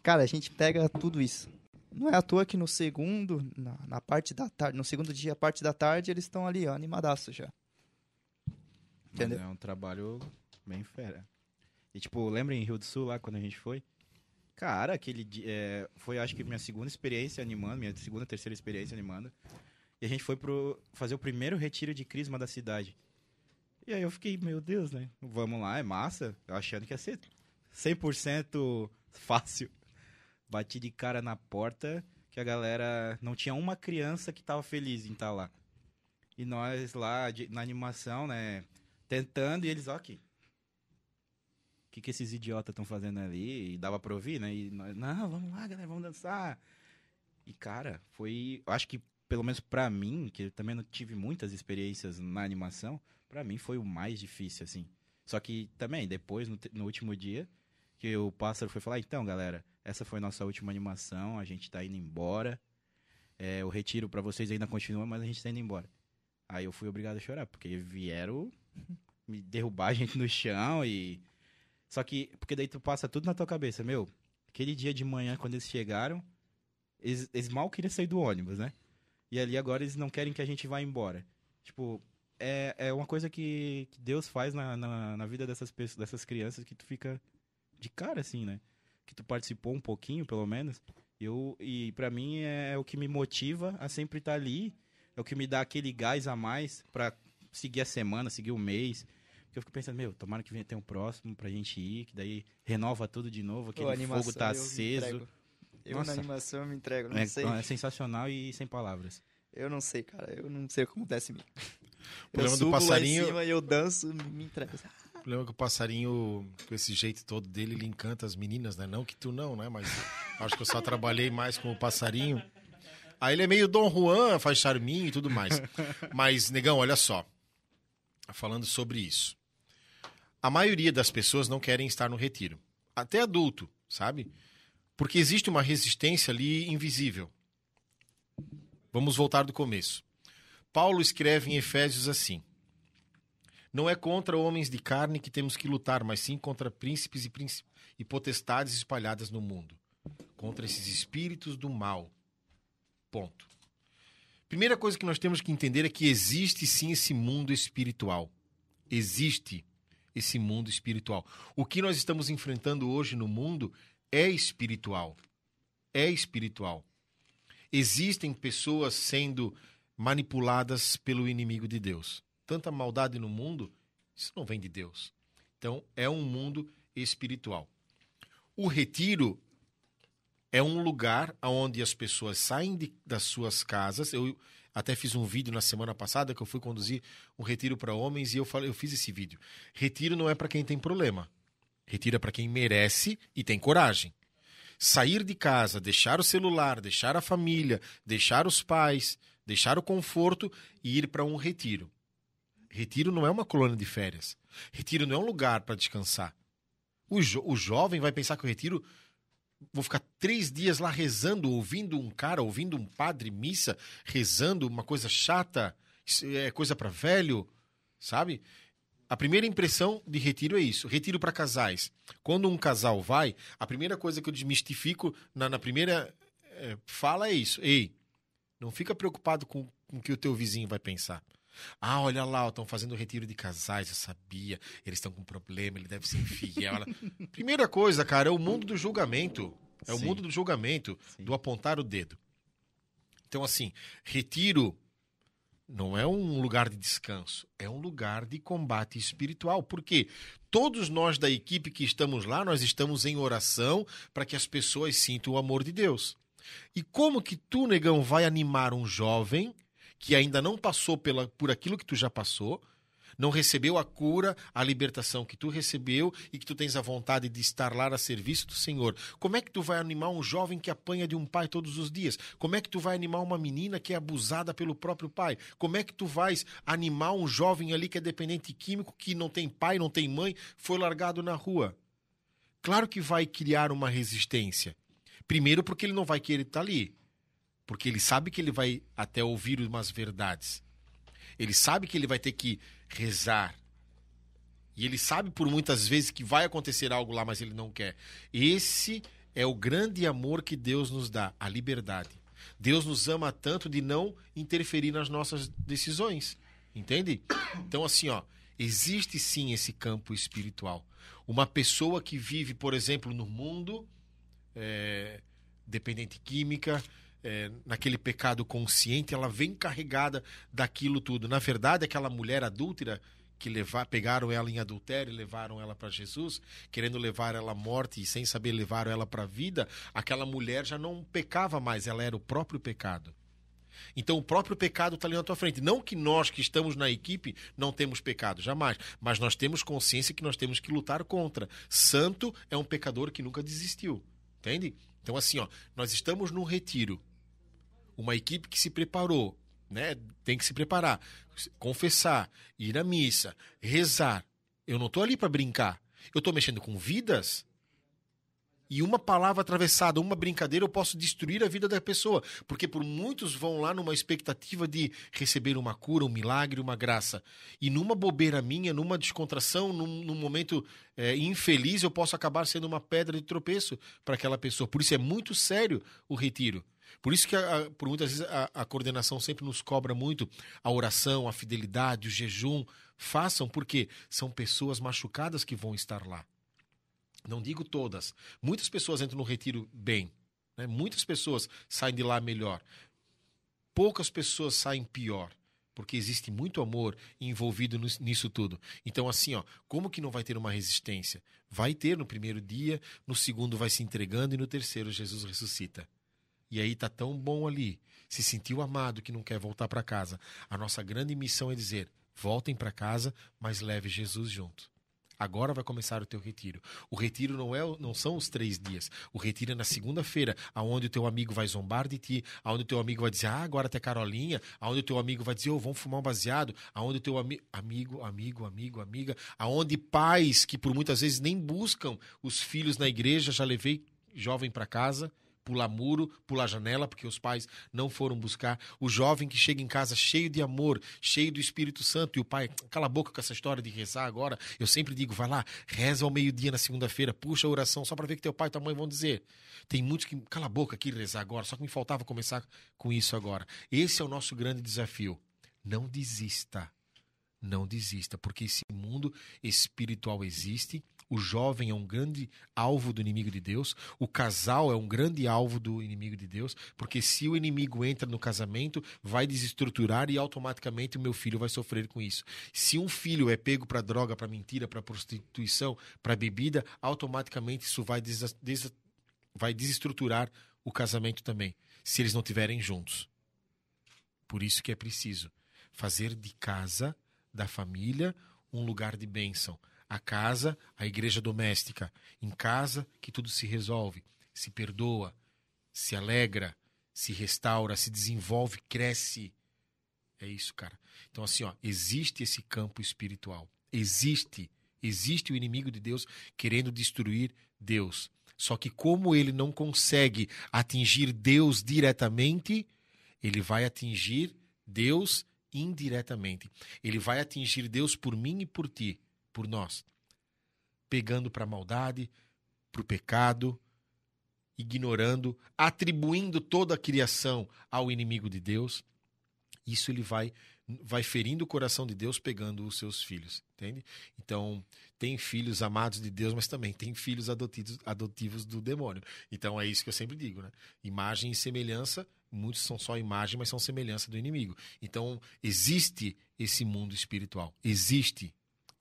Cara, a gente pega tudo isso. Não é à toa que no segundo, na, na parte da tarde, no segundo dia, a parte da tarde, eles estão ali, ó, animadaço já. Mas Entendeu? é um trabalho bem fera. E, tipo, lembra em Rio do Sul, lá, quando a gente foi? Cara, aquele dia... é, foi, acho que, minha segunda experiência animando, minha segunda, terceira experiência animando. E a gente foi pro, fazer o primeiro retiro de crisma da cidade. E aí eu fiquei, meu Deus, né? Vamos lá, é massa. Eu achando que ia ser 100% fácil. Bati de cara na porta que a galera... Não tinha uma criança que tava feliz em estar lá. E nós lá de- na animação, né? Tentando e eles, ó aqui. O que, que esses idiotas estão fazendo ali? E dava pra ouvir, né? E nós, não, vamos lá, galera, vamos dançar. E, cara, foi. Eu acho que, pelo menos pra mim, que eu também não tive muitas experiências na animação, pra mim foi o mais difícil, assim. Só que também, depois, no, no último dia, que o pássaro foi falar: então, galera, essa foi nossa última animação, a gente tá indo embora. É, o retiro pra vocês ainda continua, mas a gente tá indo embora. Aí eu fui obrigado a chorar, porque vieram me derrubar a gente no chão e. Só que, porque daí tu passa tudo na tua cabeça, meu. Aquele dia de manhã, quando eles chegaram, eles, eles mal queriam sair do ônibus, né? E ali agora eles não querem que a gente vá embora. Tipo, é, é uma coisa que, que Deus faz na, na, na vida dessas pessoas, dessas crianças que tu fica de cara, assim, né? Que tu participou um pouquinho, pelo menos. Eu, e para mim é o que me motiva a sempre estar ali. É o que me dá aquele gás a mais pra seguir a semana, seguir o mês. Porque eu fico pensando, meu, tomara que venha ter um próximo pra gente ir, que daí renova tudo de novo, aquele Pô, animação, fogo tá aceso. Eu Nossa. na animação eu me entrego, não É, sei. é sensacional e sem palavras. Eu não sei, cara. Eu não sei o que acontece em mim. O problema eu do passarinho- lá em cima e eu danço, me me entrego. O problema é que o passarinho, com esse jeito todo dele, ele encanta as meninas, né? Não que tu não, né? Mas acho que eu só trabalhei mais com o passarinho. Aí ele é meio Dom Juan, faz charminho e tudo mais. Mas, negão, olha só. Falando sobre isso. A maioria das pessoas não querem estar no retiro. Até adulto, sabe? Porque existe uma resistência ali invisível. Vamos voltar do começo. Paulo escreve em Efésios assim: Não é contra homens de carne que temos que lutar, mas sim contra príncipes e, e potestades espalhadas no mundo. Contra esses espíritos do mal. Ponto. Primeira coisa que nós temos que entender é que existe sim esse mundo espiritual. Existe esse mundo espiritual. O que nós estamos enfrentando hoje no mundo é espiritual. É espiritual. Existem pessoas sendo manipuladas pelo inimigo de Deus. Tanta maldade no mundo, isso não vem de Deus. Então, é um mundo espiritual. O retiro é um lugar onde as pessoas saem de- das suas casas. Eu até fiz um vídeo na semana passada que eu fui conduzir um retiro para homens e eu falei, eu fiz esse vídeo. Retiro não é para quem tem problema. Retiro é para quem merece e tem coragem. Sair de casa, deixar o celular, deixar a família, deixar os pais, deixar o conforto e ir para um retiro. Retiro não é uma colônia de férias. Retiro não é um lugar para descansar. O, jo- o jovem vai pensar que o retiro. Vou ficar três dias lá rezando, ouvindo um cara, ouvindo um padre missa, rezando uma coisa chata, é coisa para velho, sabe? A primeira impressão de retiro é isso. Retiro para casais. Quando um casal vai, a primeira coisa que eu desmistifico na, na primeira eh, fala é isso. Ei, não fica preocupado com, com o que o teu vizinho vai pensar. Ah, olha lá, estão fazendo retiro de casais, eu sabia. Eles estão com problema, ele deve ser infiel. Primeira coisa, cara, é o mundo do julgamento. É o Sim. mundo do julgamento, Sim. do apontar o dedo. Então, assim, retiro não é um lugar de descanso, é um lugar de combate espiritual. Por quê? Todos nós da equipe que estamos lá, nós estamos em oração para que as pessoas sintam o amor de Deus. E como que tu, negão, vai animar um jovem que ainda não passou pela, por aquilo que tu já passou, não recebeu a cura, a libertação que tu recebeu e que tu tens a vontade de estar lá a serviço do Senhor. Como é que tu vai animar um jovem que apanha de um pai todos os dias? Como é que tu vai animar uma menina que é abusada pelo próprio pai? Como é que tu vais animar um jovem ali que é dependente químico, que não tem pai, não tem mãe, foi largado na rua? Claro que vai criar uma resistência. Primeiro, porque ele não vai querer estar ali. Porque ele sabe que ele vai até ouvir umas verdades. Ele sabe que ele vai ter que rezar. E ele sabe por muitas vezes que vai acontecer algo lá, mas ele não quer. Esse é o grande amor que Deus nos dá, a liberdade. Deus nos ama tanto de não interferir nas nossas decisões. Entende? Então, assim, ó, existe sim esse campo espiritual. Uma pessoa que vive, por exemplo, no mundo, é, dependente química, é, naquele pecado consciente, ela vem carregada daquilo tudo. Na verdade, aquela mulher adúltera que levar, pegaram ela em adultério e levaram ela para Jesus, querendo levar ela à morte e sem saber levar ela para a vida, aquela mulher já não pecava mais, ela era o próprio pecado. Então o próprio pecado está ali na tua frente. Não que nós que estamos na equipe não temos pecado, jamais. Mas nós temos consciência que nós temos que lutar contra. Santo é um pecador que nunca desistiu. Entende? Então, assim, ó, nós estamos num retiro uma equipe que se preparou, né? Tem que se preparar, confessar, ir à missa, rezar. Eu não estou ali para brincar. Eu estou mexendo com vidas. E uma palavra atravessada, uma brincadeira, eu posso destruir a vida da pessoa. Porque por muitos vão lá numa expectativa de receber uma cura, um milagre, uma graça. E numa bobeira minha, numa descontração, num, num momento é, infeliz, eu posso acabar sendo uma pedra de tropeço para aquela pessoa. Por isso é muito sério o retiro. Por isso que, a, por muitas vezes, a, a, coordenação sempre nos cobra muito a oração, a fidelidade, o jejum. Façam, porque são pessoas machucadas que vão estar lá. Não digo todas. Muitas pessoas entram no retiro bem. Né? Muitas pessoas saem de lá melhor. Poucas pessoas saem pior porque existe muito amor envolvido nisso tudo. Então, assim, ó, como que não vai ter uma resistência? Vai ter no primeiro dia, no segundo vai se entregando e no terceiro Jesus ressuscita. E aí tá tão bom ali, se sentiu amado que não quer voltar para casa. A nossa grande missão é dizer: voltem para casa, mas leve Jesus junto. Agora vai começar o teu retiro. O retiro não é, não são os três dias. O retiro é na segunda-feira, aonde o teu amigo vai zombar de ti, aonde o teu amigo vai dizer, ah, agora tem Carolinha, aonde o teu amigo vai dizer, oh, vamos fumar um baseado, aonde o teu ami amigo, amigo, amigo, amiga, aonde pais que por muitas vezes nem buscam os filhos na igreja, já levei jovem para casa, pular muro, pular janela, porque os pais não foram buscar. O jovem que chega em casa cheio de amor, cheio do Espírito Santo, e o pai, cala a boca com essa história de rezar agora. Eu sempre digo, vai lá, reza ao meio-dia na segunda-feira, puxa a oração, só para ver o que teu pai e tua mãe vão dizer. Tem muitos que, cala a boca aqui rezar agora, só que me faltava começar com isso agora. Esse é o nosso grande desafio. Não desista. Não desista, porque esse mundo espiritual existe o jovem é um grande alvo do inimigo de Deus, o casal é um grande alvo do inimigo de Deus, porque se o inimigo entra no casamento, vai desestruturar e automaticamente o meu filho vai sofrer com isso. Se um filho é pego para droga, para mentira, para prostituição, para bebida, automaticamente isso vai, des des vai desestruturar o casamento também, se eles não estiverem juntos. Por isso que é preciso fazer de casa, da família, um lugar de bênção a casa, a igreja doméstica. Em casa que tudo se resolve, se perdoa, se alegra, se restaura, se desenvolve, cresce. É isso, cara. Então, assim, ó, existe esse campo espiritual. Existe. Existe o inimigo de Deus querendo destruir Deus. Só que, como ele não consegue atingir Deus diretamente, ele vai atingir Deus indiretamente. Ele vai atingir Deus por mim e por ti por nós, pegando para a maldade, para o pecado, ignorando, atribuindo toda a criação ao inimigo de Deus. Isso ele vai vai ferindo o coração de Deus pegando os seus filhos, entende? Então, tem filhos amados de Deus, mas também tem filhos adotivos, adotivos do demônio. Então, é isso que eu sempre digo, né? Imagem e semelhança, muitos são só imagem, mas são semelhança do inimigo. Então, existe esse mundo espiritual, existe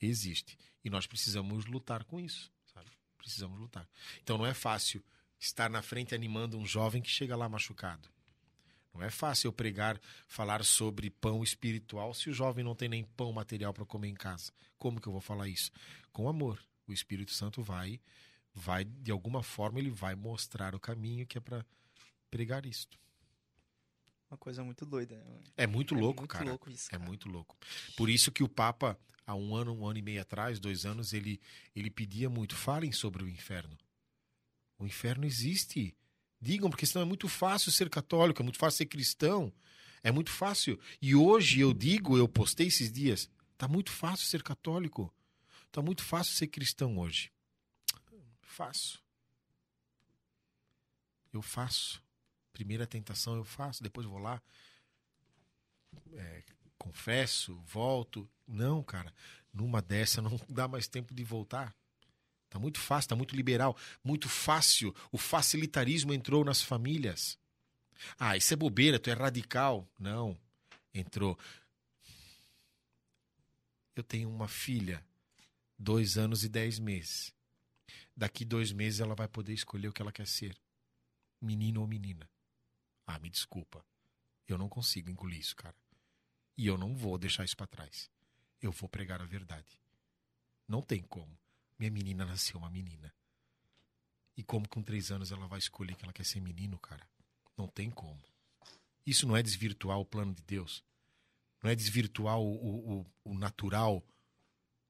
existe. E nós precisamos lutar com isso, sabe? Precisamos lutar. Então não é fácil estar na frente animando um jovem que chega lá machucado. Não é fácil eu pregar, falar sobre pão espiritual se o jovem não tem nem pão material para comer em casa. Como que eu vou falar isso? Com amor. O Espírito Santo vai, vai de alguma forma ele vai mostrar o caminho que é para pregar isto. Uma coisa muito doida. né? É muito É louco, muito cara. louco isso, É cara. muito louco. Por isso que o Papa, há um ano, um ano e meio atrás, dois anos, ele, ele pedia muito: falem sobre o inferno. O inferno existe. Digam, porque senão é muito fácil ser católico, é muito fácil ser cristão. É muito fácil. E hoje eu digo, eu postei esses dias, tá muito fácil ser católico. Tá muito fácil ser cristão hoje. Faço. Eu faço. Primeira tentação eu faço, depois vou lá, é, confesso, volto. Não, cara, numa dessa não dá mais tempo de voltar. Tá muito fácil, tá muito liberal, muito fácil. O facilitarismo entrou nas famílias. Ah, isso é bobeira, tu é radical. Não, entrou. Eu tenho uma filha, dois anos e dez meses. Daqui dois meses ela vai poder escolher o que ela quer ser, menino ou menina. Ah, me desculpa, eu não consigo engolir isso, cara. E eu não vou deixar isso para trás. Eu vou pregar a verdade. Não tem como. Minha menina nasceu uma menina. E como com três anos ela vai escolher que ela quer ser menino, cara? Não tem como. Isso não é desvirtuar o plano de Deus. Não é desvirtuar o, o, o, o natural,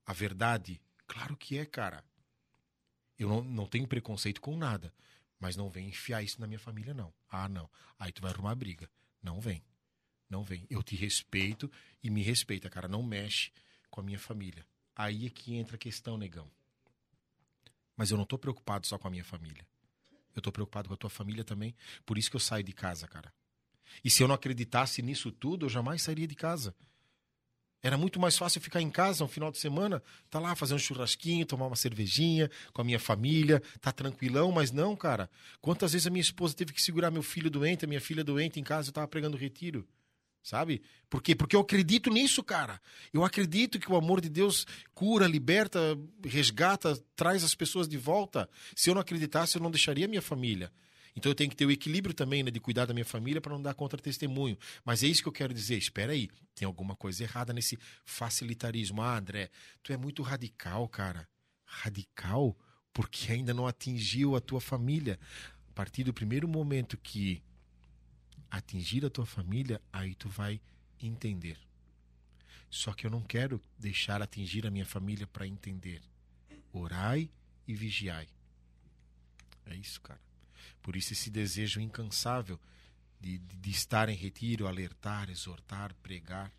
a verdade. Claro que é, cara. Eu não, não tenho preconceito com nada. Mas não vem enfiar isso na minha família, não. Ah, não. Aí tu vai arrumar briga. Não vem. Não vem. Eu te respeito e me respeita, cara. Não mexe com a minha família. Aí é que entra a questão, negão. Mas eu não tô preocupado só com a minha família. Eu tô preocupado com a tua família também. Por isso que eu saio de casa, cara. E se eu não acreditasse nisso tudo, eu jamais sairia de casa. Era muito mais fácil ficar em casa no final de semana, tá lá fazendo um churrasquinho, tomar uma cervejinha com a minha família, tá tranquilão, mas não, cara. Quantas vezes a minha esposa teve que segurar meu filho doente, a minha filha doente em casa, eu tava pregando retiro. Sabe? Por quê? Porque eu acredito nisso, cara. Eu acredito que o amor de Deus cura, liberta, resgata, traz as pessoas de volta. Se eu não acreditasse, eu não deixaria minha família. Então eu tenho que ter o equilíbrio também, né, de cuidar da minha família para não dar contra-testemunho. Mas é isso que eu quero dizer. Espera aí, tem alguma coisa errada nesse facilitarismo. Ah, André, tu é muito radical, cara. Radical? Porque ainda não atingiu a tua família. A partir do primeiro momento que atingir a tua família, aí tu vai entender. Só que eu não quero deixar atingir a minha família para entender. Orai e vigiai. É isso, cara. Por isso esse desejo incansável de, de, de estar em retiro, alertar, exortar, pregar,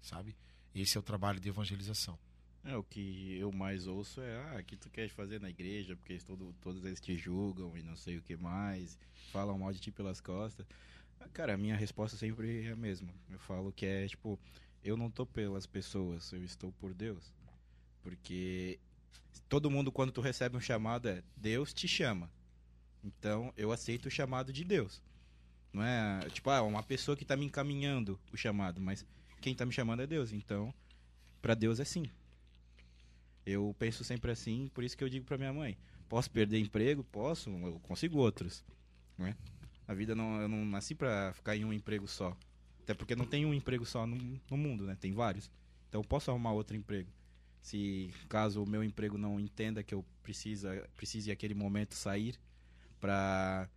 sabe? Esse é o trabalho de evangelização. É, o que eu mais ouço é, ah, o que tu queres fazer na igreja, porque todo, todos eles te julgam e não sei o que mais, falam mal de ti pelas costas. Ah, Cara, a minha resposta sempre é a mesma. Eu falo que é, tipo, eu não tô pelas pessoas, eu estou por Deus. Porque todo mundo, quando tu recebe um chamado, é Deus te chama. Então, eu aceito o chamado de Deus. Não é, tipo, ah, uma pessoa que tá me encaminhando o chamado, mas quem tá me chamando é Deus. Então, para Deus é sim. Eu penso sempre assim, por isso que eu digo para minha mãe: posso perder emprego? Posso, eu consigo outros. Né? A vida não, eu não nasci para ficar em um emprego só. Até porque não tem um emprego só no, no mundo, né? Tem vários. Então eu posso arrumar outro emprego. Se caso o meu emprego não entenda que eu precisa, precise aquele momento sair para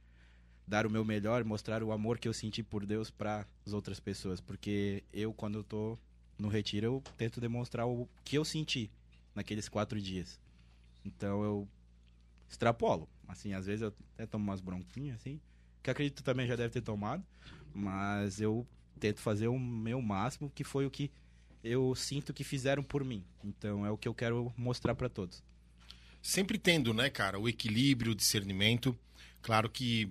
dar o meu melhor, mostrar o amor que eu senti por Deus para as outras pessoas, porque eu quando eu tô no retiro eu tento demonstrar o que eu senti naqueles quatro dias. Então eu extrapolo. Assim, às vezes eu até tomo umas bronquinhas, assim, que acredito também já deve ter tomado, mas eu tento fazer o meu máximo, que foi o que eu sinto que fizeram por mim. Então é o que eu quero mostrar para todos. Sempre tendo, né, cara, o equilíbrio, o discernimento. Claro que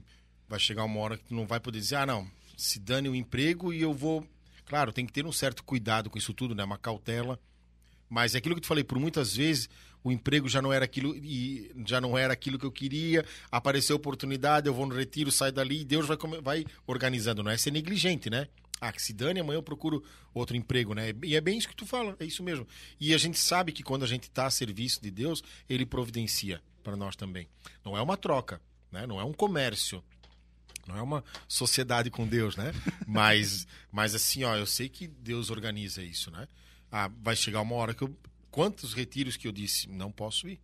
vai chegar uma hora que tu não vai poder dizer, ah, não, se dane o emprego e eu vou. Claro, tem que ter um certo cuidado com isso tudo, né? Uma cautela. Mas é aquilo que tu falei, por muitas vezes o emprego já não era aquilo e já não era aquilo que eu queria, apareceu oportunidade, eu vou no retiro, saio dali e Deus vai, vai organizando, não é ser negligente, né? Ah, que se dane, amanhã eu procuro outro emprego, né? E é bem isso que tu fala, é isso mesmo. E a gente sabe que quando a gente está a serviço de Deus, ele providencia para nós também. Não é uma troca, né? Não é um comércio. Não é uma sociedade com Deus, né? Mas, mas assim, ó, eu sei que Deus organiza isso, né? Ah, vai chegar uma hora que eu. Quantos retiros que eu disse, não posso ir?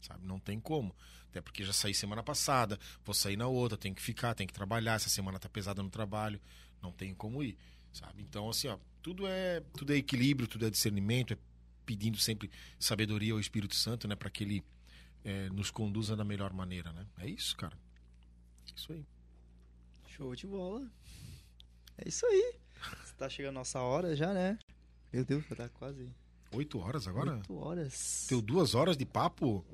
Sabe? Não tem como. Até porque já saí semana passada, vou sair na outra, tenho que ficar, tenho que trabalhar, essa semana tá pesada no trabalho, não tenho como ir, sabe? Então, assim, ó, tudo é, tudo é equilíbrio, tudo é discernimento, é pedindo sempre sabedoria ao Espírito Santo, né, para que ele é, nos conduza da melhor maneira, né? É isso, cara. É isso aí. Show de bola. É isso aí. Tá chegando a nossa hora já, né? Meu Deus, já tá quase Oito horas agora? oito horas. Deu duas horas de papo?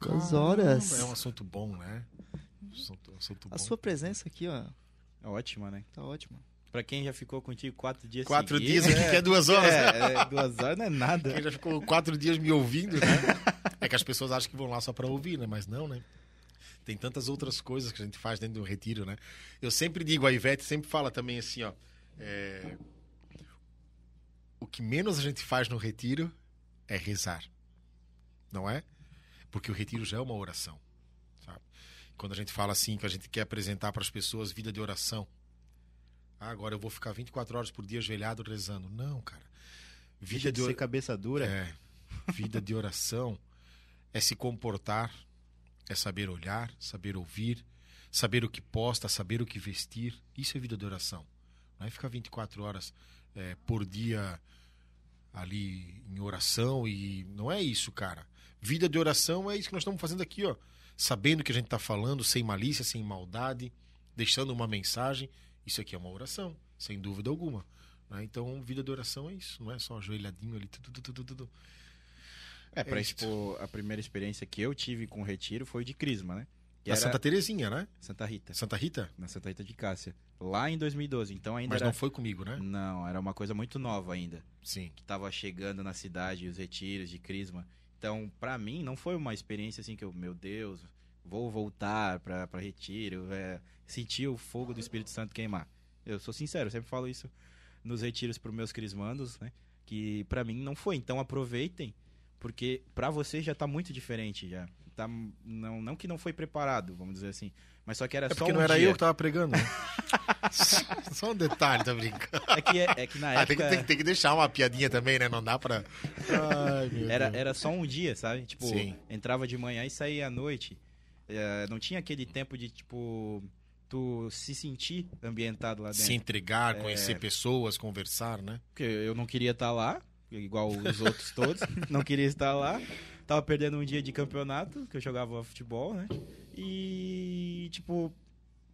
Duas horas. É um assunto bom, né? Assunto, assunto A bom. sua presença aqui, ó, É ótima, né? tá ótima. Pra quem já ficou contigo quatro dias Quatro seguidos, dias aqui que é duas horas. É, é, duas horas não é nada. Quem já ficou quatro dias me ouvindo, né? É que as pessoas acham que vão lá só pra ouvir, né? Mas não, né? Tem tantas outras coisas que a gente faz dentro do retiro, né? Eu sempre digo, a Ivete sempre fala também assim, ó. é, O que menos a gente faz no retiro é rezar. Não é? Porque o retiro já é uma oração, sabe? Quando a gente fala assim, que a gente quer apresentar para as pessoas vida de oração. Ah, agora eu vou ficar 24 horas por dia ajoelhado rezando. Não, cara. Vida Vida de or- ser cabeça dura. é. Vida de oração é se comportar, é saber olhar, saber ouvir, saber o que posta, saber o que vestir. Isso é vida de oração. Não é ficar 24 horas é, por dia ali em oração e não é isso, cara. Vida de oração é isso que nós estamos fazendo aqui, ó. Sabendo o que a gente está falando, sem malícia, sem maldade, deixando uma mensagem. Isso aqui é uma oração, sem dúvida alguma. né? Então, vida de oração é isso, não é só ajoelhadinho ali, tudo, tudo, tudo, tudo. É, pra É isso. expor, a primeira experiência que eu tive com o retiro foi de Crisma, né? Que Santa Terezinha, né? Santa Rita. Santa Rita? Na Santa Rita de Cássia. Lá em 2012. Então ainda Mas era... não foi comigo, né? Não, era uma coisa muito nova ainda. Sim. Que tava chegando na cidade, os retiros de Crisma. Então, pra mim, não foi uma experiência assim que eu, meu Deus, vou voltar pra, pra retiro, é, sentir o fogo do Espírito Santo queimar. Eu sou sincero, eu sempre falo isso nos retiros pros meus crismandos, né? Que pra mim não foi. Então aproveitem, porque pra você já tá muito diferente já. Tá, não, não que não foi preparado, vamos dizer assim. Mas só que era É só porque um não era dia. eu que tava pregando. né? Só um detalhe, tá brincando. É que, é, é que na Ah, tem, época... que, tem, tem que deixar uma piadinha também, né? Não dá pra. Ai, Era, Deus. era só um dia, sabe? Tipo, Sim. entrava de manhã e saía à noite. É, não tinha aquele tempo de, tipo, tu se sentir ambientado lá dentro. Se entregar, É. conhecer pessoas, conversar, né? Porque eu não queria estar lá, igual os outros todos. não queria estar lá. Tava perdendo um dia de campeonato, que eu jogava futebol, né? E, tipo,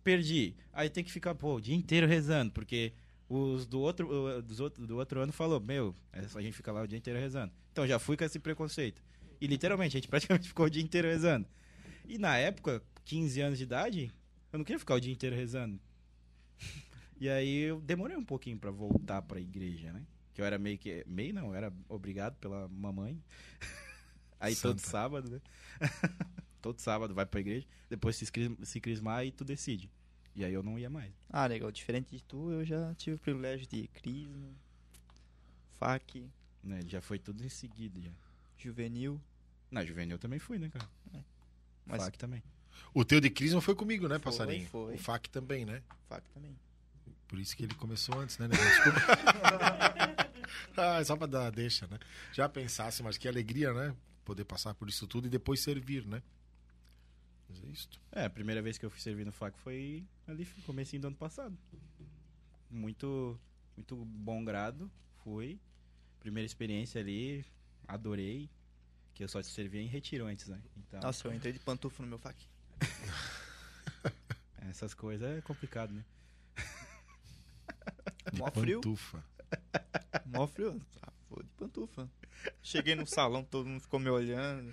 perdi. Aí tem que ficar, pô, o dia inteiro rezando, porque os do outro, dos outro, do outro ano falou, meu, é só a gente fica lá o dia inteiro rezando. Então já fui com esse preconceito. E literalmente, a gente praticamente ficou o dia inteiro rezando. E na época, 15 anos de idade, eu não queria ficar o dia inteiro rezando. E aí eu demorei um pouquinho pra voltar pra igreja, né? Que eu era meio que. Meio não, eu era obrigado pela mamãe. Aí todo Santa. sábado, né? todo sábado vai pra igreja, depois se, se crismar e tu decide. E aí eu não ia mais. Ah, legal. Diferente de tu, eu já tive o privilégio de Crisma, FAC, Né? Já foi tudo em seguida já. Juvenil. Na juvenil eu também fui, né, cara? Mas FAC também. O teu de Crisma foi comigo, né, Foi, passarinho? foi. O FAC também, né? FAC também. Por isso que ele começou antes, né? né? Desculpa. ah, só pra dar deixa, né? Já pensasse, mas que alegria, né? Poder passar por isso tudo e depois servir, né? Mas é isso. É, a primeira vez que eu fui servir no FAC foi ali no comecinho do ano passado. Muito, muito bom grado, fui. Primeira experiência ali, adorei. Que eu só servia em retiro antes, né? Então, Nossa, eu entrei de pantufa no meu FAC. essas coisas é complicado, né? De Mó frio. pantufa. Mó frio. Ah, vou de pantufa. Cheguei no salão, todo mundo ficou me olhando.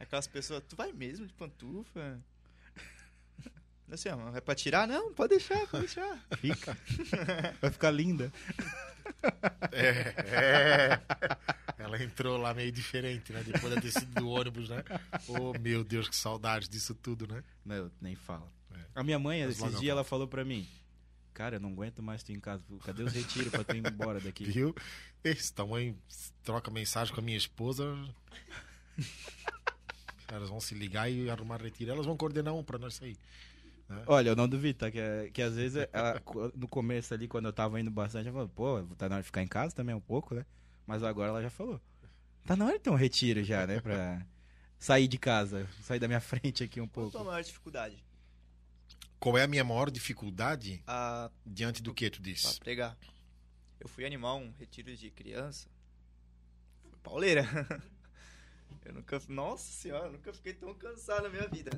Aquelas pessoas, tu vai mesmo de pantufa? Assim, ó, é pra tirar? Não, pode deixar, pode deixar. Fica. Vai ficar linda. É, é. Ela entrou lá meio diferente, né? Depois da sido do ônibus, né? Oh, meu Deus, que saudade disso tudo, né? Não, nem fala. É. A minha mãe, Mas esses eu dias, ela falou pra mim: Cara, eu não aguento mais tu em casa. Cadê os retiros pra tu ir embora daqui? Viu? Esse tamanho troca mensagem com a minha esposa. Elas vão se ligar e arrumar retiro. Elas vão coordenar um pra nós sair. Olha, eu não duvido, tá? Que, que às vezes, ela, no começo ali, quando eu tava indo bastante, ela falou, pô, tá na hora de ficar em casa também um pouco, né? Mas agora ela já falou. Tá na hora de ter um retiro já, né? Pra sair de casa, sair da minha frente aqui um Qual a tua pouco. maior dificuldade? Qual é a minha maior dificuldade A diante do que tu pra disse? pregar. Eu fui animar um retiro de criança. Foi pauleira. Eu nunca. Nossa senhora, eu nunca fiquei tão cansado na minha vida.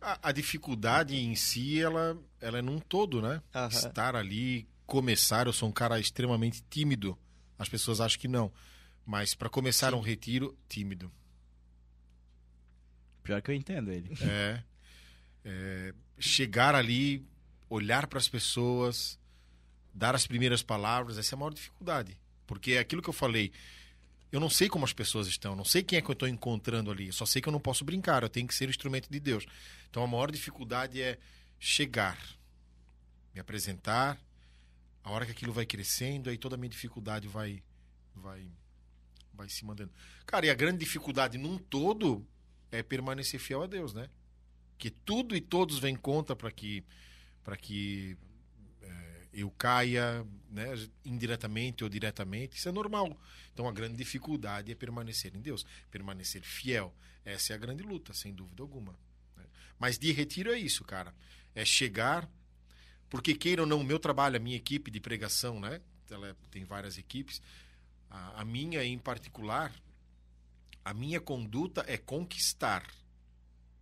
A, a dificuldade em si, ela, ela é num todo, né? Estar ali, começar. Eu sou um cara extremamente tímido. As pessoas acham que não. Mas para começar um retiro, tímido. Pior que eu entendo ele. É, é, chegar ali, olhar para as pessoas, dar as primeiras palavras, essa é a maior dificuldade. Porque é aquilo que eu falei, eu não sei como as pessoas estão, não sei quem é que eu estou encontrando ali, eu só sei que eu não posso brincar, eu tenho que ser instrumento de Deus. Então a maior dificuldade é chegar, me apresentar, a hora que aquilo vai crescendo, aí toda a minha dificuldade vai, vai, vai se mandando. Cara, e a grande dificuldade num todo é permanecer fiel a Deus, né? Que tudo e todos vêm conta para que para que é, eu caia, né, indiretamente ou diretamente. Isso é normal. Então a grande dificuldade é permanecer em Deus, permanecer fiel. Essa é a grande luta, sem dúvida alguma. né? Mas de retiro é isso, cara. É chegar, porque queira ou não, o meu trabalho, a minha equipe de pregação, né? Ela é- tem várias equipes. A, a minha em particular, a minha conduta é conquistar.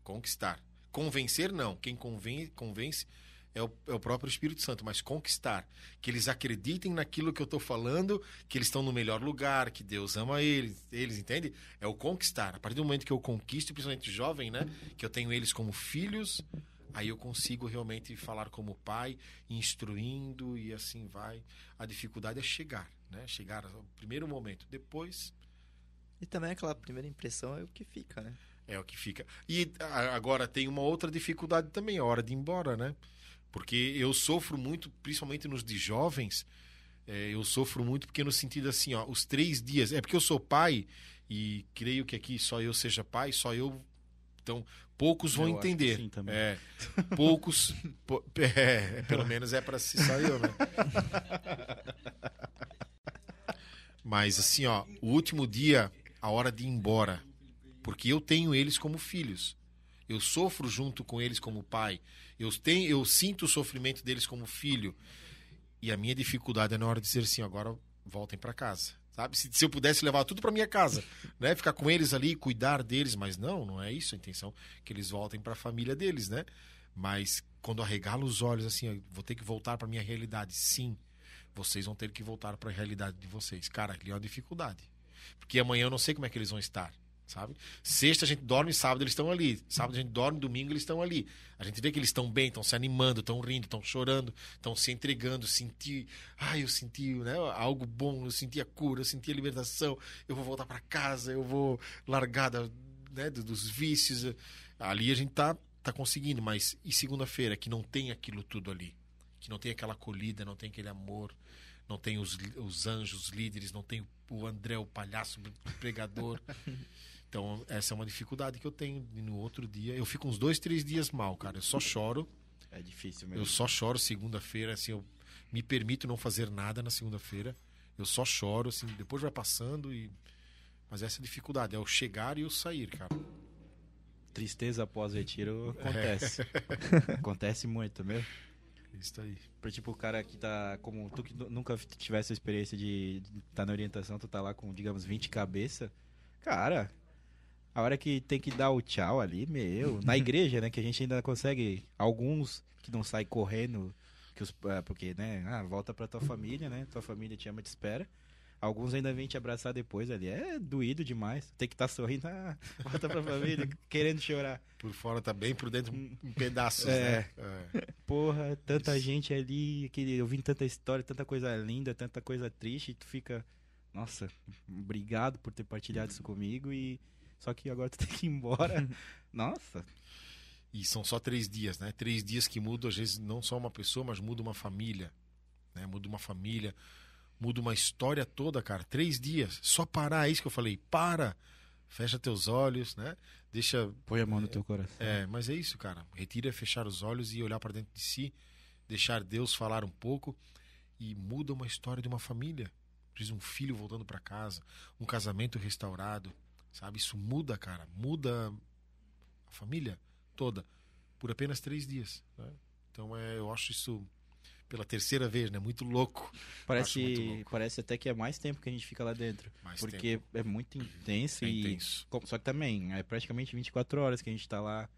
Conquistar. Convencer, não. Quem convence, convence é, o, é o próprio Espírito Santo, mas conquistar. Que eles acreditem naquilo que eu estou falando, que eles estão no melhor lugar, que Deus ama eles, eles, entende? É o conquistar. A partir do momento que eu conquisto, principalmente jovem, né? Que eu tenho eles como filhos, aí eu consigo realmente falar como pai, instruindo e assim vai. A dificuldade é chegar, né? Chegar ao primeiro momento. Depois E também aquela primeira impressão é o que fica, né? é o que fica. E agora tem uma outra dificuldade também, a hora de ir embora, né? Porque eu sofro muito, principalmente nos de jovens, é, eu sofro muito porque no sentido assim, ó, os três dias. É porque eu sou pai e creio que aqui só eu seja pai, só eu. Então, poucos vão Eu entender. sim também. É, poucos. po- é, pelo menos é para só eu, né? Mas assim, ó, o último dia, a hora de ir embora. Porque eu tenho eles como filhos. Eu sofro junto com eles como pai. Eu, tenho, eu sinto o sofrimento deles como filho. E a minha dificuldade é na hora de dizer assim, agora voltem para casa. Sabe? Se, se eu pudesse levar tudo para minha casa, né? Ficar com eles ali, cuidar deles, mas não, não é isso a intenção que eles voltem para a família deles, né? Mas quando arregalo os olhos assim, vou ter que voltar para minha realidade. Sim, vocês vão ter que voltar para a realidade de vocês. Cara, ali é uma dificuldade. Porque amanhã eu não sei como é que eles vão estar, sabe? Sexta a gente dorme, sábado eles estão ali. Sábado a gente dorme, domingo eles estão ali. A gente vê que eles estão bem, estão se animando, estão rindo, estão chorando, estão se entregando. Senti, ai, eu senti né, algo bom, eu senti a cura, eu senti a libertação. Eu vou voltar para casa, eu vou largar da, né, do- dos vícios. Ali a gente tá, tá conseguindo, mas e segunda-feira que não tem aquilo tudo ali? Que não tem aquela acolhida, não tem aquele amor, não tem os, os anjos, os líderes, não tem o André, o palhaço, o pregador. Então, essa é uma dificuldade que eu tenho. E no outro dia, eu fico uns dois, três dias mal, cara. Eu só choro. É difícil mesmo. Eu só choro segunda-feira, assim, eu me permito não fazer nada na segunda-feira. Eu só choro, assim, depois vai passando e. Mas essa é a dificuldade, é o chegar e o sair, cara. Tristeza após retiro acontece. acontece muito mesmo. Isso aí. Pra, tipo, o cara que tá. Como tu que nu- nunca tivesse a experiência de estar tá na orientação, tu tá lá com, digamos, 20 cabeça. Cara, a hora que tem que dar o tchau ali, meu. Na igreja, né? Que a gente ainda consegue. Alguns que não saem correndo. Que os, é, porque, né? Ah, volta pra tua família, né? Tua família te ama, te espera. Alguns ainda vêm te abraçar depois ali. É doído demais. Tem que estar sorrindo. Ah, volta pra família, querendo chorar. Por fora tá bem, por dentro em pedaços, É. né? É. Porra, tanta gente ali, aquele, ouvindo tanta história, tanta coisa linda, tanta coisa triste, e tu fica, nossa, obrigado por ter partilhado isso comigo e só que agora tu tem que ir embora. Nossa, E são só três dias, né? Três dias que mudam, às vezes, não só uma pessoa, mas muda uma família. Né? Muda uma família, muda uma história toda, cara. Três dias. Só parar, é isso que eu falei. Para. fecha teus olhos, né? Deixa Põe a mão no teu coração. é, mas é isso, cara. Retiro é fechar os olhos e olhar para dentro de si, deixar Deus falar um pouco e muda uma história de uma família. Diz um filho voltando para casa, um casamento restaurado, sabe? Isso muda, cara. Muda a família toda por apenas três dias. né? Então é, eu acho isso pela terceira vez, né? Muito louco. Acho muito Parece, louco. parece até que é mais tempo que a gente fica lá dentro. Mais porque é muito intenso É e. intenso. Só que também, é praticamente 24 horas que a gente tá lá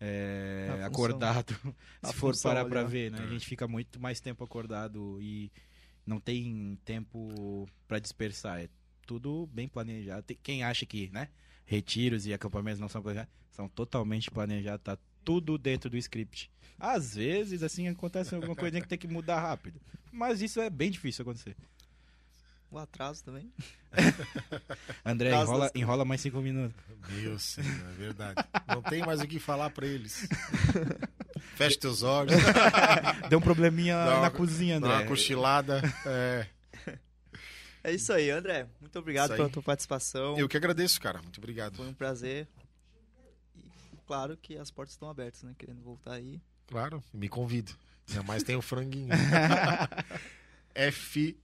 é, função. acordado. Se for função parar pra ó. ver, né? É. A gente fica muito mais tempo acordado e não tem tempo pra dispersar. É tudo bem planejado. Tem- Quem acha que, né? Retiros e acampamentos não são planejados, são totalmente planejados, tá tudo dentro do script. Às vezes, assim, acontece alguma coisinha que tem que mudar rápido. Mas isso é bem difícil acontecer. O atraso também. André, Caso enrola, das- enrola mais cinco minutos. Meu senhor, é verdade. Não tem mais o que falar para eles. Feche teus olhos, Deu um probleminha Dá uma- na cozinha, dá André. uma cochilada. É, É isso aí, André. Muito obrigado pela tua participação. eu que agradeço, cara. Muito obrigado. Foi um prazer. E claro que as portas estão abertas, né? Querendo voltar aí. Claro, me convido. Ainda mais tem o franguinho. F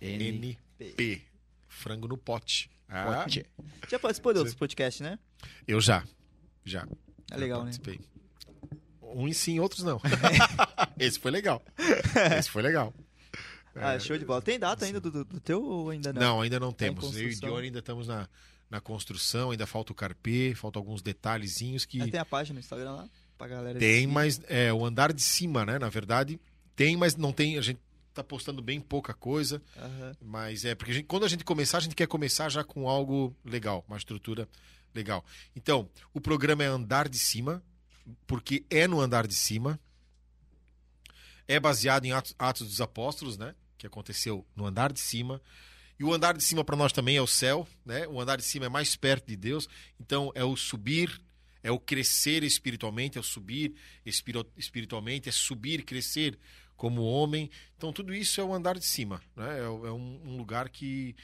N. P. Frango no pote. Ah, Pote. Já participou de outros podcasts, né? eu já. Já. É legal, já né? Uns sim, outros não. Esse foi legal. Esse foi legal. Ah, show de bola. Tem data ainda do, do- teu ou ainda não? Não, ainda não Tá em temos. Eu e o. Dione ainda estamos na, na construção, ainda falta o carpê, falta alguns detalhezinhos que. Mas tem a página no Instagram lá? Pra galera Tem, mas é o andar de cima, né? Na verdade, tem, mas não tem. A gente tá postando bem pouca coisa. Aham. Mas é porque a gente- quando a gente começar, a gente quer começar já com algo legal, uma estrutura legal. Então, o programa é Andar de Cima, porque é no andar de cima. É baseado em Atos, Atos dos Apóstolos, né? Que aconteceu no andar de cima. E o andar de cima para nós também é o céu, né? O andar de cima é mais perto de Deus. Então, é o subir, é o crescer espiritualmente, é o subir espiritualmente, é subir, crescer como homem. Então, tudo isso é o andar de cima. Né? É, é um lugar que,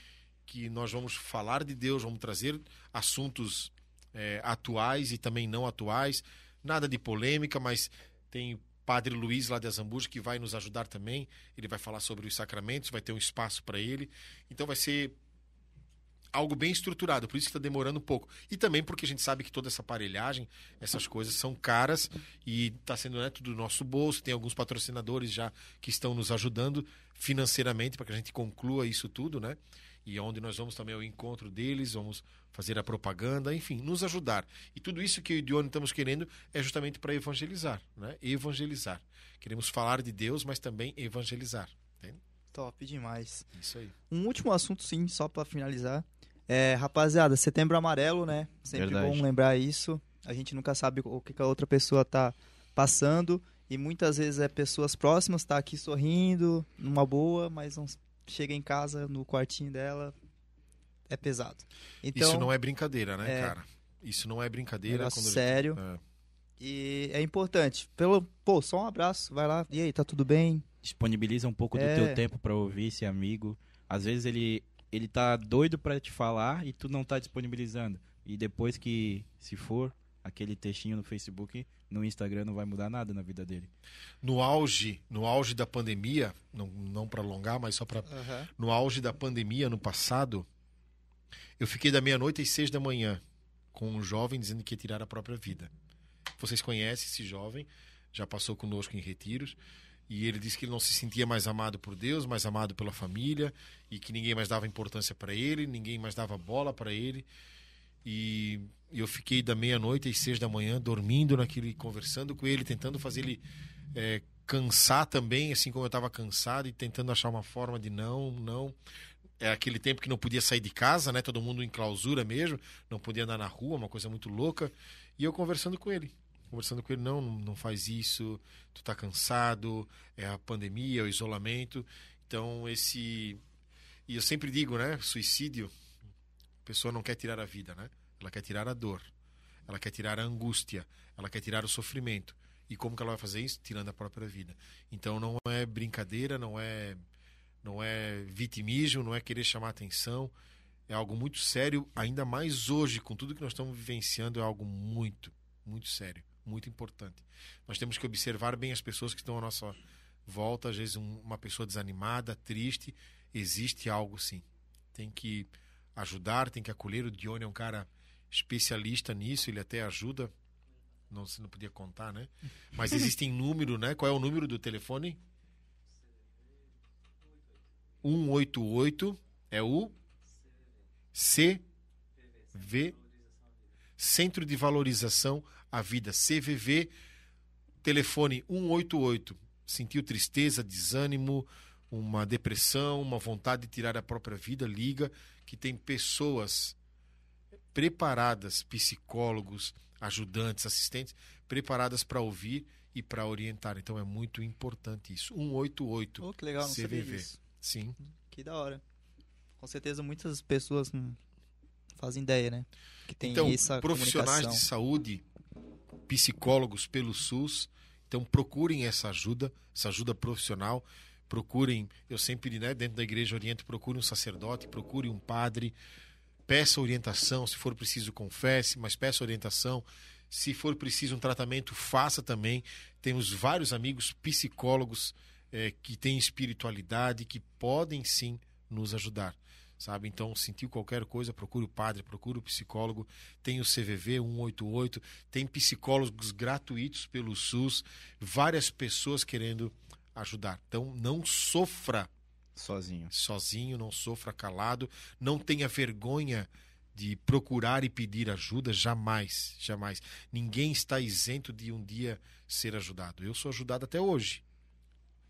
que nós vamos falar de Deus, vamos trazer assuntos é, atuais e também não atuais. Nada de polêmica, mas tem Padre Luiz lá de Azambuja que vai nos ajudar também. Ele vai falar sobre os sacramentos, vai ter um espaço para ele. Então, vai ser algo bem estruturado, por isso que está demorando um pouco. E também porque a gente sabe que toda essa aparelhagem, essas coisas são caras e está sendo né, tudo do nosso bolso. Tem alguns patrocinadores já que estão nos ajudando financeiramente para que a gente conclua isso tudo, né? E onde nós vamos também ao encontro deles, vamos fazer a propaganda, enfim, nos ajudar. E tudo isso que eu e o Dione estamos querendo é justamente para evangelizar, né? Evangelizar. Queremos falar de Deus, mas também evangelizar. Entende? Top demais. Isso aí. Um último assunto, sim, só pra finalizar. É, rapaziada, setembro amarelo, né? Sempre Verdade. bom lembrar isso. A gente nunca sabe o que, que a outra pessoa tá passando. E muitas vezes é pessoas próximas, tá aqui sorrindo, numa boa, mas não chega em casa, no quartinho dela, é pesado. Então, isso não é brincadeira, né, é- cara? Isso não é brincadeira. Gente- sério. É. e é importante. Pelo, pô, só um abraço, vai lá. E aí, tá tudo bem? Disponibiliza um pouco É. do teu tempo pra ouvir esse amigo. Às vezes ele, ele tá doido pra te falar e tu não tá disponibilizando. E depois que, se for, aquele textinho no Facebook, no Instagram não vai mudar nada na vida dele. No auge, no auge da pandemia, não, não para alongar, mas só para no auge da pandemia no passado, eu fiquei da meia-noite às seis da manhã com um jovem dizendo que ia tirar a própria vida. Vocês conhecem esse jovem, já passou conosco em retiros, e ele disse que ele não se sentia mais amado por Deus, mais amado pela família, e que ninguém mais dava importância para ele, ninguém mais dava bola para ele. E eu fiquei da meia-noite às seis da manhã dormindo naquele, conversando com ele, tentando fazer ele é, cansar também, assim como eu estava cansado e tentando achar uma forma de não, não. É aquele tempo que não podia sair de casa, né? Todo mundo em clausura mesmo, não podia andar na rua, uma coisa muito louca. E eu conversando com ele, conversando com ele, não, não faz isso, tu tá cansado, é a pandemia, o isolamento. Então esse e eu sempre digo, né, suicídio, a pessoa não quer tirar a vida, né? Ela quer tirar a dor. Ela quer tirar a angústia, ela quer tirar o sofrimento. E como que ela vai fazer isso? Tirando a própria vida. Então não é brincadeira, não é não é vitimismo, não é querer chamar atenção, é algo muito sério, ainda mais hoje, com tudo que nós estamos vivenciando, é algo muito, muito sério, muito importante. Nós temos que observar bem as pessoas que estão à nossa volta, às vezes um- uma pessoa desanimada, triste, existe algo sim. Tem que ajudar, tem que acolher. O Dione é um cara especialista nisso, ele até ajuda. Não, você não podia contar, né? Mas existe em número, né? Qual é o número do telefone? 188 é o CV Centro de Valorização à Vida, CVV, telefone 188. Sentiu tristeza, desânimo, uma depressão, uma vontade de tirar a própria vida, liga que tem pessoas preparadas, psicólogos, ajudantes, assistentes, preparadas para ouvir e para orientar. Então é muito importante isso. 188. Oh, que legal, não CVV. disso. Sim. Que da hora. Com certeza muitas pessoas não fazem ideia, né? Que tem então, essa profissionais de saúde, psicólogos pelo SUS, então procurem essa ajuda, essa ajuda profissional. Procurem, eu sempre, né, dentro da igreja oriento, procure um sacerdote, procure um padre, peça orientação, se for preciso confesse, mas peça orientação. Se for preciso um tratamento, faça também. Temos vários amigos psicólogos eh, que têm espiritualidade, que podem sim nos ajudar. Sabe? Então, sentiu qualquer coisa, procure o padre, procure o psicólogo. Tem o CVV 188, tem psicólogos gratuitos pelo SUS, várias pessoas querendo ajudar. Então, não sofra Sozinho. sozinho, não sofra calado, não tenha vergonha de procurar e pedir ajuda, jamais, jamais. Ninguém está isento de um dia ser ajudado. Eu sou ajudado até hoje.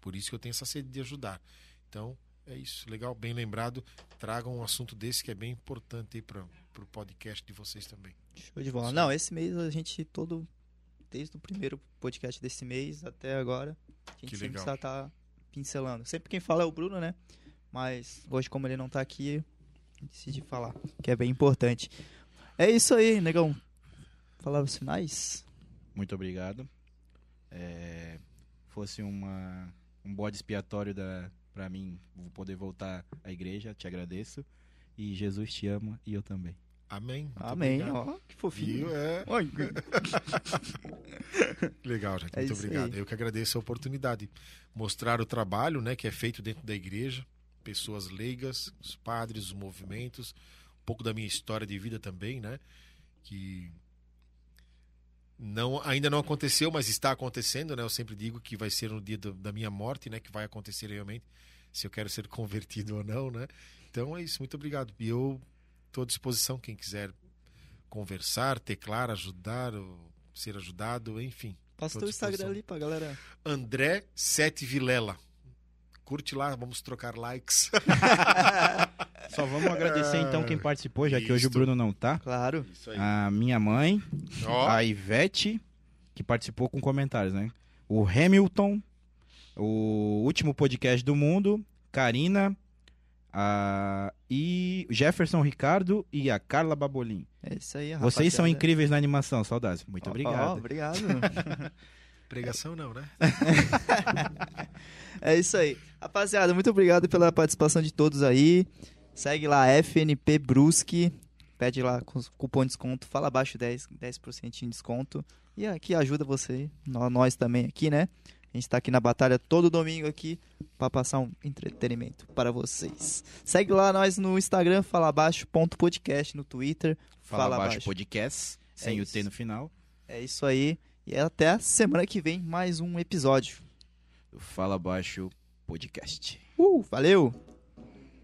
Por isso que eu tenho essa sede de ajudar. Então, é isso. Legal, bem lembrado. Tragam um assunto desse que é bem importante aí para o podcast de vocês também. Show de bola. Não, esse mês a gente todo, desde o primeiro podcast desse mês até agora, a gente Que sempre legal. está tá pincelando. Sempre quem fala é o Bruno, né? Mas hoje, como ele não tá aqui, decidi falar, que é bem importante. É isso aí, negão. Palavras finais? Muito obrigado. É, fosse uma, um bode expiatório da, pra mim vou poder voltar à igreja, te agradeço. E Jesus te ama e eu também. Amém. Muito Amém. Ó, que fofinho. Viu? É. Oi. Legal, gente. É Muito isso obrigado. aí. Eu que agradeço a oportunidade. Mostrar o trabalho né, que é feito dentro da igreja, pessoas leigas, os padres, os movimentos, um pouco da minha história de vida também, né? Que não, ainda não aconteceu, mas está acontecendo, né? Eu sempre digo que vai ser no dia do- da minha morte, né? Que vai acontecer realmente, se eu quero ser convertido ou não, né? Então é isso, muito obrigado. E eu estou à disposição, quem quiser conversar, teclar, ajudar, ou ser ajudado, enfim. Passa teu à Instagram ali pra galera. André Sete Vilela. Curte lá, vamos trocar likes. Só vamos agradecer então quem participou, já que hoje o. Bruno não tá. Claro. Isso aí. A minha mãe, Ó, a Ivete, que participou com comentários, né? O Hamilton, o último podcast do mundo, Karina, a... e Jefferson Ricardo e a Carla Babolim. É isso aí, Vocês são rapaziada. incríveis na animação, saudades. Muito Ó, obrigado. obrigado. pregação não, né? É isso aí. Rapaziada, muito obrigado pela participação de todos aí. Segue lá, FNP Brusque. Pede lá cupom de desconto. Fala abaixo 10%, 10% de desconto. E aqui ajuda você, nó- nós também aqui, né? A gente tá aqui na batalha todo domingo aqui para passar um entretenimento para vocês. Segue lá nós no Instagram, falabaixo.podcast, no Twitter. Fala, Fala abaixo podcast, sem o isso. T no final. É isso aí. E até a semana que vem, mais um episódio. Fala abaixo podcast. Uh, valeu!